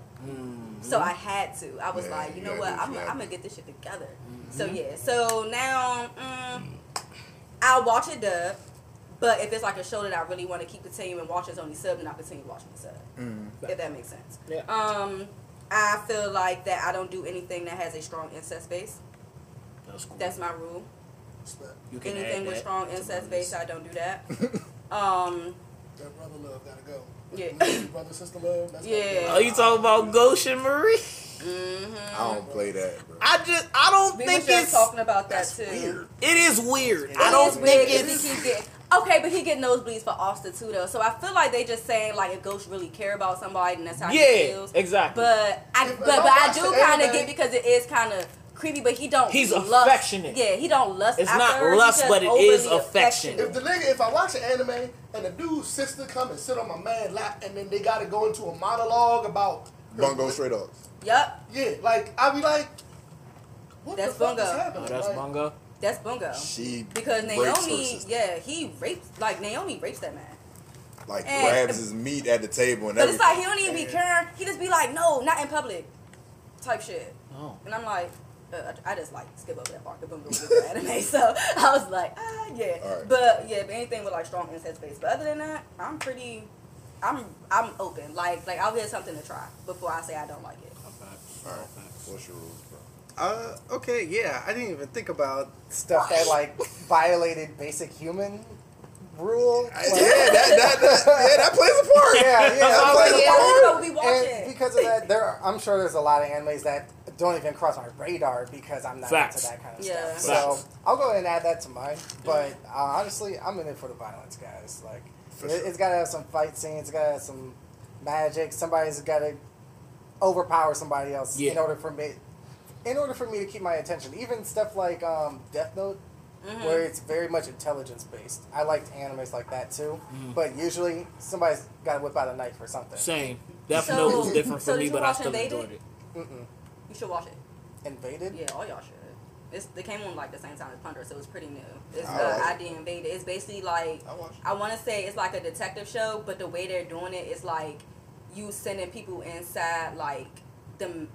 So I had to. I was Yeah, like, you you know what? I'm, I'm gonna get this shit together. So yeah. So now, mm, I'll watch it dub. But if it's like a show that I really want to keep continuing and watch, it's only sub, then I'll continue watching the sub. If that makes sense. Yeah. Um, I feel like that I don't do anything that has a strong incest base. That's cool. That's my rule. You can Anything with strong incest base, I don't do that. um, That brother love gotta go. Yeah. Brother sister love. That's Yeah. Oh, you talking about Goshen Marie? Mm. I don't play that, bro. I just, I don't we think was just it's. talking about that That's too. weird. It is weird. It I don't is think weird 'cause it's. He keep getting okay, but he get nosebleeds for Asta too though. So I feel like they just saying like if Gauche really care about somebody, and that's how Yeah, he feels. exactly. But I, If- but, if but I I do kind of get because it is kind of creepy. But he don't. He's lust. affectionate. Yeah, he don't lust. It's after not her, lust, but it is affection. If the nigga, if I watch an anime and the dude's sister come and sit on my man lap and then they gotta go into a monologue about her- Bungo Stray Dogs. Yup, Yeah, like I be like, what That's the fuck Bungo. is happening? Oh, that's like, Bungo. That's Bungo. She Because Naomi, yeah, he rapes like Naomi rapes that man. like And- grabs his meat at the table and But it's like he don't even be caring. He just be like, no, not in public, type shit. Oh. And I'm like, uh, I I just like skip over that part. The boom was anime, so I was like, ah, yeah. Alright. But yeah, but anything with like strong incest base. But other than that, I'm pretty, I'm I'm open. Like like I'll get something to try before I say I don't like it. All right, what's your rules, bro? Uh, okay, yeah. I didn't even think about stuff that like violated basic human rule. yeah, that, that, that, yeah, that plays a part. Yeah, yeah. That plays like, a part. that's we watching. And because of that, there are, I'm sure there's a lot of animes that don't even cross my radar because I'm not Facts. into that kind of Yeah. stuff. So I'll go ahead and add that to mine. But uh, honestly, I'm in it for the violence, guys. Like, For it, sure. has got to have some fight scenes. It's got to have some magic. Somebody's got to overpower somebody else Yeah. in order for me. In order for me to keep my attention, even stuff like um, Death Note, Mm-hmm. where it's very much intelligence based. I liked animes like that too, Mm-hmm. but usually somebody's got to whip out a knife or something. Same. Death So- Note was different so for did me, but I watch still Invaded? enjoyed it. Mm-mm. You should watch it. Invaded. Yeah, all y'all should. It's, they came on like the same time as Plunder, so it's pretty new. It's I watched ID Invaded. It's basically like I watched. I want to say it's like a detective show, but the way they're doing it is like you sending people inside like the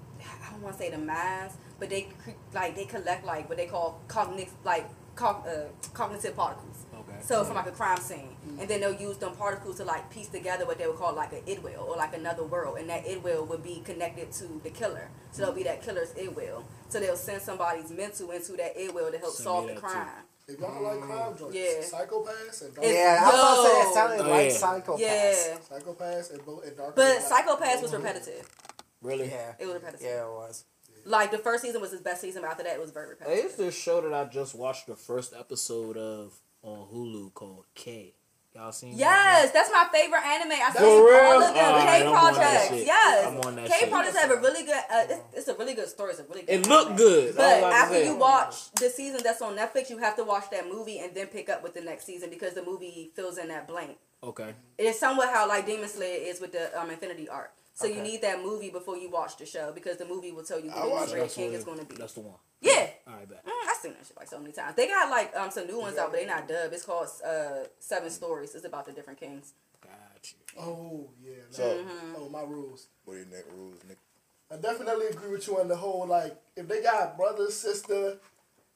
I don't want to say the minds, but they like they collect like what they call cognitive like cog, uh, cognitive particles. Okay. So from like a crime scene, and then they'll use them particles to like piece together what they would call like an id well or like another world, and that id well would be connected to the killer. So they'll be that killer's id well. So they'll send somebody's mental into that id well to help Send solve me the that, too. crime. If y'all like crime joints, Yeah. Psycho-Pass and Dark It's- Yeah, I was about to say it sounded Oh, like yeah. Psycho-Pass. Yeah, Psycho-Pass and, Bo- and Dark but Psycho-Pass was repetitive. Really? Yeah. It was repetitive. Yeah, it was. Like the first season was his best season, but after that it was very Hey, repetitive. it's this show that I just watched the first episode of on Hulu called K. Y'all seen that? Yes, that's my favorite anime. I see For all of them. Alright, K I'm on that projects. Yes, I'm on that K shit. projects have a really good. Uh, it's, it's a really good story. It's a really good. It looked good. But That's all I can after you watch the season that's on Netflix, you have to watch that movie and then pick up with the next season because the movie fills in that blank. Okay. It is somewhat how like Demon Slayer is with the um, Infinity Arc. So you need that movie before you watch the show because the movie will tell you who the watched Red King is going to be. That's the one. Yeah, All right, bet. Mm, I've seen that shit like so many times. They got like um some new ones out, but they not dubbed. It's called uh Seven Stories. It's about the different kings. Got you. Oh yeah. no. So- Mm-hmm. oh my rules. What are you think, rules, Nick? I definitely agree with you on the whole like if they got brother, sister,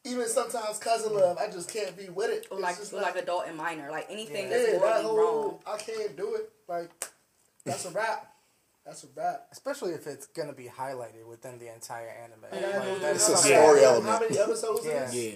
even sometimes cousin love, I just can't be with it. Or like just or like adult and minor, like anything yeah, that's that morally whole wrong. I can't do it. Like that's a wrap. That's a wrap. Especially if it's gonna be highlighted within the entire anime. And I know Like, that's It's a story how, element. How many episodes? Yeah. Is Yeah.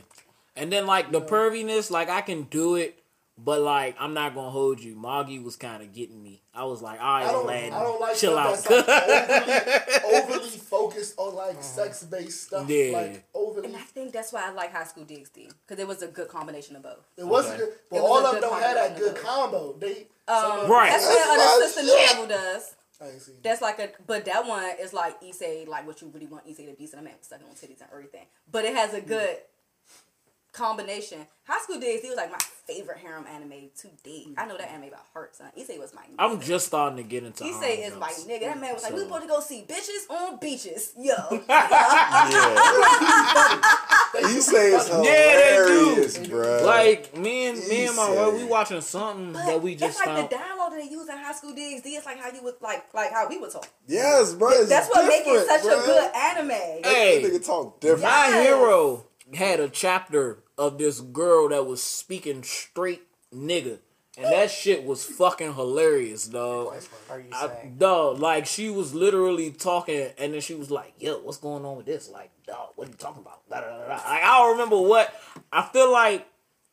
And then like the perviness, like I can do it, but like I'm not gonna hold you. Magi was kind of getting me. I was like, all I don't, Aladdin, I don't like chill out. that's like overly, overly focused on like sex based stuff. Yeah. Like overly. And I think that's why I like High School DxD because it was a good combination of both. It wasn't Okay. good, but was all of them good don't have that good of combo. They Um, some- Right. That's That's what my Sister New. Devil does. I ain't seen. That's like a, but that one is like Issei, like what you really want Issei to be. So the man was sucking on titties and everything. But it has a hmm. good combination. High School Days, he was like my favorite harem anime to date. Hmm. I know that anime about heart, son. Issei was my. I'm just starting to get into. Issei harem is my nigga. That man was like, we So- supposed to go see bitches on beaches. Yo. You say it's Yeah, they do. hilarious, bruh. Like me and me and my He we watching something that we just it's like found. the dialogue that they use in High School DxD. It's like how you would like like how we would talk. yes, bro. It's That's what makes it such bruh. a good anime. Hey, That nigga talk different. My Yes. hero had a chapter of this girl that was speaking straight nigga. And that shit was fucking hilarious, dog. Are you I, saying? dog, like she was literally talking, and then she was like, "Yo, what's going on with this? Like, dog, what are you talking about?" Da, da, da, da. Like, I don't remember what. I feel like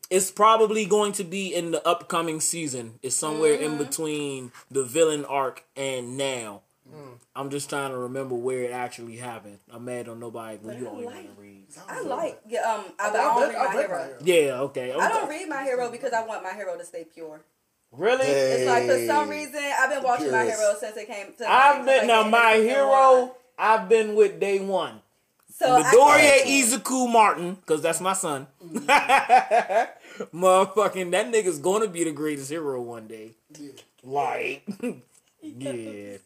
it's probably going to be in the upcoming season. It's somewhere in between the villain arc and now. I'm just trying to remember where it actually happened. I'm mad on nobody when you I only like- want to read. I like yeah, um I, I, I don't read, read my hero. my hero. Yeah, okay. I don't read my hero because I want my hero to stay pure. Really? It's like for some reason I've been watching my hero since it came. Since I've been like, now my end of season hero. I've been with day one. So I Midoriya Izuku Martin, because that's my son. Motherfucking that nigga's gonna be the greatest hero one day. Like, yeah.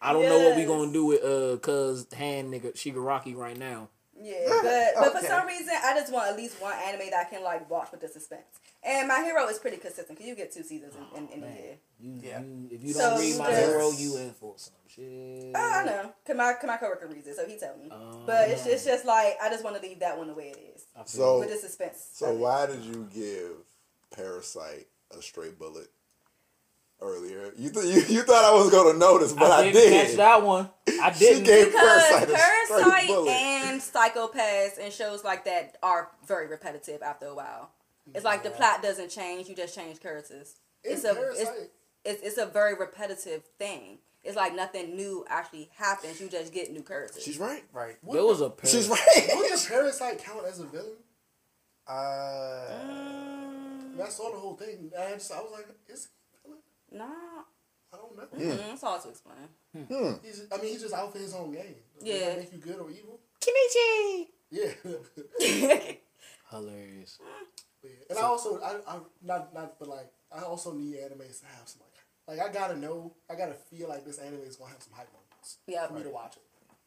I don't know what we gonna do with uh, cuz hand nigga Shigaraki right now. Yeah, but but for some reason I just want at least one anime that I can like watch with the suspense. And my hero is pretty consistent because you get two seasons in, in, in a oh, year. You, Yeah. you, if you don't read my just- hero, you in for some shit. Oh, I know. Cause my, cause my coworker reads it, so he told me. Oh. but it's, it's just like I just want to leave that one the way it is So- with the suspense. So why did you give Parasite a straight bullet earlier? You th- you, you thought I was gonna notice, but I, I didn't did. catch that one. I didn't. gave Because Parasite Parasite and Psycho-Pass and shows like that are very repetitive after a while. It's like the plot doesn't change; you just change characters. In It's a it's, it's it's a very repetitive thing. It's like nothing new actually happens. You just get new characters. She's right. Right. there was a Parasite. She's Parasite. right. wouldn't Parasite count as a villain? Uh, Mm, That's all the whole thing. I, just, I was like, is he a villain? nah, I don't know. mm, it's hard to explain. He's, I mean, he's just out for his own game. Does Yeah. that make you good or evil? Kimichi. Yeah. Hilarious. Yeah. And I also, I, I not not, but like, I also need animes to have some like, like I gotta know, I gotta feel like this anime is gonna have some hype moments Yeah. for me to watch it.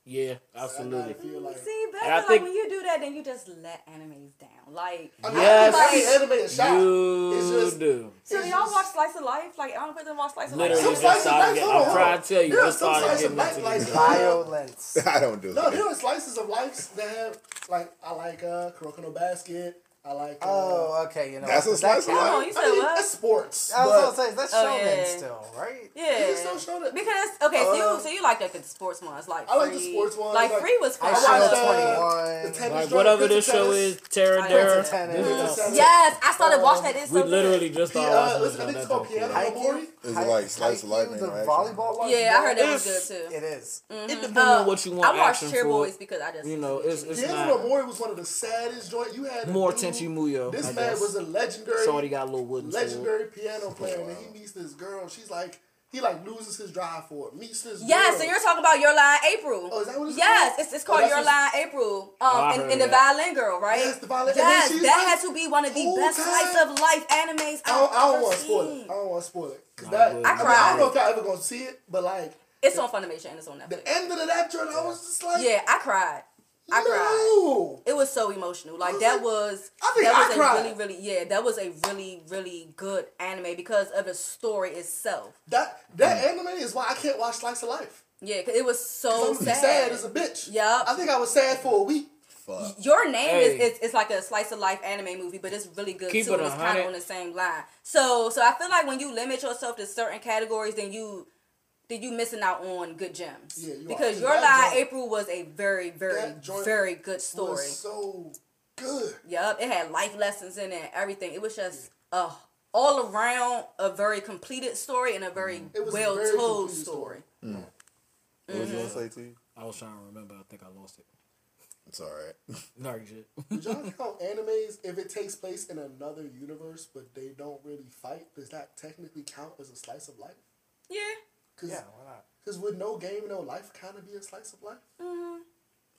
Yeah, absolutely. gotta feel like. See, but I I feel think- like when you do that, then you just let animes down. Like, I mean, Yes. I give anime a shot. You It's just, do. so it's y'all just- watch Slice of Life? Like, I don't put them watch Slice of Life. Literally Some just slices started getting, I'm on. trying to tell you, There are just some started slices getting of into life, these. like- violence. I don't do No, that. there are slices of life that have like I like uh Kuroko no Basket. I like. Uh, Oh, okay. You know That's a does that slice of count? On, you said I mean, what? that's sports. I was gonna say that's Oh, shonen yeah. still, right? Yeah. it's still showing. Because okay, so Uh, you so you like like the sports ones, like I like the sports ones, Like like- Free was fun. I watched, uh, twenty one. the tennis Like whatever this show is, Terra Prince Dara. of Tennis. this Prince of is- Tennis. Yes, I started watching that. It's We literally just The, started uh, watching it's, this I think it's called. Piano Mori. Is it like slice of life Haikyuu, the volleyball one? Yeah, I heard that was good too. It is. It depends on what you want I watched action Cheer. Boys because I just You know, it's it's Piano no Mori was one of the saddest joints you had. more do. Tenchi Muyo. This I man guess. was a legendary, Shorty got a little wooden sword. legendary piano player, and he meets this girl. She's like, he like loses his drive for it. Meets this. Yes, girl. so you're talking about Your Lie in April. Oh, is that what it's Yes, called? it's, it's Oh, called that's Your what's- Line April. Um, Oh, and, and the. Violin Girl, right? Yes, the Violin- and Yes, then that like, had to be one of the best time- slice of life animes I don't, I don't I've want to spoil it. I don't want to spoil it. Cause that, good. I, I mean, I don't know if y'all ever gonna see it, but like, It's on Funimation and it's on Netflix. The end of that joint, I was just like, Yeah, I cried. I no. cried. It was so emotional. Like was that like- was I think that I was a cried. really, really yeah, that was a really, really good anime because of the story itself. That that anime is why I can't watch Slice of Life. Yeah, 'cause it was so sad. sad as a bitch. Yup. I think I was sad for a week. Fuck. Your name Hey. is, is, is like a slice of life anime movie, but it's really good Keep too. it it's kind of on the same line. So so I feel like when you limit yourself to certain categories, then you then you missing out on good gems. Yeah, you are. because your That lie joint- April was a very very very good story. Was so good. Yup, it had life lessons in it, everything. It was just uh all around a very completed story and a very It was a well told complete story. story. What was you gonna say to you? I was trying to remember. I think I lost it. It's all right. No shit. Did y'all count animes if it takes place in another universe but they don't really fight? Does that technically count as a slice of life? Yeah. Cause, Yeah, why not? Cause would no game, no life kind of be a slice of life?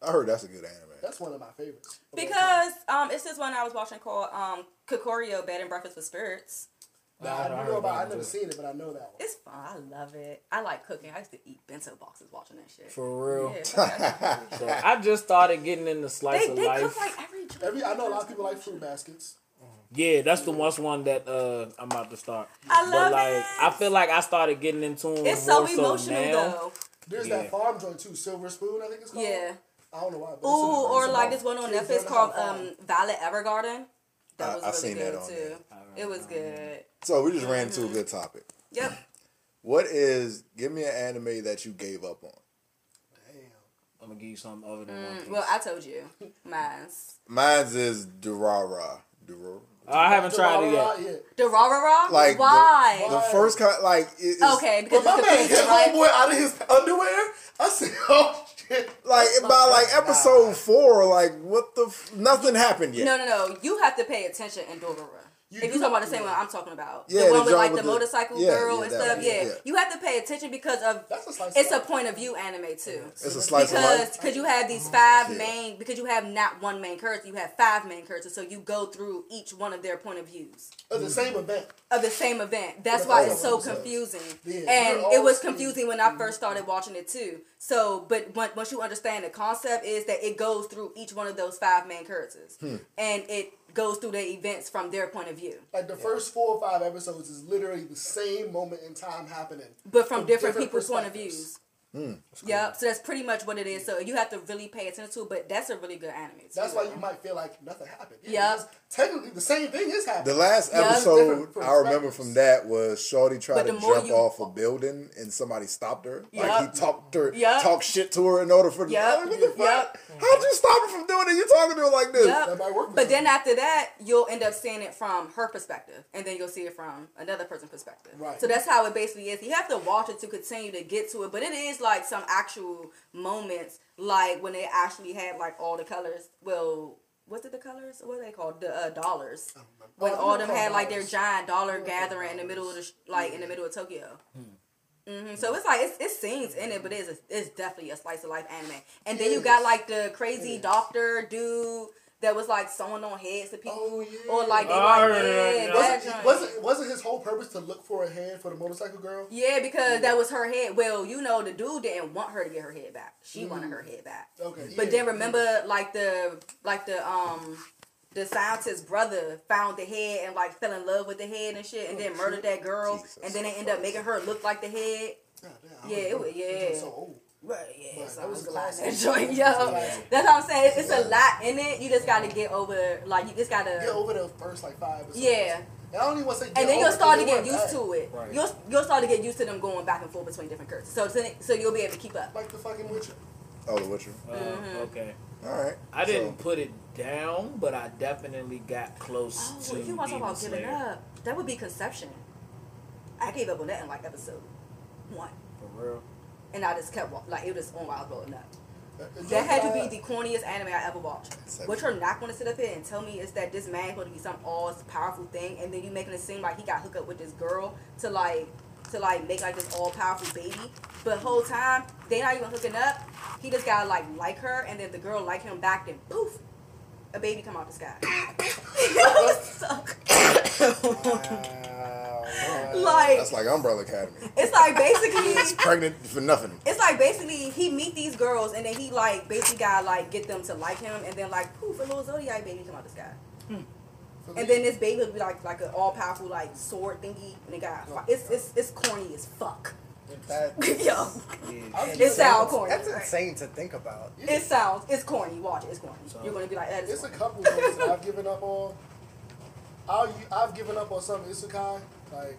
I heard that's a good anime. That's one of my favorites. of. Because um it's this one I was watching called um Kakuriyo Bed and Breakfast with Spirits. Nah, I, do know about. I never seen it, but I know that one. It's fun. I love it. I like cooking. I used to eat bento boxes watching that shit. For real. Yeah, fuck that shit. So I just started getting into slice they of they life. cook like every. Every I know a lot of people like fruit baskets. Yeah, that's the one one that uh I'm about to start. I love but like it. I feel like I started getting into them It's so more emotional now. though. There's Yeah. that farm joint too, Silver Spoon, I think it's called. Yeah. I don't know why. But Ooh, or like this one on kids Netflix learning called how to farm. um Violet Evergarden. That I- was I really seen good that on too. there. It was good. So we just ran into a good topic. Yep. What is? Give me an anime that you gave up on. Damn. I'm gonna give you something other than one. Mm, well, I told you. Mine's. Mine's is Durara. Durara. I haven't tried it yet. Yeah. The Raw Raw Raw? Like the- Why? The, first kind, like it, it's, okay, But because my man completely hit homeboy out of his underwear. I said, oh shit. like by like episode four, like what the? F- nothing happened yet. No, no, no. You have to pay attention in Dorora. You if you're talking about the same one I'm talking about, Yeah, the the one with like the, the- motorcycle yeah, girl yeah, and stuff, one, yeah. yeah. you have to pay attention because of That's a slice it's of a point of view anime too. It's a slice of because life. because you have these five Yeah. main because you have not one main character, you have five main characters, so you go through each one of their point of views Of the same event. of the same event. That's why it's so them, confusing. Yeah, and it was confusing when I first started watching it too. So, but when, once you understand the concept, is that it goes through each one of those five main characters, Hmm. and it goes through the events from their point of view, Like the first four or five episodes is literally the same moment in time happening. but from From different, different people's point of perspectives. Views. Hmm. Yep. So that's pretty much what it is. So you have to really pay attention to it. But that's a really good anime. too, That's why you might feel like nothing happened. Yeah. because Technically, the same thing is happening. The last Yeah, it's episode I remember from that was Shorty tried to jump you- off a building and somebody stopped her. Like he talked her, Yup. talked shit to her in order for. Yup. Like, what the fuck? Yup. How'd you stop her from doing it? You talking to her like this? Yep. That might work But then after that, you'll end up seeing it from her perspective, and then you'll see it from another person's perspective. Right. So that's how it basically is. You have to watch it to continue to get to it, but it is like some actual moments, like when they actually had like all the colors. Well, what's it the colors? What are they called? The uh, dollars. When Oh, all they're them had like their giant dollar gathering in the middle of the like in the middle of Tokyo. hmm So it's like it's, it's scenes in it, but it's it's definitely a slice of life anime. And then you got like the crazy doctor dude that was like sewing on heads to people, Oh yeah. or like they Oh, like I heard that, yeah, yeah. wasn't, wasn't wasn't his whole purpose to look for a head for the motorcycle girl? yeah, because that was her head. Well, you know, the dude didn't want her to get her head back. She wanted her head back. Okay. But yeah. then remember, like the like the um the scientist's brother found the head and like fell in love with the head and shit, and then murdered that girl, Jesus and then they end up making her look like the head. God damn, Yeah, it was- It's yeah. So old. Right, yeah, Right, so that it was was a a lot in that joint, That was a yo. classic. That's what I'm saying. It's, it's a lot in it. You just got to get over, like, you just got to Get over the first like five. Episodes. yeah. And I don't even want to say. And get then you'll start to get used weren't to it. Right. You'll you'll start to get used to them going back and forth between different characters. So so, so you'll be able to keep up. Like the fucking Witcher. Oh, the Witcher. Uh, Mm-hmm. Okay. All right. I didn't So, put it down, but I definitely got close Oh, to if you want to talk about giving up, that would be Conception. I gave up on that in like episode one, For real. And I just kept wa- like it was on while I was rolling up. Uh, That had to uh, be the corniest anime I ever watched. Conception. What you're not going to sit up here and tell me is that this man's going to be some all powerful thing, and then you making it seem like he got hooked up with this girl to like to like make like this all powerful baby. But whole time they not even hooking up. He just gotta like like her, and then the girl like him back. Then poof, a baby come out the sky. So- Wow, Like That's like Umbrella Academy. it's like basically It's pregnant for nothing. it's like basically he meet these girls and then he like basically got like get them to like him and then like poof a little zodiac baby come out the sky. Hmm. And then this baby will be like like an all powerful like sword thingy and it got oh, it's it's it's corny as fuck. That, Yo. it It sound corny. That's insane to think about. It sounds it's corny. Watch it, it's corny. You're gonna be like that is It's a corny. couple things that I've given up on. I'll, I've given up on some isekai, like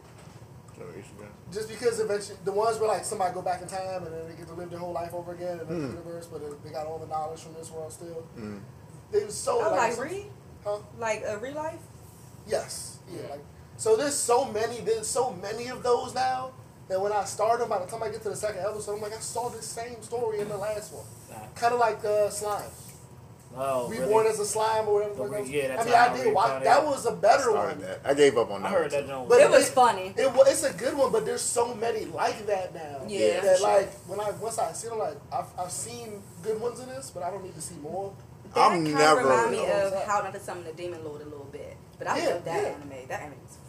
just because eventually the ones where like somebody go back in time and then they get to live their whole life over again in the Hmm. universe, but they got all the knowledge from this world still. They was so Oh, like some- re Huh? like a real life. Yes. Yeah. Like so. There's so many. There's so many of those now that when I start them, by the time I get to the second episode, I'm like, I saw this same story in the last one. Kind of like uh, slime. Oh, Reborn really? as a slime or whatever. The the re- yeah, that's I mean, I I did read watch. That was a better Started one. that. I gave up on that. I heard one, that too. joint. But It was funny. It, wa- it's a good one, but there's so many like that now. Yeah. That like when I once I see them, like I've, I've seen good ones in this, but I don't need to see more. That I'm kinda never- remind me of what I'm How Not to Summon the Demon Lord a little bit, but I Yeah, love that yeah. anime. That anime is funny.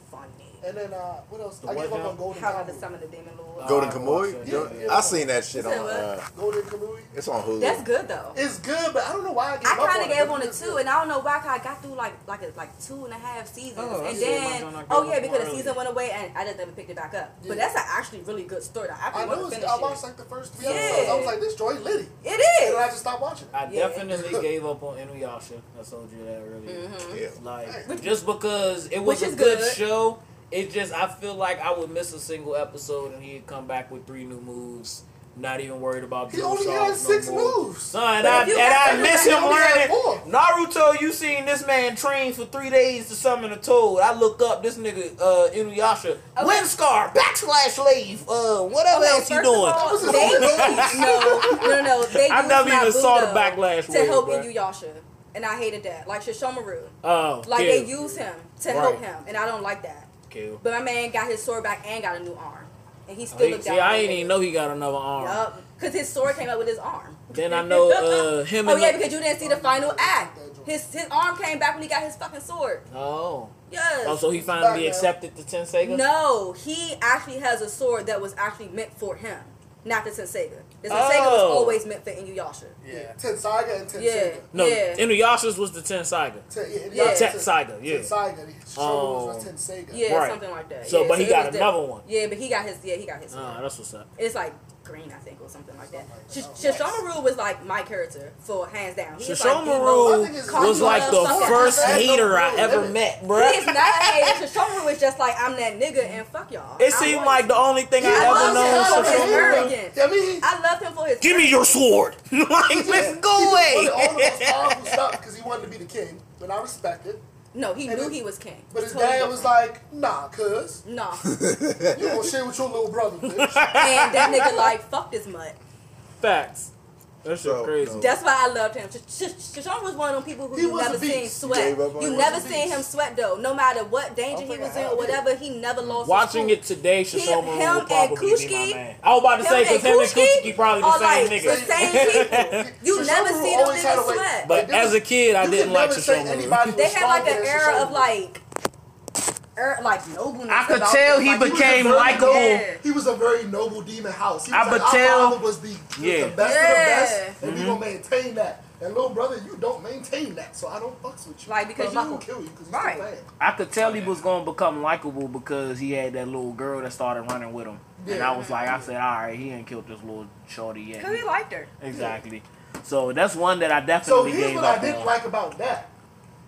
And then uh, what else? The I what gave up on Golden How Not to Kamuy. Summon the Demon Lord. Golden I Kamuy? watched that, Yeah, yeah. I seen that shit on. Uh, Golden Kamuy. it's on Hulu. That's good though. It's good, but I don't know why I gave I up on kind it. of gave but on it it's too, good. and I don't know why 'cause I got through like like a, like two and a half seasons, Oh, and that's it. My then I oh up yeah, on because the early. season went away, and I just never picked it back up. Yeah. But that's an actually really good story. I I actually know want to it's, finish I it. watched like the first three Yeah. episodes. I was like, this Joy litty. It And then I is. just stopped watching it. I Yeah. definitely gave up on Inuyasha. I told you that earlier. Mm-hmm. Yeah. Like just because it was Which a is good, good. show, it just I feel like I would miss a single episode and he'd come back with three new moves. Not even worried about He drill only saws had no six more. moves. Son, and I, and got I to miss him learning. Naruto, you seen this man train for three days to summon a toad. I look up this nigga uh, Inuyasha, Okay. wind scar, backslash leave, uh, whatever Okay, else you doing. all, was they only no, no, no. They I never even saw the Naruto backlash to wave, help bruh. Inuyasha, and I hated that. Like Sesshomaru, Oh, like kill, they use him to help him, and I don't like that. Kill. But my man got his sword back and got a new arm, and he Oh, still he- looked see. I ain't even know he got another arm. Yup, because his sword came out with his arm. Then I know uh, him Oh yeah, because you didn't see the final act. His his arm came back when he got his fucking sword. Oh. Yes. Oh, so he finally accepted the ten Tenseiga? No, he actually has a sword that was actually meant for him, not the ten Tenseiga. The Tenseiga was Oh. always meant for Inuyasha. Yeah. ten Tessaiga and Tenseiga. Yeah. No, Yeah. Inuyasha's was the Tenseiga. Ten, yeah, Yeah. yeah. Tenseiga, yeah. Tessaiga. The Shogun Oh. was Tenseiga. Yeah, Right. something like that. So, yeah, but he got was another different. one. Yeah, but he got his. Yeah, he got his. Ah, sword. that's what's up. It's like green, I think, or something like that. Sh- Sesshomaru was like my character for hands down. He is like the most- Sesshomaru I think it's- was like the first that. hater I ever met, bro. bruh. is not a hater. Sesshomaru is just like I'm that nigga and fuck y'all. It seemed like the only thing I I ever love known him for his Sesshomaru. arrogance. I mean, I loved him for his. Give me your sword. like, let's go away. just wanted all the most powerful stuff because he wanted to be the king, but I respect it. No, he And knew it- he was king. But his Totally dad was different. like, nah, cuz, nah, you gonna share with your little brother, bitch. and that nigga like fuck this mutt. Facts. That shit So, crazy. no. That's why I loved him. Shishon was one of them people who He you never seen beast. sweat. Gave up on You never He was a seen him sweat though. No matter what danger he was in or whatever, he never lost. Watching it today, Him- Sesshomaru him will probably and be my Kushki- man. I was about to say, because him and Kushki probably the same like nigga. the same people. You never see them always niggas sweat. But as a kid, I didn't could like never say Sesshomaru. anybody they had like stronger an era of like, er, like nobleness. I could tell them. he Like, became a likable. Yeah. He was a very noble demon house. He I was like, could our tell- was the, was Yeah. the best Yeah. of the best, and Mm-hmm. we gonna maintain that. And little brother, you don't maintain that, so I don't fucks with you. Like, because But I'm you- gonna kill you because you're Right. bad. I could tell he was gonna become likable because he had that little girl that started running with him, and I was like, I said, all right, he ain't killed this little shorty yet. Cause he liked her. Exactly. So that's one that I definitely. So definitely here's gave what I didn't on. like about that.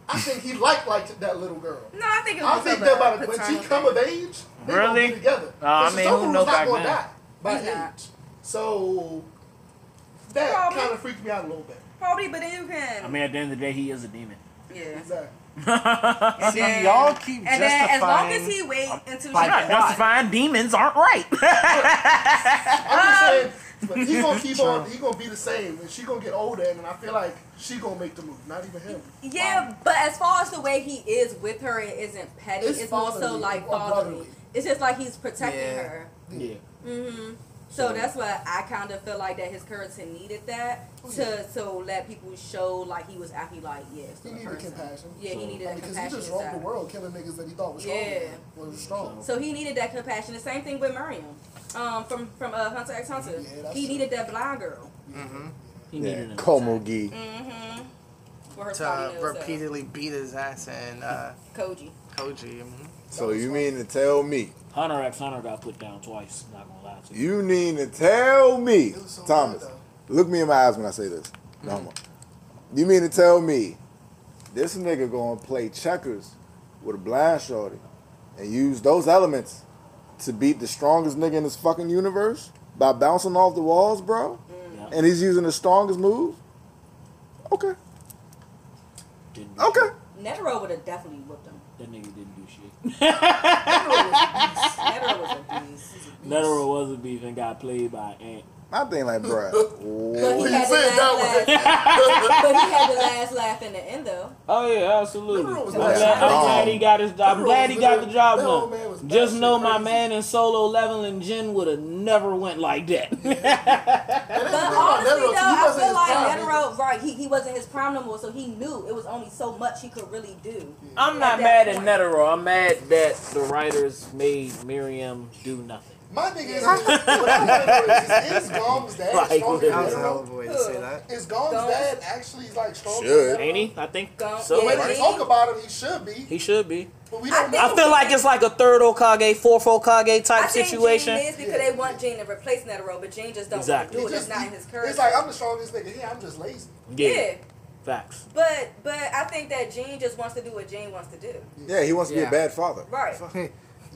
I think he liked like that little girl. No, I think it was. I think of that a by the, when paternal she come of age, they gonna Really? be together. Uh, I Because mean, who knows not back gonna then? die by He's age. not. So that kind of freaked me out a little bit. Probably, but then you can. I mean, at the end of the day, he is a demon. yeah. Exactly. And See, then- y'all keep And then as long as he wait until Like she Not Why? justifying demons aren't right. I'm just Um, saying, but he gonna keep on. He gonna be the same, and she gonna get older, and I feel like she gonna make the move, not even him. Yeah, but as far as the way he is with her, it isn't petty. It's It's, also like fatherly. It's just like he's protecting Yeah. her. yeah. Mm hmm So that's why I kind of feel like that his character needed that to so let people show like he was actually like yeah, He needed person. compassion. Yeah, he needed that because he just roamed the world killing niggas that he thought was strong. Yeah. Was strong. So he needed that compassion. The same thing with Meruem, um, from from uh, Hunter x Hunter. Yeah, he true. needed that blind girl. Mm-hmm. He Yeah, needed him. Komugi. Mm-hmm. For her To uh, nose, repeatedly beat his ass and uh, Koji. Koji. mhm. So you mean to tell me? Hunter x Hunter got put down twice. Not gonna lie to you. You mean to tell me, so Thomas? good, Look me in my eyes when I say this. No Mm-hmm. more. You mean to tell me this nigga gonna play checkers with a blind shorty and use those elements to beat the strongest nigga in this fucking universe by bouncing off the walls, bro? Yeah. And he's using the strongest move? Okay. Didn't do Okay. shit. Netero would have definitely whipped him. That nigga didn't do shit. Netero was a beast. Netero was a beef and got played by Ant. My thing like, bruh. But he had the last laugh. but he had the last laugh in the end though. Oh yeah, absolutely. Netero I'm glad, I'm glad he got his. I'm glad he got the job that old man was done. Just batshit know my crazy. man in solo level and Jin would have never went like that. But Netero, honestly though, I wasn't feel like Netero, right? He, he wasn't his prime no more, so he knew it was only so much he could really do. I'm not At that mad at point. Netero. I'm mad that the writers made Meruem do nothing. My nigga is what I'm saying is, is Gon's dad Like, stronger That than was a hell of a way to say that. Is Gon's Gon? dad actually like stronger Should. than Ain't he? I think Gone. so. Yeah, When right? they talk about him, he should be, He should be. but we I don't think- know. I feel like it's like a third Hokage, fourth Hokage type I think situation. Ging is because they want Ging to replace Netero, but Ging just don't Exactly. want to do He it. It's just- not in his character. It's like I'm the strongest nigga here. I'm just lazy. Yeah, yeah. facts. But but I think that Ging just wants to do what Ging wants to do. Yeah, he wants to be a bad father. Right.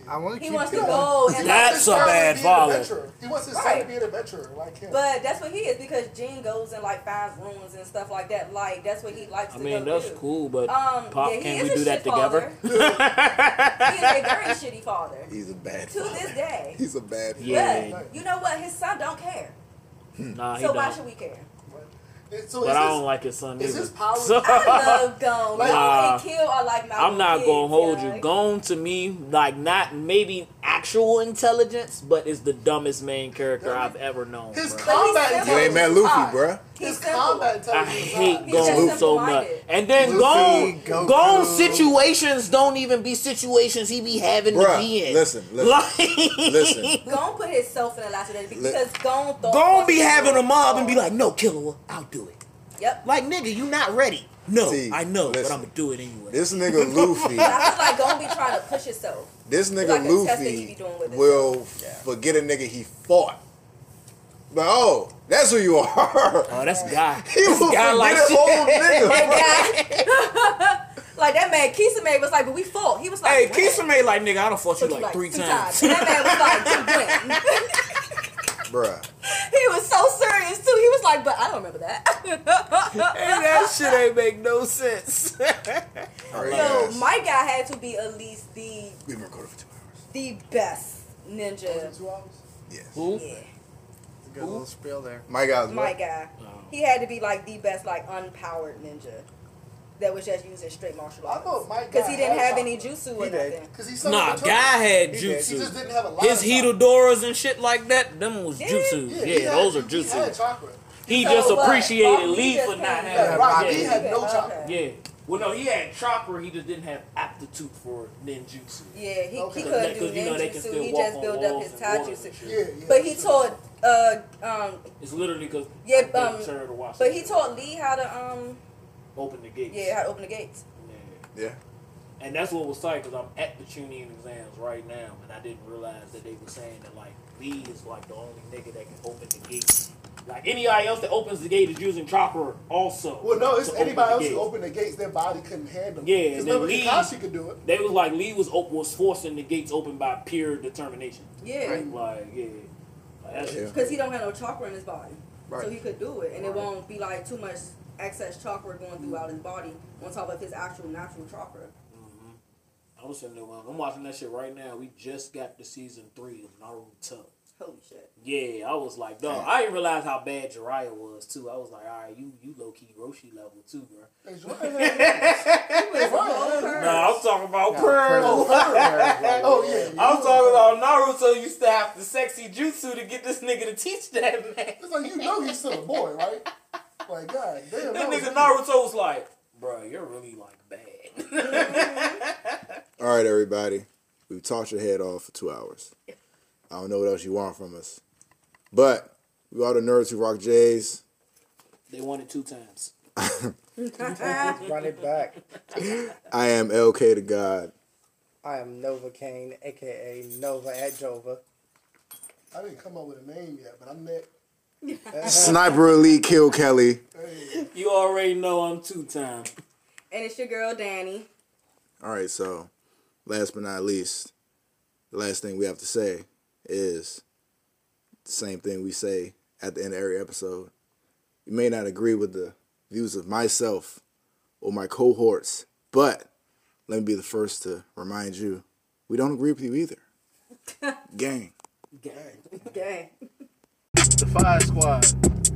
I want to He keep wants to go and That's a bad be father. He wants his son to be an adventurer like him. But that's what he is because Ging goes and like finds ruins and stuff like that. Like that's what he likes to do. I to mean, go that's do. cool, but Um, Pop, yeah, he can is we a do that shit together? He is a very shitty father He's a bad to father. this day. He's a bad father. Yeah. But you know what? His son don't care. nah, he So why don't. should we care? And so But I don't like his son is either. power- So- I love Gon. Like- Gon and Kill are like my I'm not kids, gonna hold yeah. you. Gon to me, like not maybe actual intelligence, but is the dumbest main character I've ever known. His bruh. combat simple. You ain't met intelligence. Luffy, bruh. His combat I intelligence. is hate high. He's so much. And then Luffy, Gon, Goku. Gon situations don't even be situations he be having to Bruh, be in. listen, listen, like, listen. Gon put himself in a lot of that because Gon thought. Gon be having a mob and be like, no, Killua, I'll do it. Yep. Like, nigga, you not ready. No, See, I know, but. I'm gonna do it anyway. This nigga Luffy, But I feel like Gon be trying to push himself. this nigga Like a test that Luffy be doing with will forget a nigga he fought. But oh, that's who you are. Oh, that's God. guy. He This will guy forget like a whole nigga. That guy. like that man Kisame was like, but we fought. He was like, Hey, when? Kisame, like, nigga, I don't fought you Fought like, three two times. And that man was like, you win. Bruh. he was so serious too. He was like, but I don't remember that. Hey, that shit ain't make no sense. Alright, So guys. Might Guy had to be at least the We've been recording for two hours. the best ninja. Two hours. Yes. Who? Yeah, Good little spiel there. My guys, my what? guy. Oh. He had to be like the best, like unpowered ninja that was just using straight martial I arts. thought my Because he didn't have any chakra. jutsu or He nothing. Cause he's so Nah, guy had He jutsu. He just didn't have a lot His of. Hirudoras and shit like that, them was Yeah, jutsu. Yeah, Yeah, he had- those are he- He jutsu. He just appreciated Lee Lee for not having Rock yeah. Had no Okay. chakra. Yeah. Well, no, he had chakra. He just didn't have aptitude for ninjutsu. Yeah, he, Okay. he couldn't do Because, you know, they can ninjutsu. still He just built up his and taijutsu. Yeah, yeah. But he taught, uh, um, It's literally because Yeah, I um, to watch but he taught Lee how to, um, open the gates. yeah, how to open the gates. Yeah. Yeah. And that's what was tight because I'm at the Chunin exams right now, and I didn't realize that they were saying that like Lee is like the only nigga that can open the gate. Like anybody else that opens the gate is using chopper also. Well, no, it's anybody else who opened the gates, their body couldn't handle. Yeah, because and then remember Lee- Kakashi could do it. They was like Lee was op- was forcing the gates open by pure determination. Yeah. Like yeah, like, Yeah. Because he don't have no chakra in his body. So he could do it. And it won't be like too much excess chakra going throughout his body on top of his actual natural chakra. Mhm. I was sitting there. I'm watching that shit right now. We just got to season three of Naruto. Holy shit. Yeah, I was like, dog. I didn't realize how bad Jiraiya was too. I was like, all right, you you low key Roshi level too, bro. Hey, Jordan was. Nah, I'm talking about Yeah, Pearl. Oh, yeah. I'm talking about Naruto used to have the sexy jutsu to get this nigga to teach that man. It's like you know he's still a boy, right? Like God damn. That that nigga Naruto was like, bro, you're really like bad. All right, everybody. We've talked your head off for two hours. I don't know what else you want from us. But we all the nerds who rock J's. they won it two times. Run it back. I am LK to God. I am Nova Kane, aka Nova at Jova. I didn't come up with a name yet, but I'm Nick. Sniper Elite Kill Kelly. You already know I'm two time. And it's your girl Danny. All right, so last but not least, the last thing we have to say is the same thing we say at the end of every episode. You may not agree with the views of myself or my cohorts, but let me be the first to remind you we don't agree with you either. Gang. Gang. Gang. The Fire Squad.